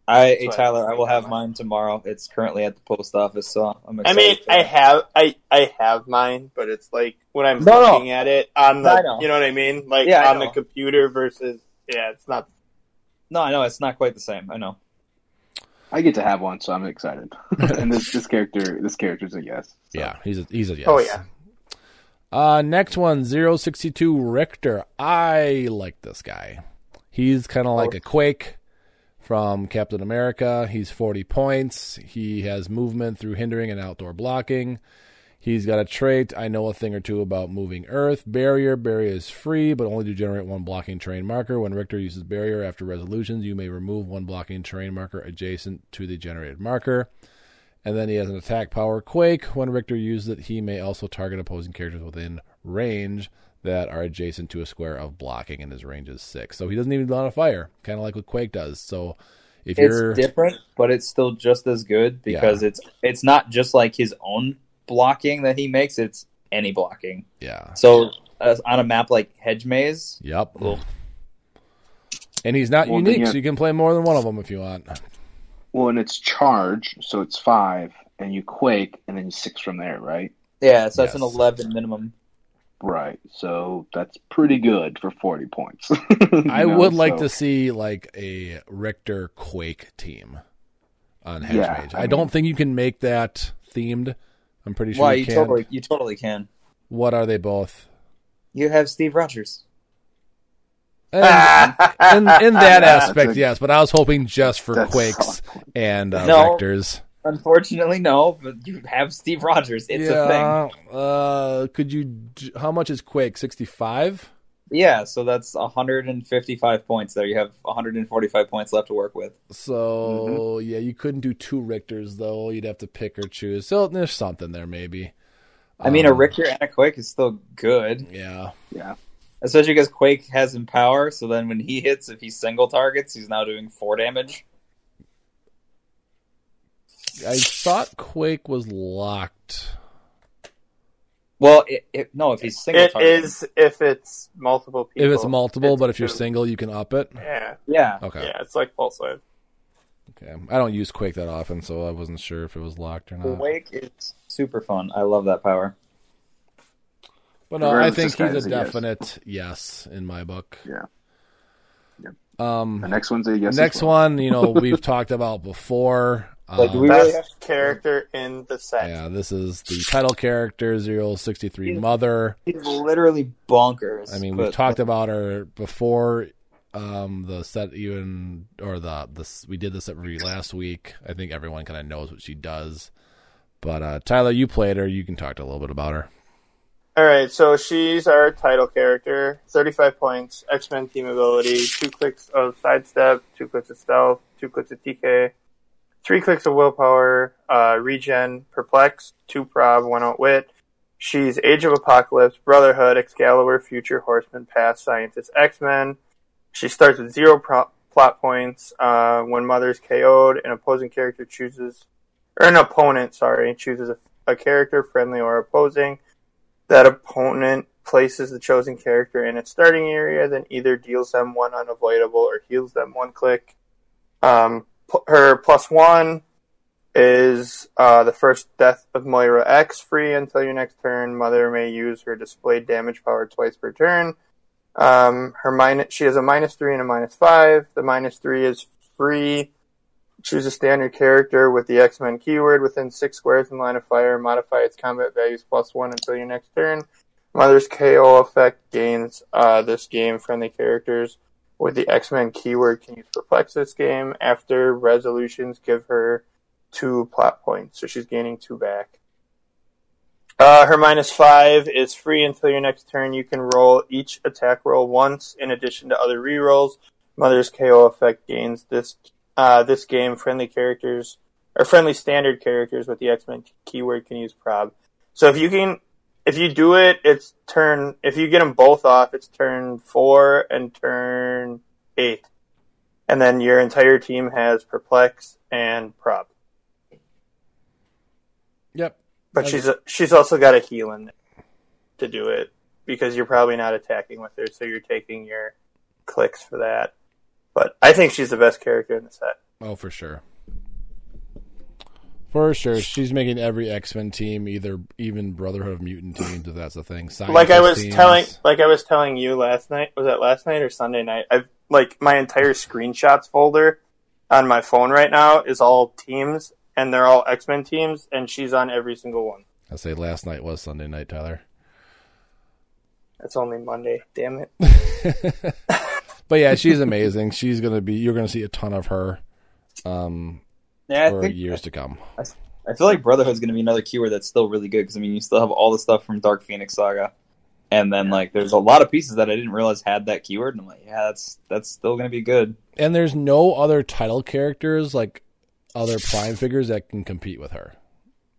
[SPEAKER 3] I, hey, Tyler,
[SPEAKER 2] I
[SPEAKER 3] I will have
[SPEAKER 2] have
[SPEAKER 3] mine tomorrow. It's currently at the post office, so I'm excited.
[SPEAKER 2] I
[SPEAKER 3] mean,
[SPEAKER 2] I have I I have mine, but it's like when I'm
[SPEAKER 3] No, no.
[SPEAKER 2] looking at it on
[SPEAKER 3] I
[SPEAKER 2] the,
[SPEAKER 3] know.
[SPEAKER 2] you know what I mean, like
[SPEAKER 3] Yeah,
[SPEAKER 2] on the computer versus yeah, it's not.
[SPEAKER 3] no, I know it's not quite the same. I know.
[SPEAKER 4] I get to have one, so I'm excited. and this this character this character's a yes. So.
[SPEAKER 1] yeah, he's a, he's a yes.
[SPEAKER 2] Oh yeah,
[SPEAKER 1] Uh, next one, 062 Richter. I like this guy. He's kind of like a Quake from Captain America. He's 40 points. He has movement through hindering and outdoor blocking. He's got a trait. I know a thing or two about moving Earth. Barrier. Barrier is free, but only to generate one blocking terrain marker. When Richter uses Barrier after resolutions, you may remove one blocking terrain marker adjacent to the generated marker. And then he has an attack power Quake. When Richter uses it, he may also target opposing characters within range that are adjacent to a square of blocking, and his range is six. So he doesn't even lot of fire, kind of like what Quake does. So if you're
[SPEAKER 3] It's different, but it's still just as good because it's it's not just like his own blocking that he makes; it's any blocking.
[SPEAKER 1] yeah,
[SPEAKER 3] So uh, on a map like Hedge Maze,
[SPEAKER 1] yep,
[SPEAKER 3] Ugh.
[SPEAKER 1] and he's not
[SPEAKER 4] Well,
[SPEAKER 1] unique,
[SPEAKER 4] you
[SPEAKER 1] so you can play more than one of them if you want.
[SPEAKER 4] Well, and it's charge, so it's five, and you quake, and then six from there, right?
[SPEAKER 3] yeah, so that's an eleven minimum.
[SPEAKER 4] Right. So that's pretty good for forty points.
[SPEAKER 1] I
[SPEAKER 4] know,
[SPEAKER 1] would like
[SPEAKER 4] so-
[SPEAKER 1] to see like a Richter Quake team on Hedge
[SPEAKER 4] Yeah,
[SPEAKER 1] Maze.
[SPEAKER 4] I
[SPEAKER 1] I,
[SPEAKER 4] mean-
[SPEAKER 1] don't think you can make that themed. I'm pretty sure
[SPEAKER 3] Why
[SPEAKER 1] you
[SPEAKER 3] you
[SPEAKER 1] can.
[SPEAKER 3] totally you totally can.
[SPEAKER 1] What are they both?
[SPEAKER 3] You have Steve Rogers.
[SPEAKER 1] And, in, in that aspect,
[SPEAKER 4] a-
[SPEAKER 1] yes, but I was hoping just for
[SPEAKER 4] That's
[SPEAKER 1] Quakes
[SPEAKER 4] solid point.
[SPEAKER 1] and uh,
[SPEAKER 3] No.
[SPEAKER 1] Richters.
[SPEAKER 3] Unfortunately, no, but you have Steve Rogers. It's a thing.
[SPEAKER 1] Uh, could you? How much is Quake? Sixty-five.
[SPEAKER 3] Yeah, so that's 155 points there. You have 145 points left to work with.
[SPEAKER 1] So yeah, you couldn't do two Richters though. You'd have to pick or choose. So there's something there maybe.
[SPEAKER 3] I mean, a
[SPEAKER 1] Um,
[SPEAKER 3] Richter and a Quake is still good,
[SPEAKER 1] Yeah,
[SPEAKER 4] Yeah.
[SPEAKER 3] especially because Quake has him power. So then when he hits, if he single targets, he's now doing four damage.
[SPEAKER 1] I thought Quake was locked.
[SPEAKER 3] Well, it, it, no, if he's single
[SPEAKER 2] it
[SPEAKER 3] targeting.
[SPEAKER 2] is if it's multiple people.
[SPEAKER 1] If it's multiple,
[SPEAKER 2] It's
[SPEAKER 1] but if you're
[SPEAKER 2] two.
[SPEAKER 1] single, you can up it.
[SPEAKER 2] yeah,
[SPEAKER 3] Yeah,
[SPEAKER 1] Okay.
[SPEAKER 2] yeah, it's like pulse wave.
[SPEAKER 1] Okay. I don't use Quake that often, so I wasn't sure if it was locked or not.
[SPEAKER 3] Quake is super fun. I love that power.
[SPEAKER 1] But no, I think he's
[SPEAKER 4] is
[SPEAKER 1] a
[SPEAKER 4] a yes.
[SPEAKER 1] definite yes in my book.
[SPEAKER 4] Yeah.
[SPEAKER 1] Um,
[SPEAKER 4] The next one's a yes.
[SPEAKER 1] next
[SPEAKER 4] well.
[SPEAKER 1] one, you know, we've talked about before.
[SPEAKER 3] Like, do we
[SPEAKER 1] Um,
[SPEAKER 3] really
[SPEAKER 2] Best character in the set.
[SPEAKER 1] yeah, this is the title character, 063 Mother.
[SPEAKER 3] He's literally bonkers.
[SPEAKER 1] I mean, we've
[SPEAKER 3] but-
[SPEAKER 1] talked about her before. Um, the set even or the the we did the set review last week. I think everyone kind of knows what she does. But uh, Tyler, you played her. You can talk to a little bit about her.
[SPEAKER 2] All right, so she's our title character. 35 points, X Men team ability, two clicks of sidestep, two clicks of stealth, two clicks of TK, three clicks of willpower, uh, regen, perplex, two prob, one outwit. She's Age of Apocalypse, Brotherhood, Excalibur, Future Horseman, Past Scientist, X Men. She starts with zero pro- plot points. Uh, when Mother's KO'd, an opposing character chooses, or an opponent, sorry, chooses a, a character friendly or opposing that opponent places the chosen character in its starting area, then either deals them one unavoidable or heals them one click. Um, her plus one is uh, the first death of Moira X free until your next turn. Mother may use her displayed damage power twice per turn. Um, her minus, she has a minus three and a minus five. The minus three is free. Choose a standard character with the X Men keyword within six squares in line of fire. Modify its combat values plus one until your next turn. Mother's KO effect gains uh, this game friendly characters with the X Men keyword can use perplex this game. After resolutions, give her two plot points, so she's gaining two back. Uh, her minus five is free until your next turn. You can roll each attack roll once in addition to other rerolls. Mother's KO effect gains this uh, this game friendly characters or friendly standard characters with the X Men keyword can use prob. So if you can, if you do it, it's turn. If you get them both off, it's turn four and turn eight, and then your entire team has perplex and prob.
[SPEAKER 1] Yep.
[SPEAKER 2] But
[SPEAKER 1] Okay.
[SPEAKER 2] she's she's also got a heal in there to do it because you're probably not attacking with her, so you're taking your clicks for that. But I think she's the best character in the set.
[SPEAKER 1] Oh, for sure. For sure, she's making every X Men team either even Brotherhood of Mutant teams if that's the thing.
[SPEAKER 2] like I was
[SPEAKER 1] teams.
[SPEAKER 2] telling, like I was telling you last night. Was that last night or Sunday night? I've like my entire screenshots folder on my phone right now is all teams, and they're all X Men teams, and she's on every single one.
[SPEAKER 1] I say last night was Sunday night, Tyler.
[SPEAKER 2] It's only Monday. Damn it.
[SPEAKER 1] But yeah, she's amazing. she's gonna be. You're gonna see a ton of her um,
[SPEAKER 3] yeah, I
[SPEAKER 1] for
[SPEAKER 3] think
[SPEAKER 1] years to come.
[SPEAKER 3] I feel like Brotherhood's going to be another keyword that's still really good because I mean you still have all the stuff from Dark Phoenix Saga, and then like there's a lot of pieces that I didn't realize had that keyword, and I'm like, yeah, that's that's still going to be good.
[SPEAKER 1] And there's no other title characters like other Prime figures that can compete with her.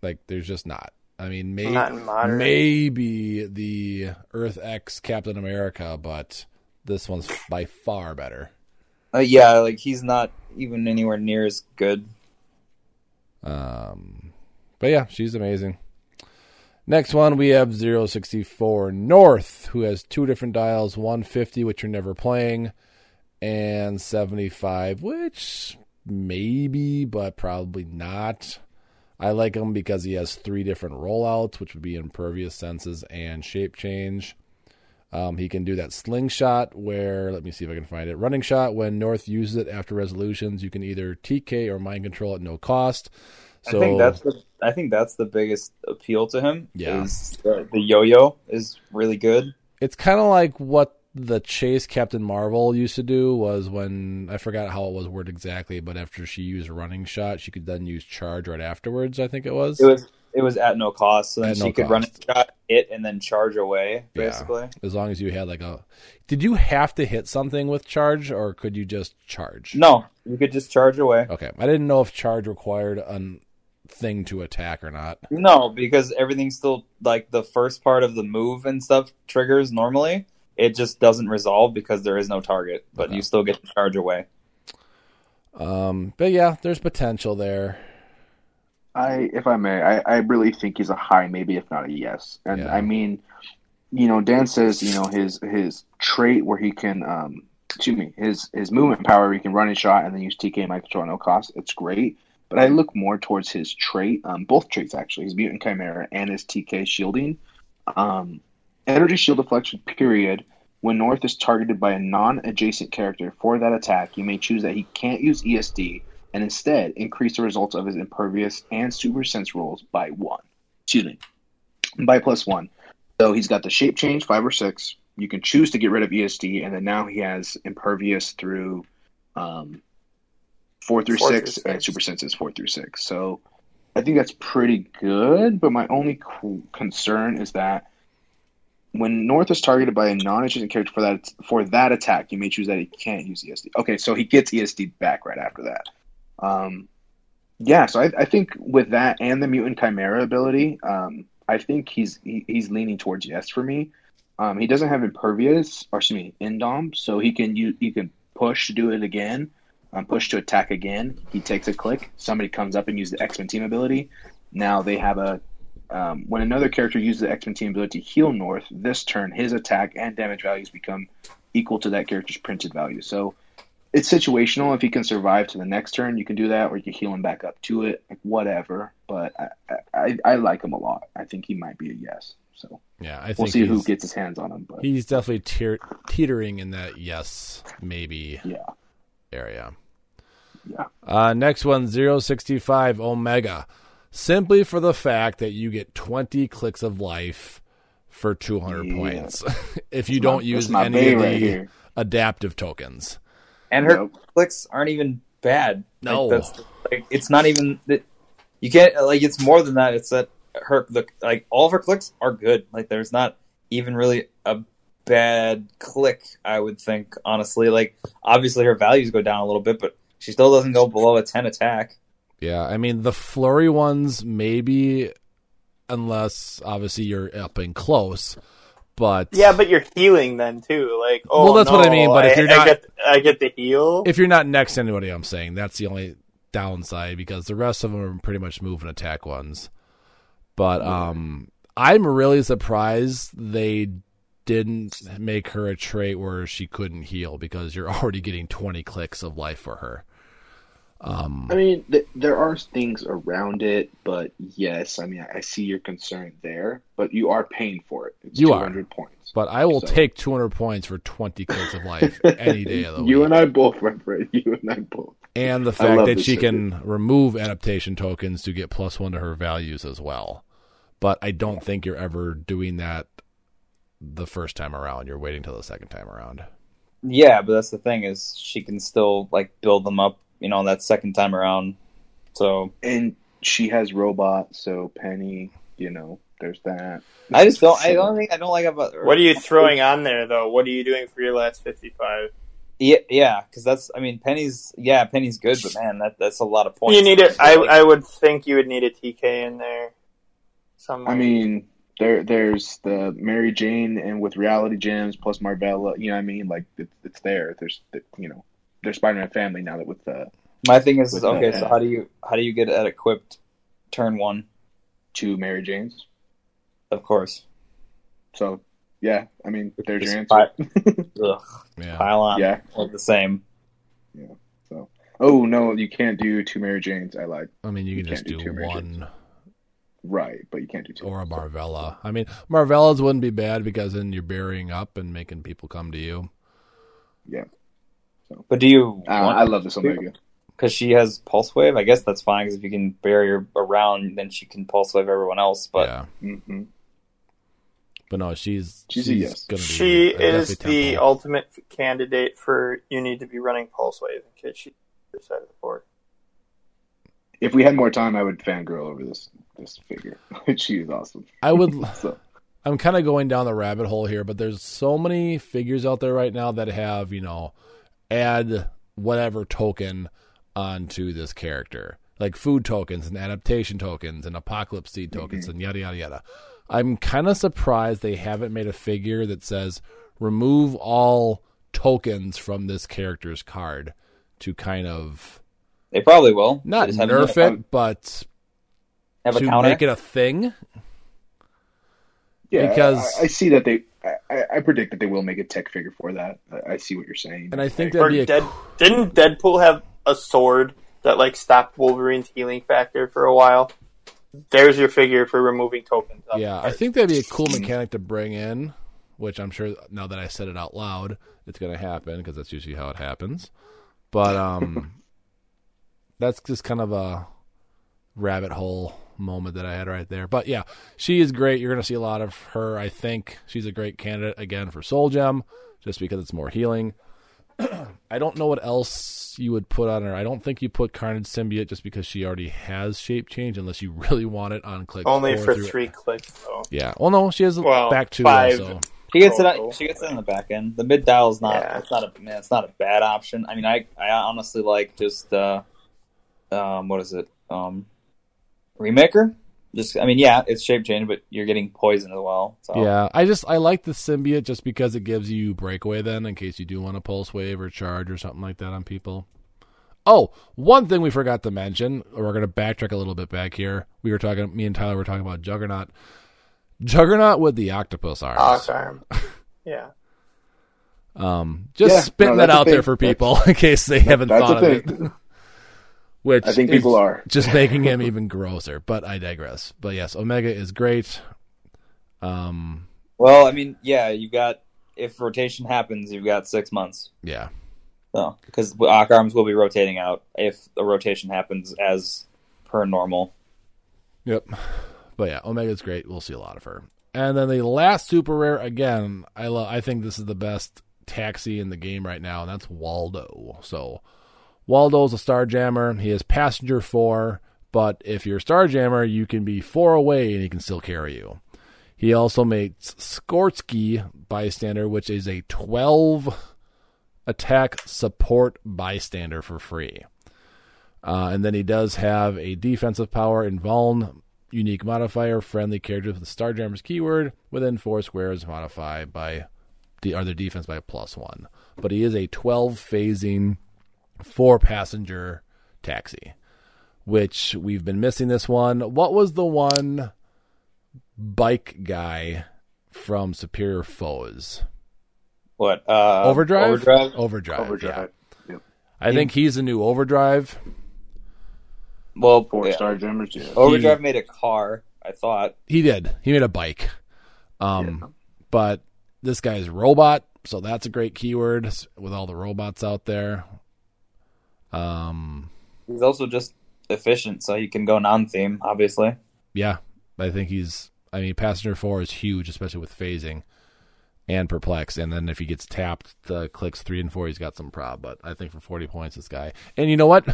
[SPEAKER 1] Like, there's just not. I mean, may-
[SPEAKER 2] Not
[SPEAKER 1] maybe the Earth X Captain America, but this one's by far better.
[SPEAKER 3] Uh, yeah, like he's not even anywhere near as good.
[SPEAKER 1] Um, but yeah, she's amazing. Next one, we have 064 North, who has two different dials 150, which you're never playing, and 75, which maybe, but probably not. I like him because he has three different rollouts, which would be impervious senses and shape change. Um, he can do that slingshot where, let me see if I can find it. Running shot, when North uses it after resolutions, you can either TK or mind control at no cost. So,
[SPEAKER 3] I think that's the I think that's the biggest appeal to him.
[SPEAKER 1] Yeah.
[SPEAKER 3] is the, the yo-yo is really good.
[SPEAKER 1] it's kind of like what the chase Captain Marvel used to do was when I forgot how it was worded exactly, but after she used running shot, she could then use charge right afterwards. I think it was.
[SPEAKER 3] It was it was at no cost, so then she
[SPEAKER 1] no
[SPEAKER 3] could run it, shot, hit, and then charge away.
[SPEAKER 1] Yeah.
[SPEAKER 3] Basically,
[SPEAKER 1] as long as you had like a. Did you have to hit something with charge, or could you just charge?
[SPEAKER 3] no, you could just charge away.
[SPEAKER 1] Okay, I didn't know if charge required a thing to attack or not.
[SPEAKER 3] No, because everything's still like the first part of the move and stuff triggers normally. It just doesn't resolve because there is no target, but
[SPEAKER 1] Okay.
[SPEAKER 3] you still get to charge away.
[SPEAKER 1] Um, but yeah, there's potential there.
[SPEAKER 4] I, if I may, I, I really think he's a high, maybe if not a yes. And
[SPEAKER 1] Yeah.
[SPEAKER 4] I mean, you know, Dan says, you know, his his trait where he can, um, excuse me, his his movement power, he can run and shot and then use TK and control at no cost. It's great. But I look more towards his trait, um, both traits actually, his mutant chimera and his TK shielding. Um, energy shield deflection period. When North is targeted by a non-adjacent character for that attack, you may choose that he can't use ESD and instead increase the results of his impervious and super sense rolls by one. Excuse me, by plus one. So he's got the shape change five or six. You can choose to get rid of ESD, and then now he has impervious through um, four through
[SPEAKER 2] Four
[SPEAKER 4] six,
[SPEAKER 2] through
[SPEAKER 4] and
[SPEAKER 2] six.
[SPEAKER 4] super sense is four through six. So I think that's pretty good. But my only co- concern is that when North is targeted by a non-adjacent character for that for that attack, you may choose that he can't use ESD. Okay, so he gets ESD back right after that. Um, yeah, so I, I think with that and the mutant chimera ability, um, I think he's he, he's leaning towards yes for me. Um, he doesn't have impervious, or excuse me, indom, so he can you he can push to do it again, um, push to attack again. He takes a click. Somebody comes up and uses the X Men team ability. Now they have a um, when another character uses the X Men team ability to heal North. This turn, his attack and damage values become equal to that character's printed value. So it's situational. If he can survive to the next turn, you can do that, or you can heal him back up to it, like whatever. But I, I, I like him a lot. I think he might be a yes. So
[SPEAKER 1] Yeah, I think
[SPEAKER 4] we'll see who gets his hands on him. But
[SPEAKER 1] He's definitely teer- teetering in that yes, maybe
[SPEAKER 4] yeah,
[SPEAKER 1] area.
[SPEAKER 4] yeah.
[SPEAKER 1] Uh, next one, 065 Omega. Simply for the fact that you get 20 clicks of life for 200
[SPEAKER 4] Yeah.
[SPEAKER 1] points if you
[SPEAKER 4] That's
[SPEAKER 1] don't use any of the
[SPEAKER 4] here.
[SPEAKER 1] adaptive tokens.
[SPEAKER 3] And her
[SPEAKER 4] Yep.
[SPEAKER 3] clicks aren't even bad.
[SPEAKER 1] No.
[SPEAKER 3] like, that's, like it's not even that you can't like it's more than that. It's that her the like all of her clicks are good. Like there's not even really a bad click. I would think honestly. Like obviously her values go down a little bit, but she still doesn't go below a ten attack.
[SPEAKER 1] Yeah, I mean, the flurry ones, maybe, unless obviously you're up and close. But
[SPEAKER 2] Yeah, but you're healing then too. Like, oh,
[SPEAKER 1] Well, that's what I mean, but if you're
[SPEAKER 2] I
[SPEAKER 1] not-
[SPEAKER 2] get, I get the heal.
[SPEAKER 1] if you're not next to anybody, I'm saying that's the only downside because the rest of them are pretty much move and attack ones. But um, I'm really surprised they didn't make her a trait where she couldn't heal because you're already getting 20 clicks of life for her. Um,
[SPEAKER 4] I mean, th- there are things around it, but yes, I mean, I, I see your concern there, but you are paying for it. It's
[SPEAKER 1] You are.
[SPEAKER 4] 200 points.
[SPEAKER 1] but I will
[SPEAKER 4] So-
[SPEAKER 1] take 200 points for 20 clicks of life any day of the
[SPEAKER 4] you
[SPEAKER 1] week.
[SPEAKER 4] You and I both, my friend. You and I both.
[SPEAKER 1] and the fact that she
[SPEAKER 4] figure.
[SPEAKER 1] can remove adaptation tokens to get plus one to her values as well. But I don't think you're ever doing that the first time around. You're waiting till the second time around.
[SPEAKER 3] Yeah, but that's the thing is she can still like build them up. You know that second time around. So
[SPEAKER 4] And she has robot, so Penny, you know, there's that.
[SPEAKER 3] I just don't. I don't think I don't like about.
[SPEAKER 2] what are you throwing on there though? What are you doing for your last fifty-five?
[SPEAKER 3] Yeah, yeah, because that's. I mean, Penny's. Yeah, Penny's good, but man, that that's a lot of points.
[SPEAKER 2] You need it. I, I would think you would need a TK in there. Somewhere.
[SPEAKER 4] I mean, there there's the Mary Jane and with Reality Gems plus Marvella. You know what I mean? Like it's, it's there. There's you know, there's Spider-Man family now that with the
[SPEAKER 3] my thing is,
[SPEAKER 4] with
[SPEAKER 3] okay.
[SPEAKER 4] that.
[SPEAKER 3] So how do you how do you get that equipped? Turn one,
[SPEAKER 4] two Mary Janes.
[SPEAKER 3] of course.
[SPEAKER 4] So yeah, I mean, there's your
[SPEAKER 3] Just
[SPEAKER 4] answer.
[SPEAKER 3] Ugh,
[SPEAKER 1] Yeah.
[SPEAKER 3] pile on.
[SPEAKER 4] Yeah.
[SPEAKER 3] like the same. Yeah. So.
[SPEAKER 4] Oh no, you can't do two Mary Janes. I lied.
[SPEAKER 1] I mean, you
[SPEAKER 4] You
[SPEAKER 1] can just do
[SPEAKER 4] do
[SPEAKER 1] one
[SPEAKER 4] Right, but you can't do two.
[SPEAKER 1] or a
[SPEAKER 4] So-
[SPEAKER 1] Marvella. I mean, Marvellas wouldn't be bad because then you're burying up and making people come to you.
[SPEAKER 4] Yeah,
[SPEAKER 3] But do you?
[SPEAKER 4] uh, I love this Omega.
[SPEAKER 3] because she has pulse wave. I guess that's fine because if you can bury her around, then she can pulse wave everyone else. But
[SPEAKER 1] yeah.
[SPEAKER 4] hmm
[SPEAKER 1] But no, she's
[SPEAKER 4] She's a yes.
[SPEAKER 1] gonna be
[SPEAKER 2] she
[SPEAKER 1] a
[SPEAKER 2] is the
[SPEAKER 1] tempo.
[SPEAKER 2] ultimate candidate for you need to be running pulse wave in case she's the side of the board.
[SPEAKER 4] If we had more time, I would fangirl over this this figure. she is awesome.
[SPEAKER 1] I would.
[SPEAKER 4] So
[SPEAKER 1] I'm kind of going down the rabbit hole here, but there's so many figures out there right now that have, you know, add whatever token onto this character. Like food tokens and adaptation tokens and apocalypse seed tokens mm-hmm. and yada yada yada. I'm kind of surprised they haven't made a figure that says remove all tokens from this character's card to kind of
[SPEAKER 3] they probably will.
[SPEAKER 1] Not
[SPEAKER 3] just haven't
[SPEAKER 1] nerf
[SPEAKER 3] yet.
[SPEAKER 1] it, but
[SPEAKER 3] Have a
[SPEAKER 1] to
[SPEAKER 3] counter.
[SPEAKER 1] make it a thing.
[SPEAKER 4] yeah,
[SPEAKER 1] Because-
[SPEAKER 4] I, I see that they. I, I predict that they will make a tech figure for that. I, I see what you're saying.
[SPEAKER 1] And I think that'd a
[SPEAKER 2] Dead, didn't Deadpool have a sword that like stopped Wolverine's healing factor for a while? There's your figure for removing tokens.
[SPEAKER 1] Yeah, I think that'd be a cool mechanic to bring in, which I'm sure now that I said it out loud, it's going to happen because that's usually how it happens. But um, that's just kind of a rabbit hole moment that I had right there. But yeah, she is great. You're going to see a lot of her. I think she's a great candidate again for Soul Gem, just because it's more healing. I don't know what else you would put on her. I don't think you put Carnage Symbiote just because she already has shape change, unless you really want it on click.
[SPEAKER 2] Only
[SPEAKER 1] four
[SPEAKER 2] for
[SPEAKER 1] through-
[SPEAKER 2] three clicks, though.
[SPEAKER 1] Yeah. Well, no, she has
[SPEAKER 2] Well,
[SPEAKER 1] back two.
[SPEAKER 2] five.
[SPEAKER 1] Also.
[SPEAKER 3] She gets it.
[SPEAKER 2] Total.
[SPEAKER 3] She gets it on the back end. The mid dial is not.
[SPEAKER 2] Yeah.
[SPEAKER 3] It's not a man. It's not a bad option. I mean, I I honestly like just uh, um, what is it? Um, remaker. Just I mean, yeah, it's shape change, but you're getting poison as well. So.
[SPEAKER 1] Yeah, I just I like the symbiote just because it gives you breakaway then in case you do want to pulse wave or charge or something like that on people. Oh, one thing we forgot to mention, or we're gonna backtrack a little bit back here. We were talking, me and Tyler were talking about Juggernaut. Juggernaut with the octopus arms.
[SPEAKER 2] Ox arm. Yeah.
[SPEAKER 1] Um, just
[SPEAKER 4] Yeah,
[SPEAKER 1] spitting
[SPEAKER 4] no,
[SPEAKER 1] that
[SPEAKER 4] that's a
[SPEAKER 1] out there for people in case they haven't
[SPEAKER 4] That's
[SPEAKER 1] thought of
[SPEAKER 4] thing.
[SPEAKER 1] it. Which
[SPEAKER 4] I think people are.
[SPEAKER 1] just making him even grosser. But I digress. But yes, Omega is great. Um,
[SPEAKER 3] Well, I mean, yeah, you got if rotation happens, you've got six months.
[SPEAKER 1] yeah.
[SPEAKER 3] So because Ock arms will be rotating out if the rotation happens as per normal.
[SPEAKER 1] Yep. But yeah, Omega's great. We'll see a lot of her. And then the last super rare again, I love I think this is the best taxi in the game right now, and that's Waldo. So Waldo's a Starjammer. He is passenger four, but if you're a Starjammer, you can be four away and he can still carry you. He also makes Skorsky bystander, which is a twelve attack support bystander for free. Uh, and then he does have a defensive power in Vuln, unique modifier, friendly characters with the Starjammer's keyword within four squares modify by the other defense by plus one. But he is a 12 phasing, four passenger taxi, which we've been missing this one. What was the one bike guy from Superior Foes?
[SPEAKER 3] What uh,
[SPEAKER 1] Overdrive?
[SPEAKER 3] Overdrive.
[SPEAKER 1] Overdrive.
[SPEAKER 4] Overdrive.
[SPEAKER 1] Yeah.
[SPEAKER 4] Yep.
[SPEAKER 1] I think he's a new Overdrive.
[SPEAKER 3] Well,
[SPEAKER 4] Four
[SPEAKER 3] yeah.
[SPEAKER 4] star jammers. Yeah.
[SPEAKER 3] Overdrive made a car. I thought.
[SPEAKER 1] He did. He made a bike. Um, but this guy's robot, so that's a great keyword with all the robots out there. Um,
[SPEAKER 3] He's also just efficient, so you can go non-theme. Obviously,
[SPEAKER 1] yeah, I think he's. I mean, passenger four is huge, especially with phasing and perplex. And then if he gets tapped, the clicks three and four, he's got some prob. But I think for forty points, this guy. And you know what?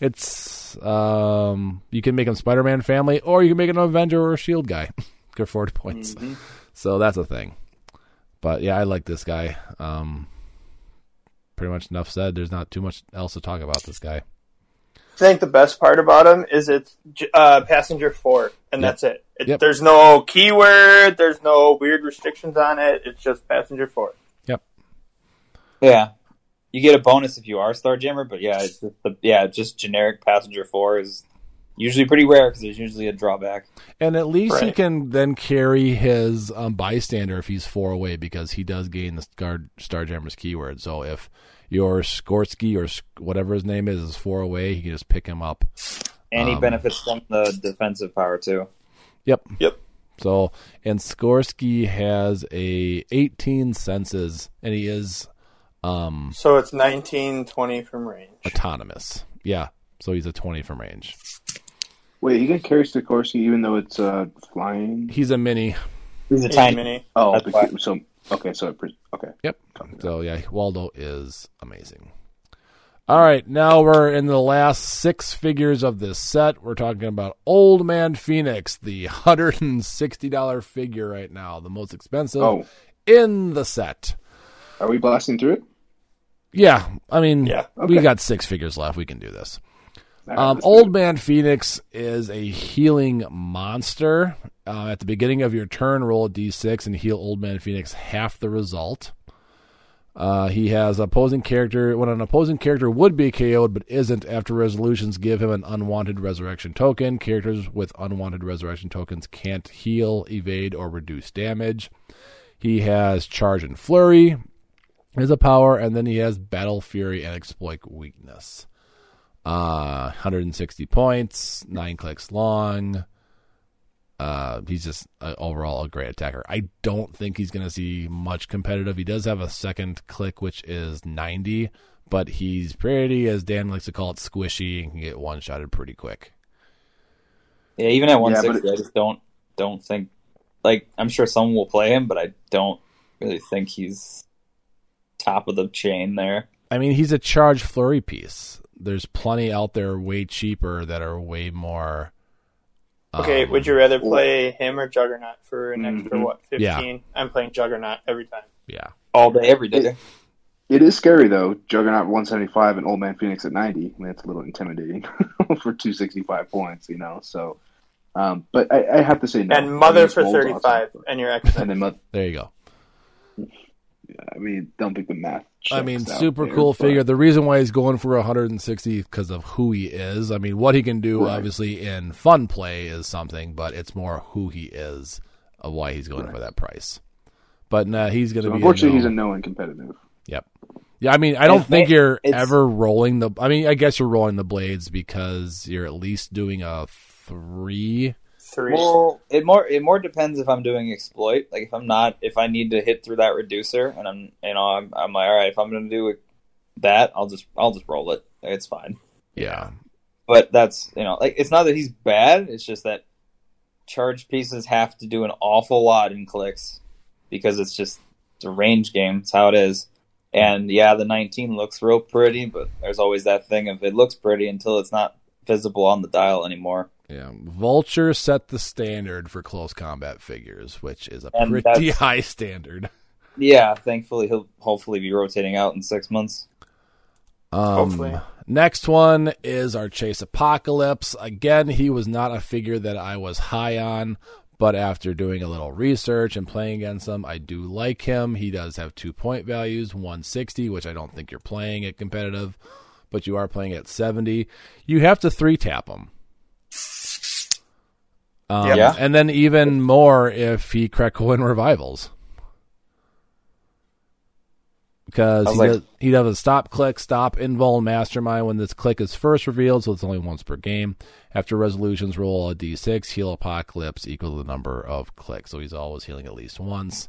[SPEAKER 1] It's um, you can make him Spider-Man family, or you can make him an Avenger or a Shield guy. for forty points. So that's a thing. But yeah, I like this guy. Um, pretty much enough said. There's not too much else to talk about this guy.
[SPEAKER 2] I think the best part about him is it's uh, passenger four, and
[SPEAKER 1] Yep.
[SPEAKER 2] that's it. it
[SPEAKER 1] Yep.
[SPEAKER 2] There's no keyword. There's no weird restrictions on it. It's just passenger four. Yep.
[SPEAKER 3] yeah. You get a bonus if you are Starjammer, but yeah, it's just the, yeah, just generic passenger four is usually pretty rare because there's usually a drawback.
[SPEAKER 1] And at least he can then carry his um, bystander if he's four away because he does gain the Star Starjammer's keyword. So if your Skorsky or whatever his name is is four away, he can just pick him up.
[SPEAKER 3] And he
[SPEAKER 1] Um,
[SPEAKER 3] benefits from the defensive power too.
[SPEAKER 1] Yep.
[SPEAKER 2] Yep.
[SPEAKER 1] So and Skorsky has a 18 senses, and he is um,
[SPEAKER 2] So it's 19, 20 from range.
[SPEAKER 1] autonomous. Yeah. So he's a 20 from range.
[SPEAKER 4] Wait, he can carry Sikorsky even though it's uh, flying.
[SPEAKER 1] He's a mini.
[SPEAKER 3] He's a tiny.
[SPEAKER 2] mini.
[SPEAKER 4] Oh, because- so okay, so it, pre- okay.
[SPEAKER 1] Yep. So yeah, Waldo is amazing. All right, now we're in the last six figures of this set. We're talking about Old Man Phoenix, the hundred and sixty dollar figure right now, the most expensive
[SPEAKER 4] Oh,
[SPEAKER 1] in the set.
[SPEAKER 4] are we blasting through it?
[SPEAKER 1] Yeah, I mean,
[SPEAKER 2] Yeah.
[SPEAKER 1] we got six figures left. We can do this. Um, Old. Man Phoenix is a healing monster. Uh, at the beginning of your turn, roll a d6 and heal Old Man Phoenix half the result. Uh, he has opposing character. When an opposing character would be KO'd but isn't, after resolutions give him an unwanted resurrection token. Characters with unwanted resurrection tokens can't heal, evade, or reduce damage. He has charge and flurry as a power, and then he has battle fury and exploit weakness. Uh, 160 points, nine clicks long. Uh, he's just uh, overall a great attacker. I don't think he's going to see much competitive. He does have a second click, which is 90, but he's pretty, as Dan likes to call it, squishy and can get one shotted pretty quick.
[SPEAKER 3] Yeah, even at 160,
[SPEAKER 4] it-
[SPEAKER 3] I just don't don't think like I'm sure someone will play him, but I don't really think he's top of the chain there.
[SPEAKER 1] I mean, he's a charge flurry piece. There's plenty out there way cheaper that are way more.
[SPEAKER 2] Okay,
[SPEAKER 1] um,
[SPEAKER 2] would you rather play him or Juggernaut for an extra
[SPEAKER 4] Mhm.
[SPEAKER 2] what fifteen?
[SPEAKER 1] Yeah.
[SPEAKER 2] I'm playing Juggernaut every time.
[SPEAKER 1] Yeah.
[SPEAKER 3] All day, every day.
[SPEAKER 4] It is scary though. Juggernaut 175 and Old Man Phoenix at 90. I mean, it's a little intimidating for 265 points, you know. So, um, but I, I have to say no.
[SPEAKER 2] and Mother for
[SPEAKER 4] Gold's awesome,
[SPEAKER 2] 35,
[SPEAKER 4] but-
[SPEAKER 2] and your X
[SPEAKER 4] and then Mother.
[SPEAKER 1] There you go.
[SPEAKER 4] I mean, don't think the math.
[SPEAKER 1] I mean,
[SPEAKER 4] checks out
[SPEAKER 1] super
[SPEAKER 4] there,
[SPEAKER 1] cool
[SPEAKER 4] but-
[SPEAKER 1] figure. The reason why he's going for 160 because of who he is. I mean, what he can do,
[SPEAKER 4] Right.
[SPEAKER 1] obviously, in fun play is something, but it's more who he is of why he's going
[SPEAKER 4] Right.
[SPEAKER 1] for that price. But nah, he's going to
[SPEAKER 4] So
[SPEAKER 1] be.
[SPEAKER 4] unfortunately, he's a
[SPEAKER 1] no.
[SPEAKER 4] no in competitive.
[SPEAKER 1] Yep. Yeah, I mean, I don't
[SPEAKER 3] It's-
[SPEAKER 1] think you're
[SPEAKER 3] it's-
[SPEAKER 1] ever rolling the. I mean, I guess you're rolling the blades because you're at least doing a three.
[SPEAKER 2] Three.
[SPEAKER 3] Well, it more it more depends if I'm doing exploit. Like if I'm not, if I need to hit through that reducer, and I'm you know I'm, I'm like all right, if I'm going to do that, I'll just I'll just roll it. It's fine.
[SPEAKER 1] Yeah.
[SPEAKER 3] But that's you know like it's not that he's bad. It's just that charge pieces have to do an awful lot in clicks because it's just it's a range game. It's how it is. And yeah, the 19 looks real pretty, but there's always that thing of it looks pretty until it's not visible on the dial anymore.
[SPEAKER 1] Yeah, Vulture set the standard for close combat figures, which is a
[SPEAKER 3] And
[SPEAKER 1] pretty high standard.
[SPEAKER 3] Yeah, thankfully he'll hopefully be rotating out in six months.
[SPEAKER 1] Um,
[SPEAKER 2] Hopefully.
[SPEAKER 1] Next one is our Chase Apocalypse. Again, he was not a figure that I was high on, but after doing a little research and playing against him, I do like him. He does have two point values 160, which I don't think you're playing at competitive, but you are playing at 70. You have to three tap him. Um,
[SPEAKER 3] Yeah.
[SPEAKER 1] And then even more if he Krakoan revivals. Because he,
[SPEAKER 3] like-
[SPEAKER 1] does, he does a stop click, stop invul mastermind when this click is first revealed, so it's only once per game. After resolutions, roll a d6, heal apocalypse equal to the number of clicks. So he's always healing at least once.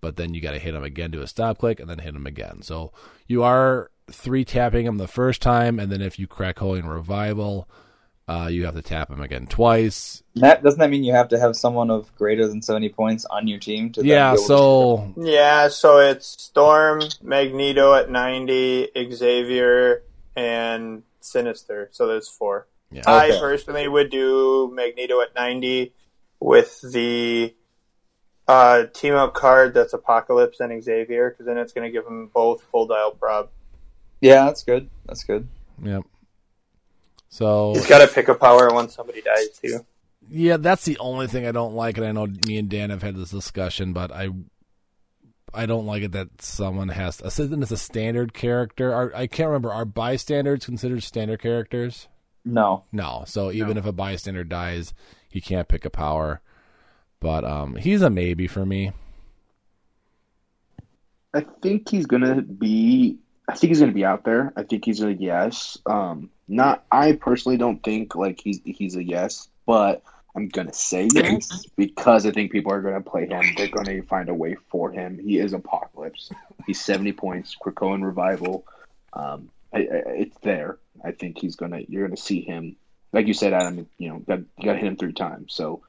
[SPEAKER 1] But then you got to hit him again to a stop click, and then hit him again. So you are three tapping him the first time, and then if you Krakoan Revival, uh, you have to tap him again twice.
[SPEAKER 3] That doesn't that mean you have to have someone of greater than seventy points on your team to
[SPEAKER 1] Yeah,
[SPEAKER 3] be able to-
[SPEAKER 1] so
[SPEAKER 2] Yeah, so it's Storm, Magneto at 90, Xavier, and Sinister. So there's four.
[SPEAKER 1] yeah.
[SPEAKER 2] I
[SPEAKER 3] Okay.
[SPEAKER 2] personally would do Magneto at 90 with the uh, team up card that's Apocalypse and Xavier, because then it's going to give them both full dial prob.
[SPEAKER 3] yeah, that's good. That's good.
[SPEAKER 1] Yep. So
[SPEAKER 2] He's got to pick a power when somebody dies, too.
[SPEAKER 1] yeah, that's the only thing I don't like, and I know me and Dan have had this discussion, but I I don't like it that someone has a since it's a standard character. Are, I can't remember. Are bystanders considered standard characters?
[SPEAKER 3] No,
[SPEAKER 1] No. So even
[SPEAKER 4] No.
[SPEAKER 1] if a bystander dies, he can't pick a power. But um, he's a maybe for me.
[SPEAKER 4] I think he's gonna be. I think he's gonna be out there. I think he's a yes. Um, not. I personally don't think like he's he's a yes, but I'm gonna say yes because I think people are gonna play him. They're gonna find a way for him. He is Apocalypse. He's 70 points. Krakoan Revival. Um, I, I, it's there. I think he's gonna. You're gonna see him. Like you said, Adam. You know, got, you got to hit him three times. So,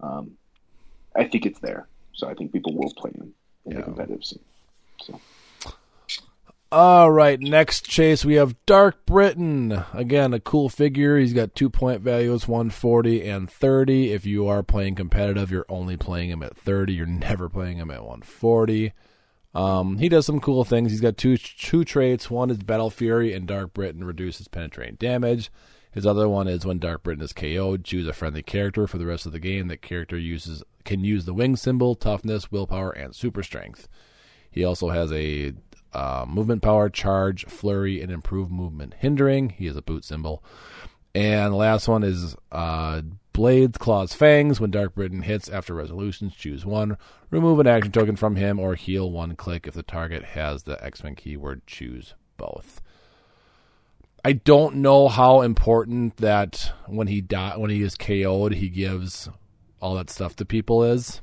[SPEAKER 4] um, I think it's there. So I think people will play him in
[SPEAKER 1] Yeah.
[SPEAKER 4] the competitive scene. So.
[SPEAKER 1] All right, next chase we have Dark Britain. Again, a cool figure. He's got two point values, 140 and 30. If you are playing competitive, you're only playing him at 30. You're never playing him at 140. Um, he does some cool things. He's got two two traits. One is Battle Fury, and Dark Britain reduces penetrating damage. His other one is when Dark Britain is KO'd, choose a friendly character for the rest of the game. That character uses can use the wing symbol, toughness, willpower, and super strength. He also has a uh, movement power, charge, flurry, and improved movement hindering. He has a boot symbol. And the last one is uh, Blades, Claws, Fangs. When Dark Britain hits after resolutions, choose one. Remove an action token from him or heal one click if the target has the X Men keyword. Choose both. I don't know how important that when he die, when he is KO'd, he gives all that stuff to people is.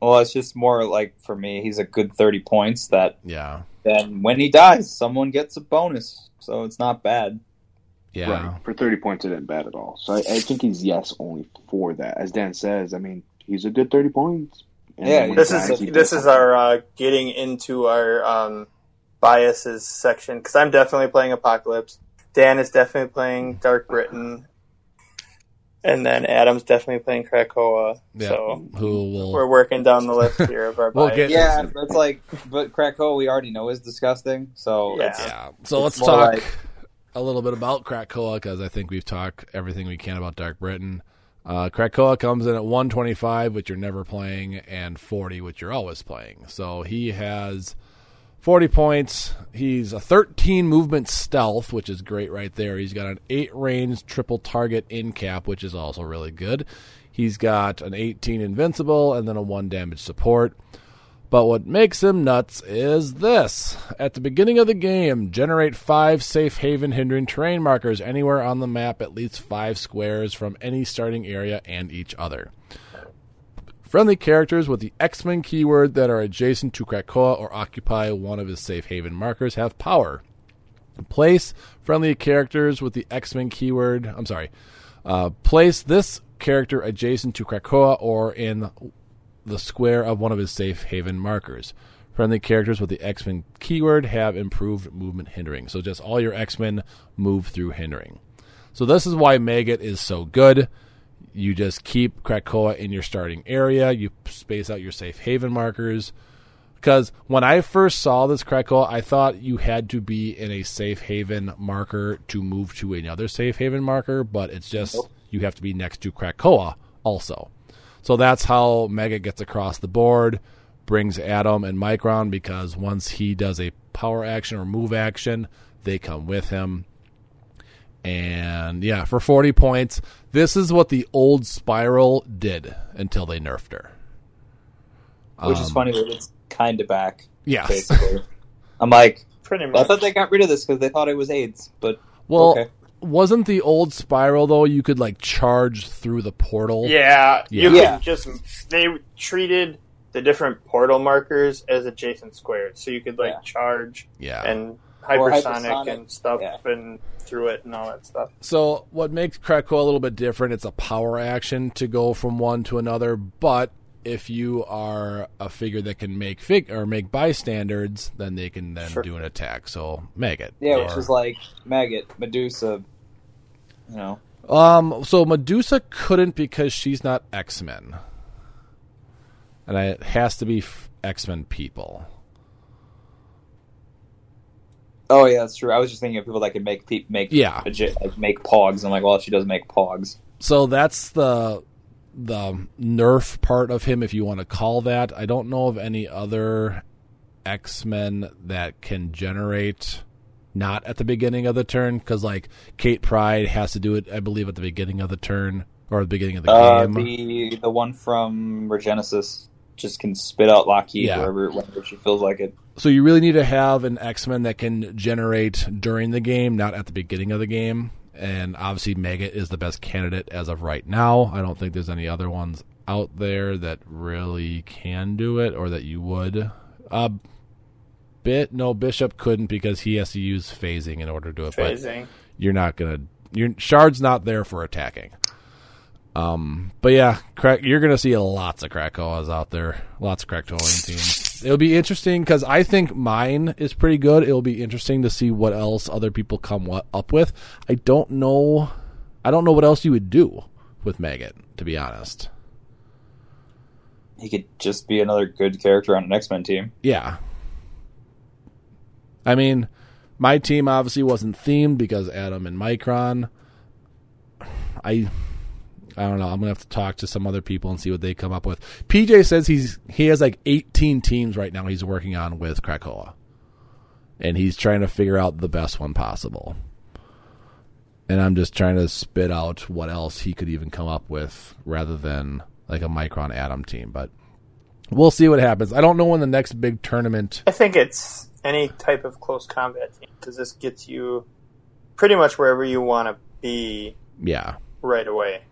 [SPEAKER 3] Well, it's just more like for me, he's a good thirty points. That
[SPEAKER 1] Yeah,
[SPEAKER 3] then when he dies, someone gets a bonus, so it's not bad.
[SPEAKER 1] yeah,
[SPEAKER 4] Right. For 30 points, it isn't bad at all. So I, I think he's yes only for that. As Dan says, I mean, he's a good 30 points. And
[SPEAKER 3] Yeah,
[SPEAKER 2] This
[SPEAKER 4] dies,
[SPEAKER 2] is this is our uh, getting into our um, biases section because I'm definitely playing Apocalypse. Dan is definitely playing Dark Britain, and then Adam's definitely playing Krakoa.
[SPEAKER 1] yeah.
[SPEAKER 2] So
[SPEAKER 1] Who will?
[SPEAKER 2] we're working down the list here of our
[SPEAKER 1] We'll get-
[SPEAKER 3] Yeah, that's like, but Krakoa we already know is disgusting. So
[SPEAKER 2] Yeah.
[SPEAKER 3] it's,
[SPEAKER 1] Yeah. So
[SPEAKER 3] It's
[SPEAKER 1] let's talk
[SPEAKER 3] like-
[SPEAKER 1] a little bit about Krakoa because I think we've talked everything we can about Dark Britain. Uh, Krakoa comes in at 125, which you're never playing, and 40, which you're always playing. So he has 40 points. He's a 13 movement stealth, which is great right there. He's got an 8 range triple target in cap, which is also really good. He's got an 18 invincible and then a 1 damage support. But what makes him nuts is this. At the beginning of the game, generate five safe haven hindering terrain markers anywhere on the map, at least five squares from any starting area and each other. Friendly characters with the X Men keyword that are adjacent to Krakoa or occupy one of his safe haven markers have power. Place friendly characters with the X Men keyword. I'm sorry. Uh, place this character adjacent to Krakoa or in the square of one of his safe haven markers. Friendly characters with the X Men keyword have improved movement hindering. So just all your X Men move through hindering. So this is why Maggot is so good. You just keep Krakoa in your starting area. You space out your safe haven markers. Because when I first saw this Krakoa, I thought you had to be in a safe haven marker to move to another safe haven marker, but it's just you have to be next to Krakoa also. So that's how Maggot gets across the board, brings Atom and Micron because once he does a power action or move action, they come with him. And yeah, for 40 points, this is what the old Spiral did until they nerfed her.
[SPEAKER 3] which is
[SPEAKER 1] Um,
[SPEAKER 3] funny that it's kind of back.
[SPEAKER 1] Yes.
[SPEAKER 3] Basically, I'm like,
[SPEAKER 2] Pretty much.
[SPEAKER 3] I thought they got rid of this because they thought it was AIDS, but
[SPEAKER 1] Well,
[SPEAKER 3] okay.
[SPEAKER 1] wasn't the old Spiral though you could like charge through the portal?
[SPEAKER 2] Yeah, you
[SPEAKER 3] Yeah.
[SPEAKER 2] could just they treated the different portal markers as adjacent squares, so you could like
[SPEAKER 3] Yeah.
[SPEAKER 2] charge
[SPEAKER 1] Yeah.
[SPEAKER 2] and
[SPEAKER 3] Or
[SPEAKER 2] hypersonic,
[SPEAKER 3] hypersonic,
[SPEAKER 2] and stuff
[SPEAKER 3] yeah.
[SPEAKER 2] and through it and all that stuff.
[SPEAKER 1] So what makes Krakoa a little bit different? It's a power action to go from one to another, but if you are a figure that can make fig or make bystanders, then they can then
[SPEAKER 2] Sure.
[SPEAKER 1] do an attack. So maggot.
[SPEAKER 3] Yeah,
[SPEAKER 1] or-
[SPEAKER 3] which is like Maggot, Medusa. You know,
[SPEAKER 1] um. So Medusa couldn't because she's not X Men, and it has to be X Men people.
[SPEAKER 3] Oh yeah, that's true. I was just thinking of people that could make pe- make
[SPEAKER 1] Yeah.
[SPEAKER 3] legit, like make pogs. I'm like, well, she does make pogs.
[SPEAKER 1] So that's the the nerf part of him, if you want to call that. I don't know of any other X Men that can generate not at the beginning of the turn because like Kate Pryde has to do it, I believe, at the beginning of the turn or the beginning of the
[SPEAKER 3] Uh,
[SPEAKER 1] game.
[SPEAKER 3] the the one from Regenesis just can spit out Lockheed
[SPEAKER 1] Yeah.
[SPEAKER 3] wherever whenever she feels like it.
[SPEAKER 1] So you really need to have an X Men that can generate during the game, not at the beginning of the game. And obviously, Maggot is the best candidate as of right now. I don't think there's any other ones out there that really can do it or that you would. Uh, Bit no Bishop couldn't because he has to use phasing in order to do it. But
[SPEAKER 2] Phasing.
[SPEAKER 1] you're not gonna. Your shard's not there for attacking. Um, but yeah, crack. You're gonna see lots of Krakoas out there. Lots of Krakoan teams. It'll be interesting because I think mine is pretty good. It'll be interesting to see what else other people come what, up with. I don't know. I don't know what else you would do with Maggot. To be honest,
[SPEAKER 3] He could just be another good character on an X Men team.
[SPEAKER 1] yeah. I mean, my team obviously wasn't themed because Atom and Micron. I I don't know. I'm gonna have to talk to some other people and see what they come up with. PJ says he's he has like 18 teams right now he's working on with Krakoa, and he's trying to figure out the best one possible. And I'm just trying to spit out what else he could even come up with rather than like a Micron Atom team. But we'll see what happens. I don't know when the next big tournament.
[SPEAKER 2] I think it's any type of close combat team because this gets you pretty much wherever you want to be
[SPEAKER 1] Yeah,
[SPEAKER 2] right away.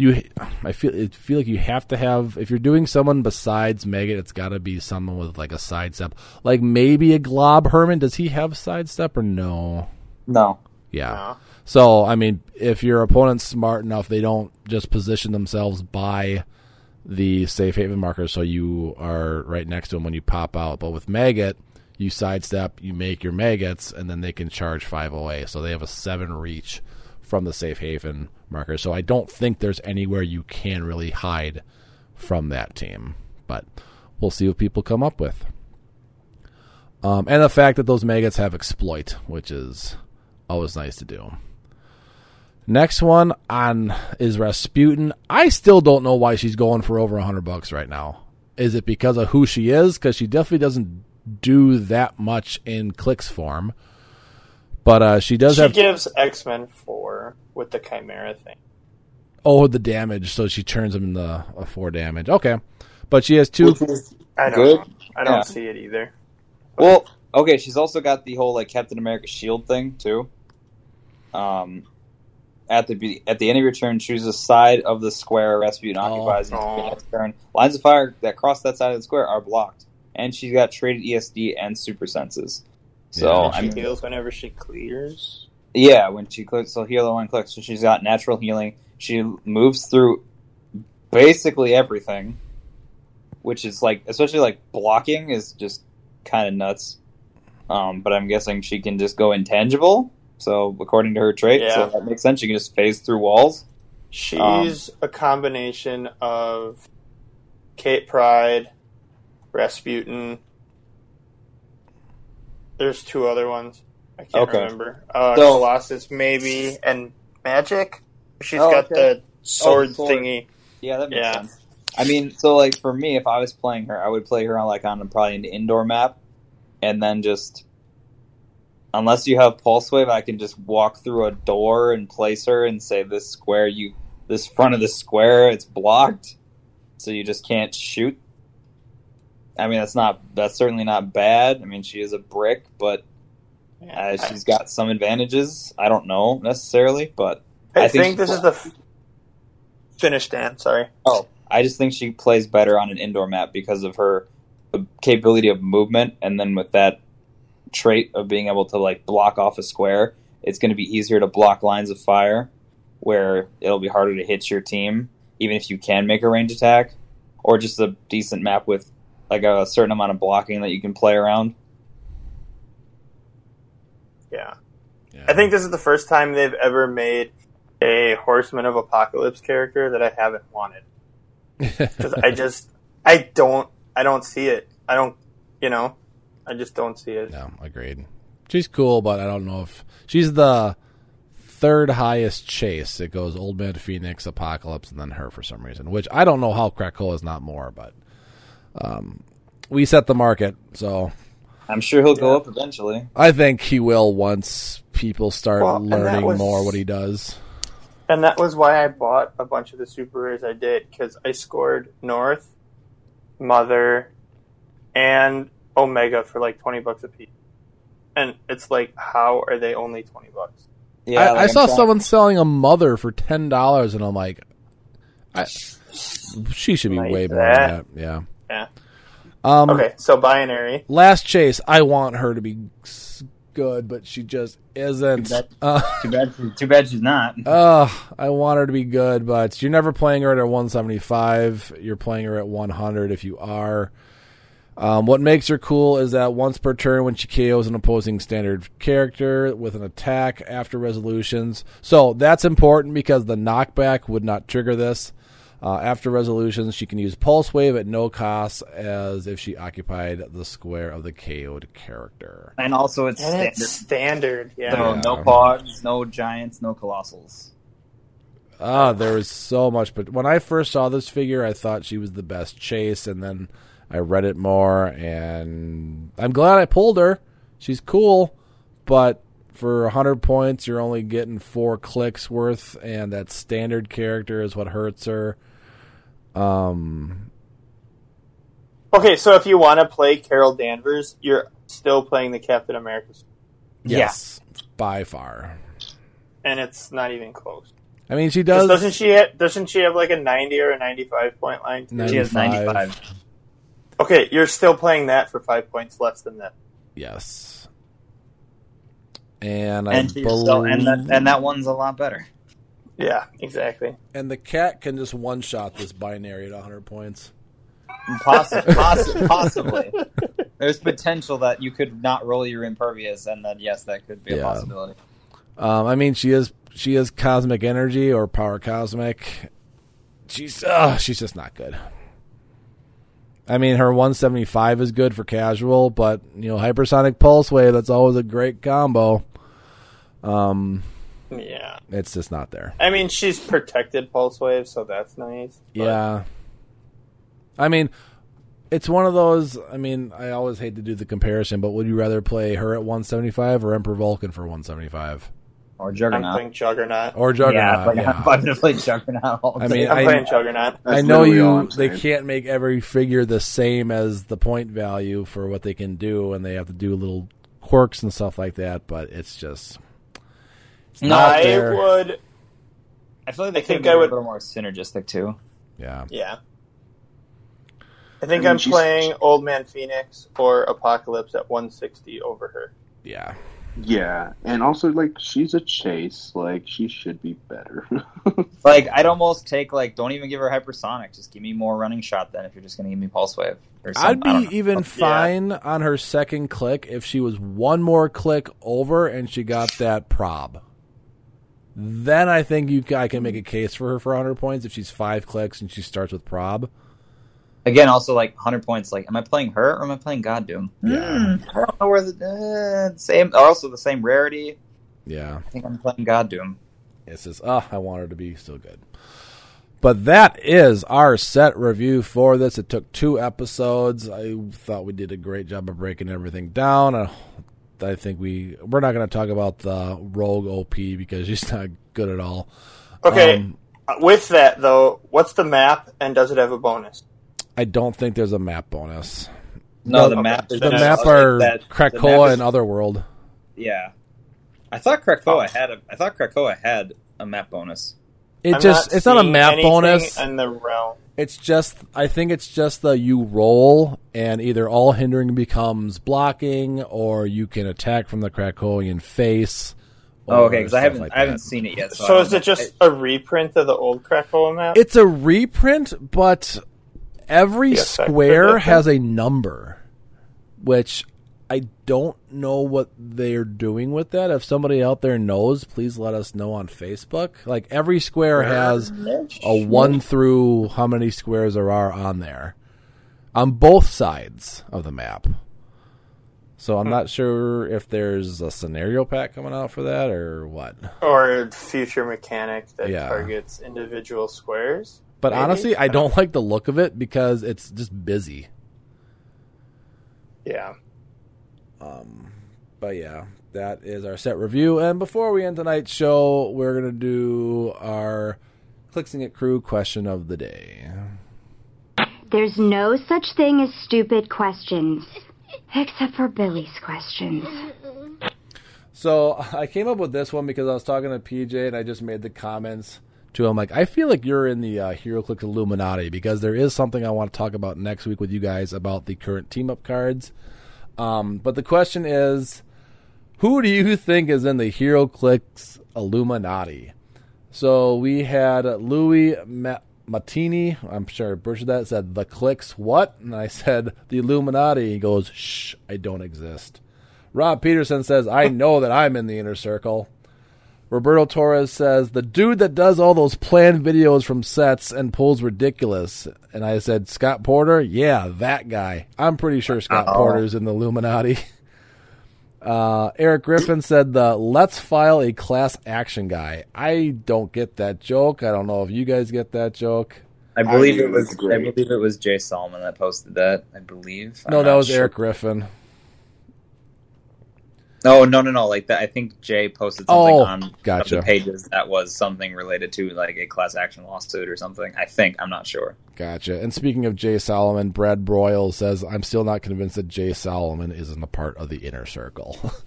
[SPEAKER 1] You I feel it feel like you have to have if you're doing someone besides Megan, it's got to be someone with like a sidestep, like maybe a Glob Herman. Does he have sidestep or no?
[SPEAKER 3] No.
[SPEAKER 1] Yeah.
[SPEAKER 2] No.
[SPEAKER 1] So I mean, if your opponent's smart enough, they don't just position themselves by the safe haven marker, so you are right next to them when you pop out. But with maggot, you sidestep, you make your maggots, and then they can charge five away. So they have a seven reach from the safe haven marker. So I don't think there's anywhere you can really hide from that team. But we'll see what people come up with. Um, and the fact that those maggots have exploit, which is always nice to do. Next one on is Rasputin. I still don't know why she's going for over a hundred bucks right now. Is it because of who she is? Because she definitely doesn't do that much in clicks form, but uh, she does
[SPEAKER 2] she
[SPEAKER 1] have
[SPEAKER 2] gives X Men four with the Chimera thing.
[SPEAKER 1] oh the damage, so she turns them into a four damage. Okay, but she has two.
[SPEAKER 2] I don't
[SPEAKER 3] Good.
[SPEAKER 2] I don't
[SPEAKER 3] Yeah.
[SPEAKER 2] see it either.
[SPEAKER 3] Well, okay, she's also got the whole like Captain America shield thing too. Um, at the at the end of your turn, choose a side of the square Rasputin
[SPEAKER 1] Oh.
[SPEAKER 3] occupies until
[SPEAKER 2] Oh.
[SPEAKER 3] your next turn. Lines of fire that cross that side of the square are blocked, and she's got traded ESD and super senses. So
[SPEAKER 1] Yeah.
[SPEAKER 2] And
[SPEAKER 3] I
[SPEAKER 2] she heals whenever she clears.
[SPEAKER 3] yeah, when she clicks, so healer one clicks, so she's got natural healing. She moves through basically everything, which is like, especially like blocking is just kind of nuts. Um, but I'm guessing she can just go intangible. So according to her trait,
[SPEAKER 2] Yeah.
[SPEAKER 3] so that makes sense. She can just phase through walls.
[SPEAKER 2] She's
[SPEAKER 3] Um,
[SPEAKER 2] a combination of Kate Pryde, Rasputin. There's two other ones. I can't
[SPEAKER 3] Okay.
[SPEAKER 2] remember. Uh,
[SPEAKER 3] So-
[SPEAKER 2] Colossus, maybe, and Magik. She's
[SPEAKER 3] Oh,
[SPEAKER 2] got
[SPEAKER 3] okay.
[SPEAKER 2] the sword,
[SPEAKER 3] sword.
[SPEAKER 2] thingy.
[SPEAKER 3] Yeah, that makes
[SPEAKER 2] Yeah.
[SPEAKER 3] sense. I mean, so like for me, if I was playing her, I would play her on like on probably an indoor map, and then just unless you have pulse wave, I can just walk through a door and place her and say this square you this front of the square it's blocked, so you just can't shoot. I mean, that's not that's certainly not bad. I mean, she is a brick, but uh, she's got some advantages. I don't know necessarily, but
[SPEAKER 2] I,
[SPEAKER 3] I think
[SPEAKER 2] think, this is the f- finish Dan. Sorry.
[SPEAKER 3] Oh, I just think she plays better on an indoor map because of her capability of movement, and then with that trait of being able to like block off a square, it's going to be easier to block lines of fire, where it'll be harder to hit your team, even if you can make a range attack, or just a decent map with like a certain amount of blocking that you can play around.
[SPEAKER 2] Yeah.
[SPEAKER 1] Yeah.
[SPEAKER 2] I think this is the first time they've ever made a Horseman of Apocalypse character that I haven't wanted. Because I just, I don't, I don't see it. I don't, you know, I just don't see it.
[SPEAKER 1] No, agreed. She's cool, but I don't know if she's the third highest chase. It goes Old Man Phoenix, Apocalypse, and then her for some reason. Which I don't know how Krakoa is not more, but um, we set the market, so
[SPEAKER 3] I'm sure he'll go up eventually.
[SPEAKER 1] I think he will once people start
[SPEAKER 2] Well,
[SPEAKER 1] learning
[SPEAKER 2] was-
[SPEAKER 1] more what he does.
[SPEAKER 2] And that was why I bought a bunch of the super rares I did, because I scored North, Mother, and Omega for like 20 bucks a piece. And it's like, how are they only 20 bucks?
[SPEAKER 3] Yeah,
[SPEAKER 1] I,
[SPEAKER 3] like
[SPEAKER 1] I saw
[SPEAKER 3] trying-
[SPEAKER 1] someone selling a mother for ten dollars, and I'm like, I, she should be
[SPEAKER 2] Like
[SPEAKER 1] way more
[SPEAKER 2] that?
[SPEAKER 1] than that. Yeah.
[SPEAKER 2] Yeah.
[SPEAKER 1] Um,
[SPEAKER 2] Okay, so binary.
[SPEAKER 1] Last chase, I want her to be good, but she just isn't.
[SPEAKER 3] Too bad.
[SPEAKER 1] Uh,
[SPEAKER 3] Too bad. Too bad she's not.
[SPEAKER 1] uh, I want her to be good, but you're never playing her at 175. You're playing her at 100 if you are. Um, what makes her cool is that once per turn, when she KOs an opposing standard character with an attack after resolutions. So that's important because the knockback would not trigger this. Uh, after resolutions, she can use Pulse Wave at no cost as if she occupied the square of the KO'd character.
[SPEAKER 3] And also, it's
[SPEAKER 2] And
[SPEAKER 3] standard.
[SPEAKER 2] it's standard, yeah.
[SPEAKER 3] So
[SPEAKER 1] Yeah.
[SPEAKER 3] no pogs, no giants, no colossals.
[SPEAKER 1] Ah, there was so much. But when I first saw this figure, I thought she was the best chase, and then I read it more, and I'm glad I pulled her. She's cool, but for 100 points, you're only getting four clicks worth, and that standard character is what hurts her. Um,
[SPEAKER 2] Okay, so if you want to play Carol Danvers, you're still playing the Captain America,
[SPEAKER 1] yes, by far.
[SPEAKER 2] and it's not even close.
[SPEAKER 1] I mean, she does.
[SPEAKER 2] Doesn't she? Ha- doesn't she have like a ninety or a ninety-five point line? too?
[SPEAKER 3] She has
[SPEAKER 1] 95.
[SPEAKER 3] 95.
[SPEAKER 2] Okay, you're still playing that for five points less than that.
[SPEAKER 1] Yes. And I
[SPEAKER 3] And, she's still, and, that,
[SPEAKER 1] believe-
[SPEAKER 3] and that one's a lot better.
[SPEAKER 2] Yeah, exactly.
[SPEAKER 1] and the cat can just one shot this binary at 100 points.
[SPEAKER 3] Possibly, possi- possibly. There's potential that you could not roll your impervious, and then yes, that could be a possibility.
[SPEAKER 1] Um, I mean, she is she is cosmic energy or power cosmic. She's uh, she's just not good. I mean, her 175 is good for casual, but you know, hypersonic pulse wave that's always a great combo. Um,
[SPEAKER 2] Yeah,
[SPEAKER 1] it's just not there.
[SPEAKER 2] I mean she's protected pulse wave, so that's nice. but-
[SPEAKER 1] Yeah. I mean, it's one of those. I mean, I always hate to do the comparison, but would you rather play her at 175 or Emperor Vulcan for 175
[SPEAKER 3] Or Juggernaut.
[SPEAKER 2] I'm
[SPEAKER 3] Juggernaut.
[SPEAKER 2] playing Juggernaut.
[SPEAKER 1] or Juggernaut? yeah.
[SPEAKER 3] I'm going to play Juggernaut all
[SPEAKER 1] I mean,
[SPEAKER 2] I'm
[SPEAKER 1] I-
[SPEAKER 2] playing Juggernaut.
[SPEAKER 4] That's
[SPEAKER 1] I know you. They can't make every figure the same as the point value for what they can do, and they have to do little quirks and stuff like that. But it's just it's
[SPEAKER 3] No,
[SPEAKER 1] not
[SPEAKER 2] I
[SPEAKER 1] there.
[SPEAKER 2] would.
[SPEAKER 3] I feel like they
[SPEAKER 2] I think I would a
[SPEAKER 3] little more synergistic too.
[SPEAKER 1] Yeah,
[SPEAKER 2] Yeah. I think
[SPEAKER 4] I mean,
[SPEAKER 2] I'm
[SPEAKER 4] she's-
[SPEAKER 2] playing Old Man Phoenix or Apocalypse at 160 over her.
[SPEAKER 1] yeah.
[SPEAKER 4] Yeah, and also like she's a chase. Like she should be better.
[SPEAKER 3] Like I'd almost take like don't even give her hypersonic. Just give me more running shot then if you're just going to give me pulse wave. Or
[SPEAKER 1] I'd be
[SPEAKER 3] don't
[SPEAKER 1] even fine on her second click if she was one more click over and she got that prob. Then I think you I can make a case for her for 100 points if she's five clicks and she starts with prob.
[SPEAKER 3] Again, also like hundred points. Like, am I playing her or am I playing God Doom?
[SPEAKER 1] Yeah.
[SPEAKER 3] Hmm, I don't know where the uh, same. Also the same rarity.
[SPEAKER 1] Yeah.
[SPEAKER 3] I think I'm playing God Doom.
[SPEAKER 1] It's just, oh, I want her to be so good. But that is our set review for this. It took two episodes. I thought we did a great job of breaking everything down. Uh, I think we we're not going to talk about the rogue OP because she's not good at all.
[SPEAKER 2] Okay,
[SPEAKER 1] Um,
[SPEAKER 2] with that though, what's the map and does it have a bonus?
[SPEAKER 1] I don't think there's a map bonus.
[SPEAKER 3] No,
[SPEAKER 1] The-
[SPEAKER 3] the map is
[SPEAKER 1] The map
[SPEAKER 3] just-
[SPEAKER 1] are
[SPEAKER 3] that- the
[SPEAKER 1] Krakoa
[SPEAKER 3] map is-
[SPEAKER 1] and Otherworld.
[SPEAKER 3] Yeah, I thought Krakoa had a. I thought Krakoa had a map bonus.
[SPEAKER 1] It
[SPEAKER 2] I'm
[SPEAKER 1] just
[SPEAKER 2] not
[SPEAKER 1] it's not a map bonus.
[SPEAKER 2] in the realm.
[SPEAKER 1] It's just I think it's just the you roll and either all hindering becomes blocking or you can attack from the Krakoan face.
[SPEAKER 3] Oh, okay, because I haven't
[SPEAKER 1] like
[SPEAKER 3] I haven't seen it yet. So,
[SPEAKER 2] So is
[SPEAKER 3] don't
[SPEAKER 2] it just a reprint of the old Krakoa map?
[SPEAKER 1] It's a reprint, but every
[SPEAKER 2] The effects are
[SPEAKER 1] square has a number, which I don't know what they're doing with that. If somebody out there knows, please let us know on Facebook. Like every square has a one through how many squares there are on there on both sides of the map. So I'm hmm. not sure if there's a scenario pack coming out for that or what.
[SPEAKER 2] or a future mechanic that
[SPEAKER 1] Yeah.
[SPEAKER 2] targets individual squares?
[SPEAKER 1] But
[SPEAKER 2] Maybe?
[SPEAKER 1] honestly, I don't like the look of it because it's just busy.
[SPEAKER 2] Yeah.
[SPEAKER 1] But yeah, that is our set review. And before we end tonight's show, we're gonna do our Clixing It Crew question of the day.
[SPEAKER 5] There's no such thing as stupid questions. Except for Billy's questions.
[SPEAKER 1] So I came up with this one because I was talking to PJ and I just made the comments to him like I feel like you're in the uh, HeroClix Illuminati because there is something I want to talk about next week with you guys about the current team up cards. Um, but the question is, who do you think is in the HeroClix Illuminati? So we had Louis Ma- Matini, I'm sure I butchered that, said the clicks what? And I said the Illuminati. He goes, shh, I don't exist. Rob Peterson says, I know that I'm in the inner circle. Roberto Torres says, the dude that does all those planned videos from sets and pulls ridiculous. And I said, Scott Porter? Yeah, that guy. I'm pretty sure Scott
[SPEAKER 3] Uh-oh.
[SPEAKER 1] Porter's in the Illuminati. Uh, Eric Griffin said the let's file a class action guy. I don't get that joke. I don't know if you guys get that joke.
[SPEAKER 3] I believe
[SPEAKER 4] I
[SPEAKER 3] it was. I believe it was Jay Solomon that posted that. I believe. I'm
[SPEAKER 1] No, that was
[SPEAKER 3] sure.
[SPEAKER 1] Eric Griffin.
[SPEAKER 3] No, no, no, no. Like that. I think Jay posted something
[SPEAKER 1] Oh,
[SPEAKER 3] on
[SPEAKER 1] gotcha.
[SPEAKER 3] the pages that was something related to like a class action lawsuit or something. I think. I'm not sure.
[SPEAKER 1] Gotcha. And speaking of Jay Solomon, Brad Broyle says, I'm still not convinced that Jay Solomon isn't a part of the inner circle.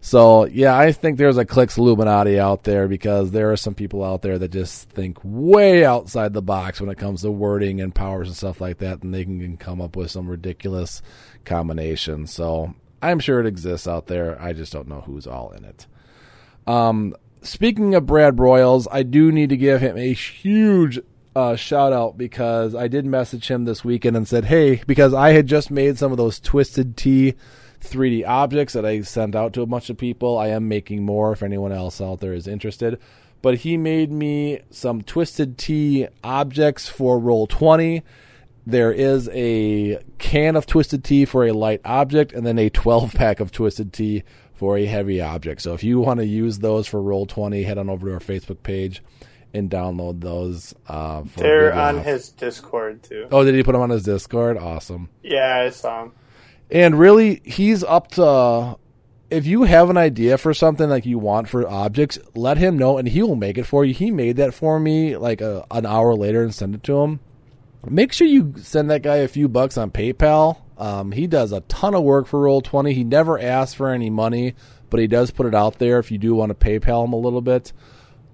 [SPEAKER 1] So yeah, I think there's a clicks Illuminati out there because there are some people out there that just think way outside the box when it comes to wording and powers and stuff like that, and they can come up with some ridiculous combinations. So I'm sure it exists out there. I just don't know who's all in it. Um, speaking of Brad Broyles, I do need to give him a huge uh, shout out because I did message him this weekend and said, hey, because I had just made some of those Twisted Tea 3D objects that I sent out to a bunch of people. I am making more if anyone else out there is interested. But he made me some Twisted Tea objects for Roll20. There is a can of Twisted Tea for a light object, and then a 12 pack of Twisted Tea for a heavy object. So if you want to use those for Roll20, head on over to our Facebook page and download those. Uh, for
[SPEAKER 2] They're on his Discord too.
[SPEAKER 1] Oh, did he put them on his Discord? Awesome.
[SPEAKER 2] Yeah, I saw him.
[SPEAKER 1] And really, he's up to. If you have an idea for something like you want for objects, let him know, and he will make it for you. He made that for me like a, an hour later and send it to him. Make sure you send that guy a few bucks on PayPal. Um, he does a ton of work for Roll Twenty. He never asks for any money, but he does put it out there if you do want to PayPal him a little bit.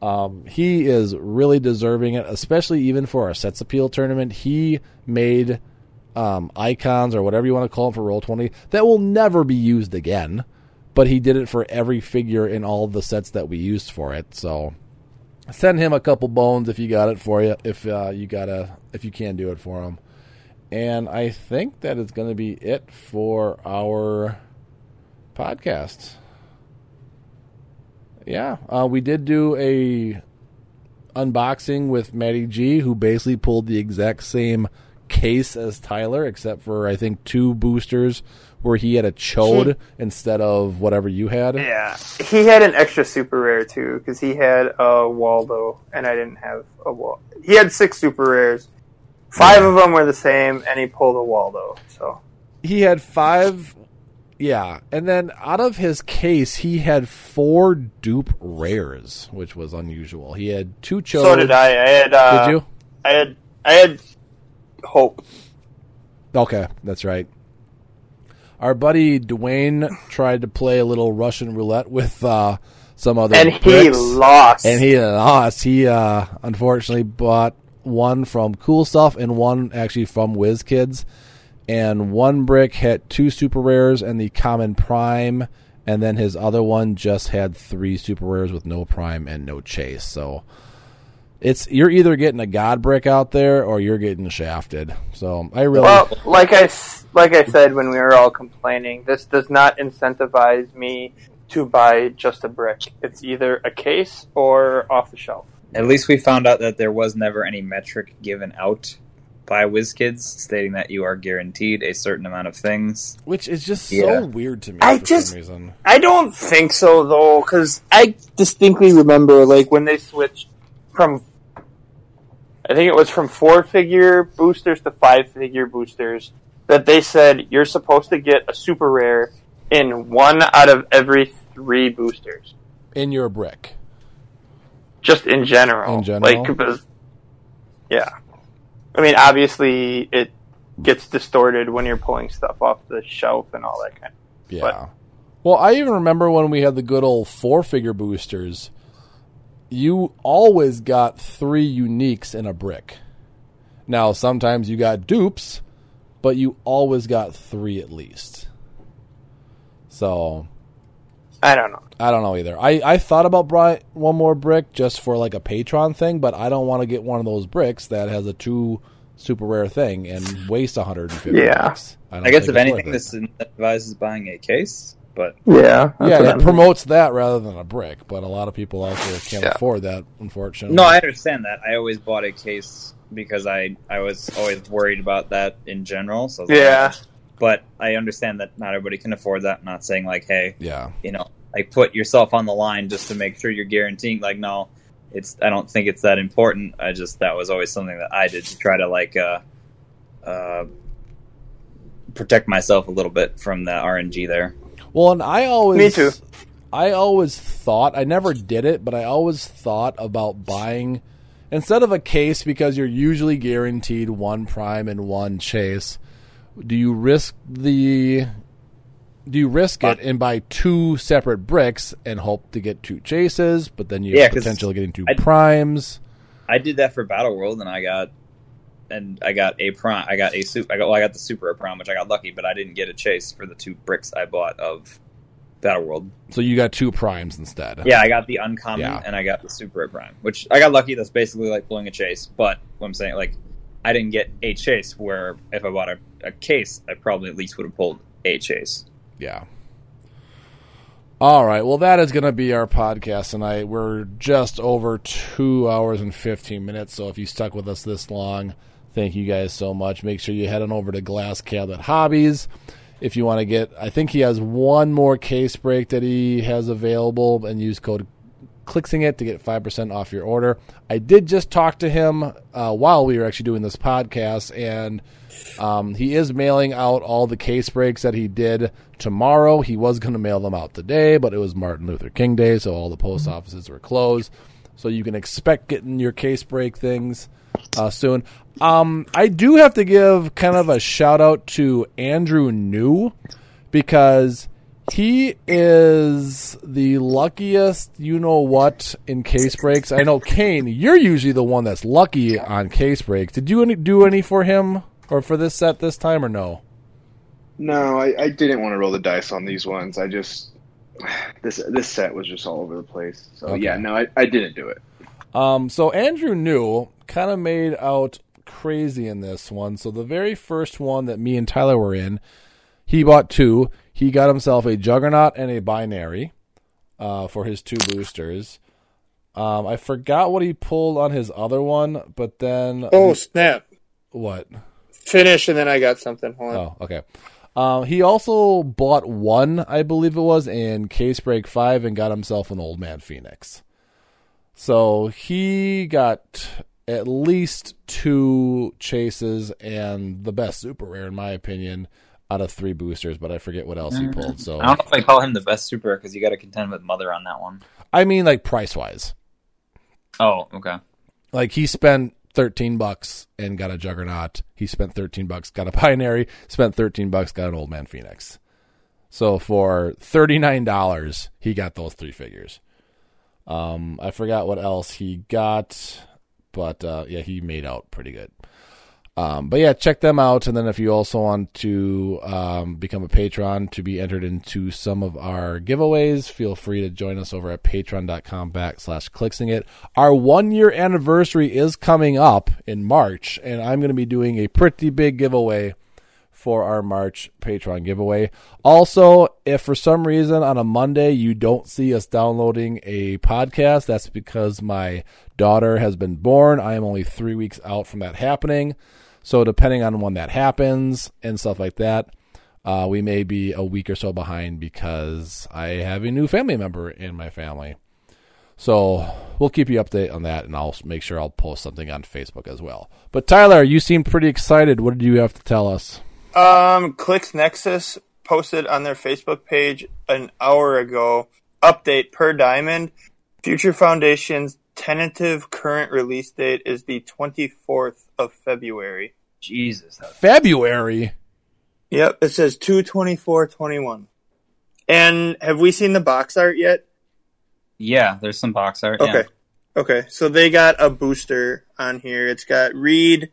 [SPEAKER 1] Um, he is really deserving it, especially even for our sets appeal tournament. He made um, icons or whatever you want to call them for Roll Twenty that will never be used again. But he did it for every figure in all the sets that we used for it. So send him a couple bones if you got it for you. If uh, you gotta, if you can do it for him. And I think that is going to be it for our podcast. Yeah, uh, we did do a unboxing with Matty G, who basically pulled the exact same case as Tyler, except for I think two boosters where he had a Ch'od instead of whatever you had.
[SPEAKER 2] Yeah, he had an extra super rare too because he had a Waldo and I didn't have a Waldo. He had six super rares. Five of them were the same, and he pulled a Waldo. So
[SPEAKER 1] He had five, yeah, and then out of his case, he had four dupe rares, which was unusual. He had two Ch'ods.
[SPEAKER 2] so did I. I had. Uh,
[SPEAKER 1] Did you?
[SPEAKER 2] I had. I had hope.
[SPEAKER 1] Okay, that's right. Our buddy Dwayne tried to play a little Russian roulette with uh, some other
[SPEAKER 2] and he lost.
[SPEAKER 1] and he lost. He uh, unfortunately bought one from Cool Stuff and one actually from WizKids. And one brick had two super rares and the common prime, and then his other one just had three super rares with no prime and no chase. So it's you're either getting a god brick out there or you're getting shafted. So I really
[SPEAKER 2] Well, like I s- like I said when we were all complaining, this does not incentivize me to buy just a brick. It's either a case or off the shelf.
[SPEAKER 3] At least we found out that there was never any metric given out by WizKids stating that you are guaranteed a certain amount of things.
[SPEAKER 1] which is just
[SPEAKER 3] Yeah.
[SPEAKER 1] so weird to me
[SPEAKER 2] I
[SPEAKER 1] for
[SPEAKER 2] just-
[SPEAKER 1] some reason.
[SPEAKER 2] I don't think so though, because I distinctly remember like when they switched from, I think it was from four figure boosters to five figure boosters, that they said you're supposed to get a super rare in one out of every three boosters,
[SPEAKER 1] In your brick.
[SPEAKER 2] just in general.
[SPEAKER 1] In general?
[SPEAKER 2] like yeah. I mean, obviously it gets distorted when you're pulling stuff off the shelf and all that kind.
[SPEAKER 1] of Yeah.
[SPEAKER 2] But-
[SPEAKER 1] well, I even remember when we had the good old four figure boosters, you always got three uniques in a brick. Now, sometimes you got dupes, but you always got three at least. So,
[SPEAKER 2] I don't know.
[SPEAKER 1] I don't know either. I, I thought about buying one more brick just for like a Patron thing, but I don't want to get one of those bricks that has a two super rare thing and waste 150
[SPEAKER 2] Yeah.
[SPEAKER 1] bucks. don't
[SPEAKER 3] I guess if anything, this incentivizes buying a case, but
[SPEAKER 2] Yeah.
[SPEAKER 1] yeah, it
[SPEAKER 2] I'm-
[SPEAKER 1] promotes that rather than a brick, but a lot of people out there can't
[SPEAKER 2] Yeah.
[SPEAKER 1] afford that, unfortunately.
[SPEAKER 3] no, I understand that. I always bought a case because I I was always worried about that in general. So I was like,
[SPEAKER 2] Yeah.
[SPEAKER 3] but I understand that not everybody can afford that. I'm not saying like, hey,
[SPEAKER 1] yeah,
[SPEAKER 3] you know, like put yourself on the line just to make sure you're guaranteeing. Like, no, it's. I don't think it's that important. I just that was always something that I did to try to like uh, uh, protect myself a little bit from the RNG there.
[SPEAKER 1] Well, and I always
[SPEAKER 2] Me too.
[SPEAKER 1] I always thought I never did it, but I always thought about buying instead of a case because you're usually guaranteed one prime and one chase. Do you risk the do you risk it and buy two separate bricks and hope to get two chases, but then you
[SPEAKER 3] Yeah,
[SPEAKER 1] have potential of getting two
[SPEAKER 3] I-
[SPEAKER 1] primes?
[SPEAKER 3] I did that for Battle World, and I got and I got a prime. I got a super. I got well, I got the super prime, which I got lucky, but I didn't get a chase for the two bricks I bought of Battle World.
[SPEAKER 1] So you got two primes instead.
[SPEAKER 3] Yeah, I got the uncommon
[SPEAKER 1] Yeah.
[SPEAKER 3] and I got the super prime, which I got lucky. That's basically like pulling a chase. But what I'm saying, like, I didn't get a chase. Where if I bought a, a case, I probably at least would have pulled a chase.
[SPEAKER 1] Yeah. All right. Well, that is going to be our podcast tonight. We're just over two hours and 15 minutes. So if you stuck with us this long, thank you guys so much. Make sure you head on over to Glass Cabinet Hobbies. If you want to get, I think he has one more case break that he has available and use code Clixing it to get 5% off your order. I did just talk to him uh, while we were actually doing this podcast, and um, he is mailing out all the case breaks that he did tomorrow. He was going to mail them out today, but it was Martin Luther King Day, so all the post offices were closed. So you can expect getting your case break things uh, soon. Um, I do have to give kind of a shout out to Andrew New because he is the luckiest, you know what, in case breaks. I know Kane, you're usually the one that's lucky on case breaks. Did you any, do any for him or for this set this time or no?
[SPEAKER 4] No, I, I didn't want to roll the dice on these ones. I just this this set was just all over the place. So
[SPEAKER 1] Okay.
[SPEAKER 4] yeah, no, I, I didn't do it.
[SPEAKER 1] Um, so Andrew New kind of made out crazy in this one. So the very first one that me and Tyler were in, he bought two. He got himself a Juggernaut and a Binary uh, for his two boosters. Um, I forgot what he pulled on his other one, but then
[SPEAKER 2] Oh snap!
[SPEAKER 1] what?
[SPEAKER 2] Finish and then I got something. Hold on.
[SPEAKER 1] Oh, okay. Um, he also bought one, I believe it was, in Case Break 5 and got himself an Old Man Phoenix. So he got at least two chases and the best super rare, in my opinion, out of three boosters, but I forget what else he pulled. So,
[SPEAKER 3] I don't know if I call him the best super because you got to contend with Mother on that one.
[SPEAKER 1] I mean, like price wise.
[SPEAKER 3] Oh, okay.
[SPEAKER 1] Like he spent 13 bucks and got a Juggernaut. He spent 13 bucks, got a Binary, spent 13 bucks, got an Old Man Phoenix. So for $39, he got those three figures. Um, I forgot what else he got, but uh, yeah, he made out pretty good. Um, but yeah, check them out. And then if you also want to um, become a patron to be entered into some of our giveaways, feel free to join us over at patreon.com backslash clixing it. Our one year anniversary is coming up in March, and I'm going to be doing a pretty big giveaway for our March Patreon giveaway. Also, if for some reason on a Monday you don't see us downloading a podcast, that's because my daughter has been born. I am only three weeks out from that happening. So, depending on when that happens and stuff like that, uh, we may be a week or so behind because I have a new family member in my family. So we'll keep you updated on that, and I'll make sure I'll post something on Facebook as well. But Tyler, you seem pretty excited. What did you have to tell us?
[SPEAKER 2] Um, Clicks Nexus posted on their Facebook page an hour ago. Update per diamond. Future Foundation's tentative current release date is the 24th of February.
[SPEAKER 3] Jesus.
[SPEAKER 1] February.
[SPEAKER 2] Yep, it says 22421. And have we seen the box art yet?
[SPEAKER 3] Yeah, there's some box art.
[SPEAKER 2] Okay.
[SPEAKER 3] Yeah.
[SPEAKER 2] Okay, so they got a booster on here. It's got Reed,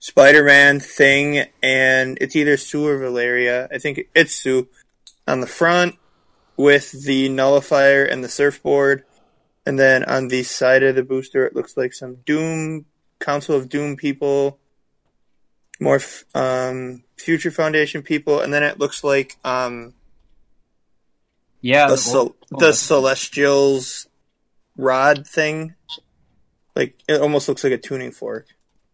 [SPEAKER 2] Spider Man, Thing, and it's either Sue or Valeria. I think it's Sue on the front with the nullifier and the surfboard. And then on the side of the booster, it looks like some Doom, Council of Doom people, more f- um, Future Foundation people, and then it looks like um,
[SPEAKER 3] Yeah.
[SPEAKER 2] the, cel- the Celestials rod thing. Like it almost looks like a tuning fork.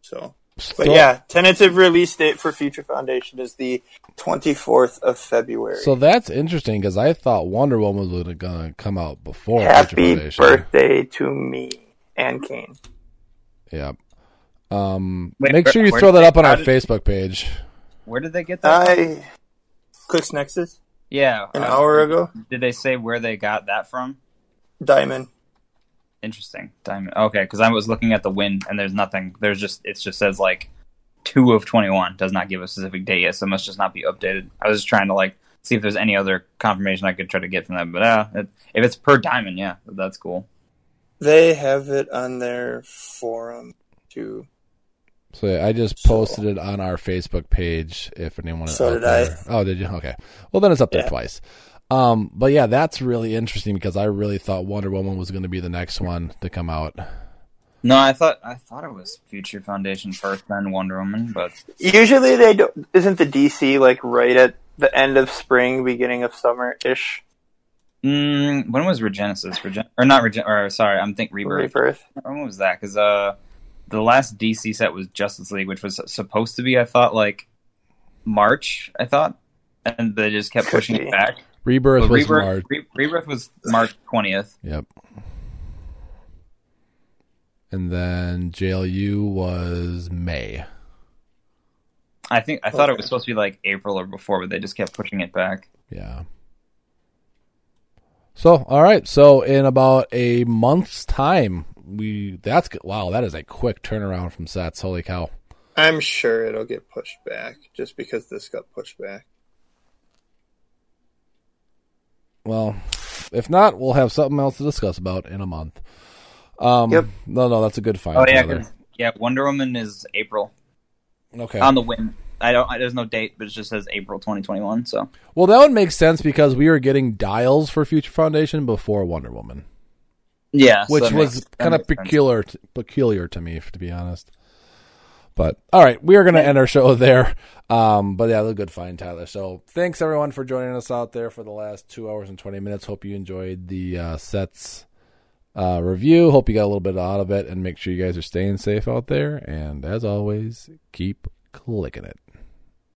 [SPEAKER 2] So, but
[SPEAKER 1] So-
[SPEAKER 2] yeah, tentative release date for Future Foundation is the 24th of February.
[SPEAKER 1] So that's interesting because I thought Wonder Woman was going to come out before Future
[SPEAKER 2] Happy
[SPEAKER 1] Foundation.
[SPEAKER 2] birthday to me and Kane.
[SPEAKER 1] Yeah. Um,
[SPEAKER 3] Wait,
[SPEAKER 1] make sure you throw that
[SPEAKER 3] they-
[SPEAKER 1] up on our
[SPEAKER 3] did-
[SPEAKER 1] Facebook page.
[SPEAKER 3] Where did they get that? from?
[SPEAKER 2] I Clicks Nexus
[SPEAKER 3] yeah.
[SPEAKER 2] an
[SPEAKER 3] uh,
[SPEAKER 2] hour ago.
[SPEAKER 3] Did they say where they got that from?
[SPEAKER 2] Diamond.
[SPEAKER 3] Interesting. Diamond. Okay, because I was looking at the win and there's nothing. There's just it just says like two of twenty one. Does not give a specific date yet, so it must just not be updated. I was just trying to like see if there's any other confirmation I could try to get from that. But uh, it, if it's per diamond, yeah, that's cool.
[SPEAKER 2] They have it on their forum too.
[SPEAKER 1] So yeah, I just posted it on our Facebook page. If anyone
[SPEAKER 2] So
[SPEAKER 1] out
[SPEAKER 2] did I.
[SPEAKER 1] Oh, did you? Okay. Well, then it's up there
[SPEAKER 2] Yeah.
[SPEAKER 1] twice. Um, but yeah, that's really interesting because I really thought Wonder Woman was going to be the next one to come out.
[SPEAKER 3] No, I thought I thought it was Future Foundation first, then Wonder Woman, but
[SPEAKER 2] Usually they don't. Isn't the DC like right at the end of spring, beginning of summer ish?
[SPEAKER 3] mm, when was Regenesis? Regen- or not Regen? Or sorry, I'm think Rebirth.
[SPEAKER 2] Rebirth.
[SPEAKER 3] When was that? Because uh, the last DC set was Justice League, which was supposed to be, I thought, like March. I thought, and they just kept
[SPEAKER 2] Could
[SPEAKER 3] pushing
[SPEAKER 2] be.
[SPEAKER 3] it back.
[SPEAKER 1] Rebirth
[SPEAKER 3] But
[SPEAKER 1] was
[SPEAKER 3] Rebirth,
[SPEAKER 1] March.
[SPEAKER 3] Re- Rebirth was March twentieth.
[SPEAKER 1] Yep. And then JLU was May.
[SPEAKER 3] I think I thought it was supposed to be like April or before, but they just kept pushing it back.
[SPEAKER 1] Yeah. So, all right. So, in about a month's time, we that's. Wow, that is a quick turnaround from sets. Holy cow!
[SPEAKER 2] I'm sure it'll get pushed back just because this got pushed back.
[SPEAKER 1] Well, if not, we'll have something else to discuss about in a month. Um,
[SPEAKER 2] Yep.
[SPEAKER 1] No, no, that's a good find.
[SPEAKER 3] Oh yeah,
[SPEAKER 1] Tyler.
[SPEAKER 3] yeah. Wonder Woman is April
[SPEAKER 1] Okay.
[SPEAKER 3] on the win. I don't. There's no date, but it just says April 2021. So
[SPEAKER 1] well, that would make sense because we were getting dials for Future Foundation before Wonder Woman,
[SPEAKER 3] yeah,
[SPEAKER 1] which
[SPEAKER 3] that
[SPEAKER 1] was kind of
[SPEAKER 3] sense.
[SPEAKER 1] peculiar, peculiar to me, to be honest. But all right, we are going to end our show there. Um, but yeah, a good find, Tyler. So thanks everyone for joining us out there for the last two hours and twenty minutes. Hope you enjoyed the uh, sets uh, review. Hope you got a little bit out of it, and make sure you guys are staying safe out there. And as always, keep clicking it.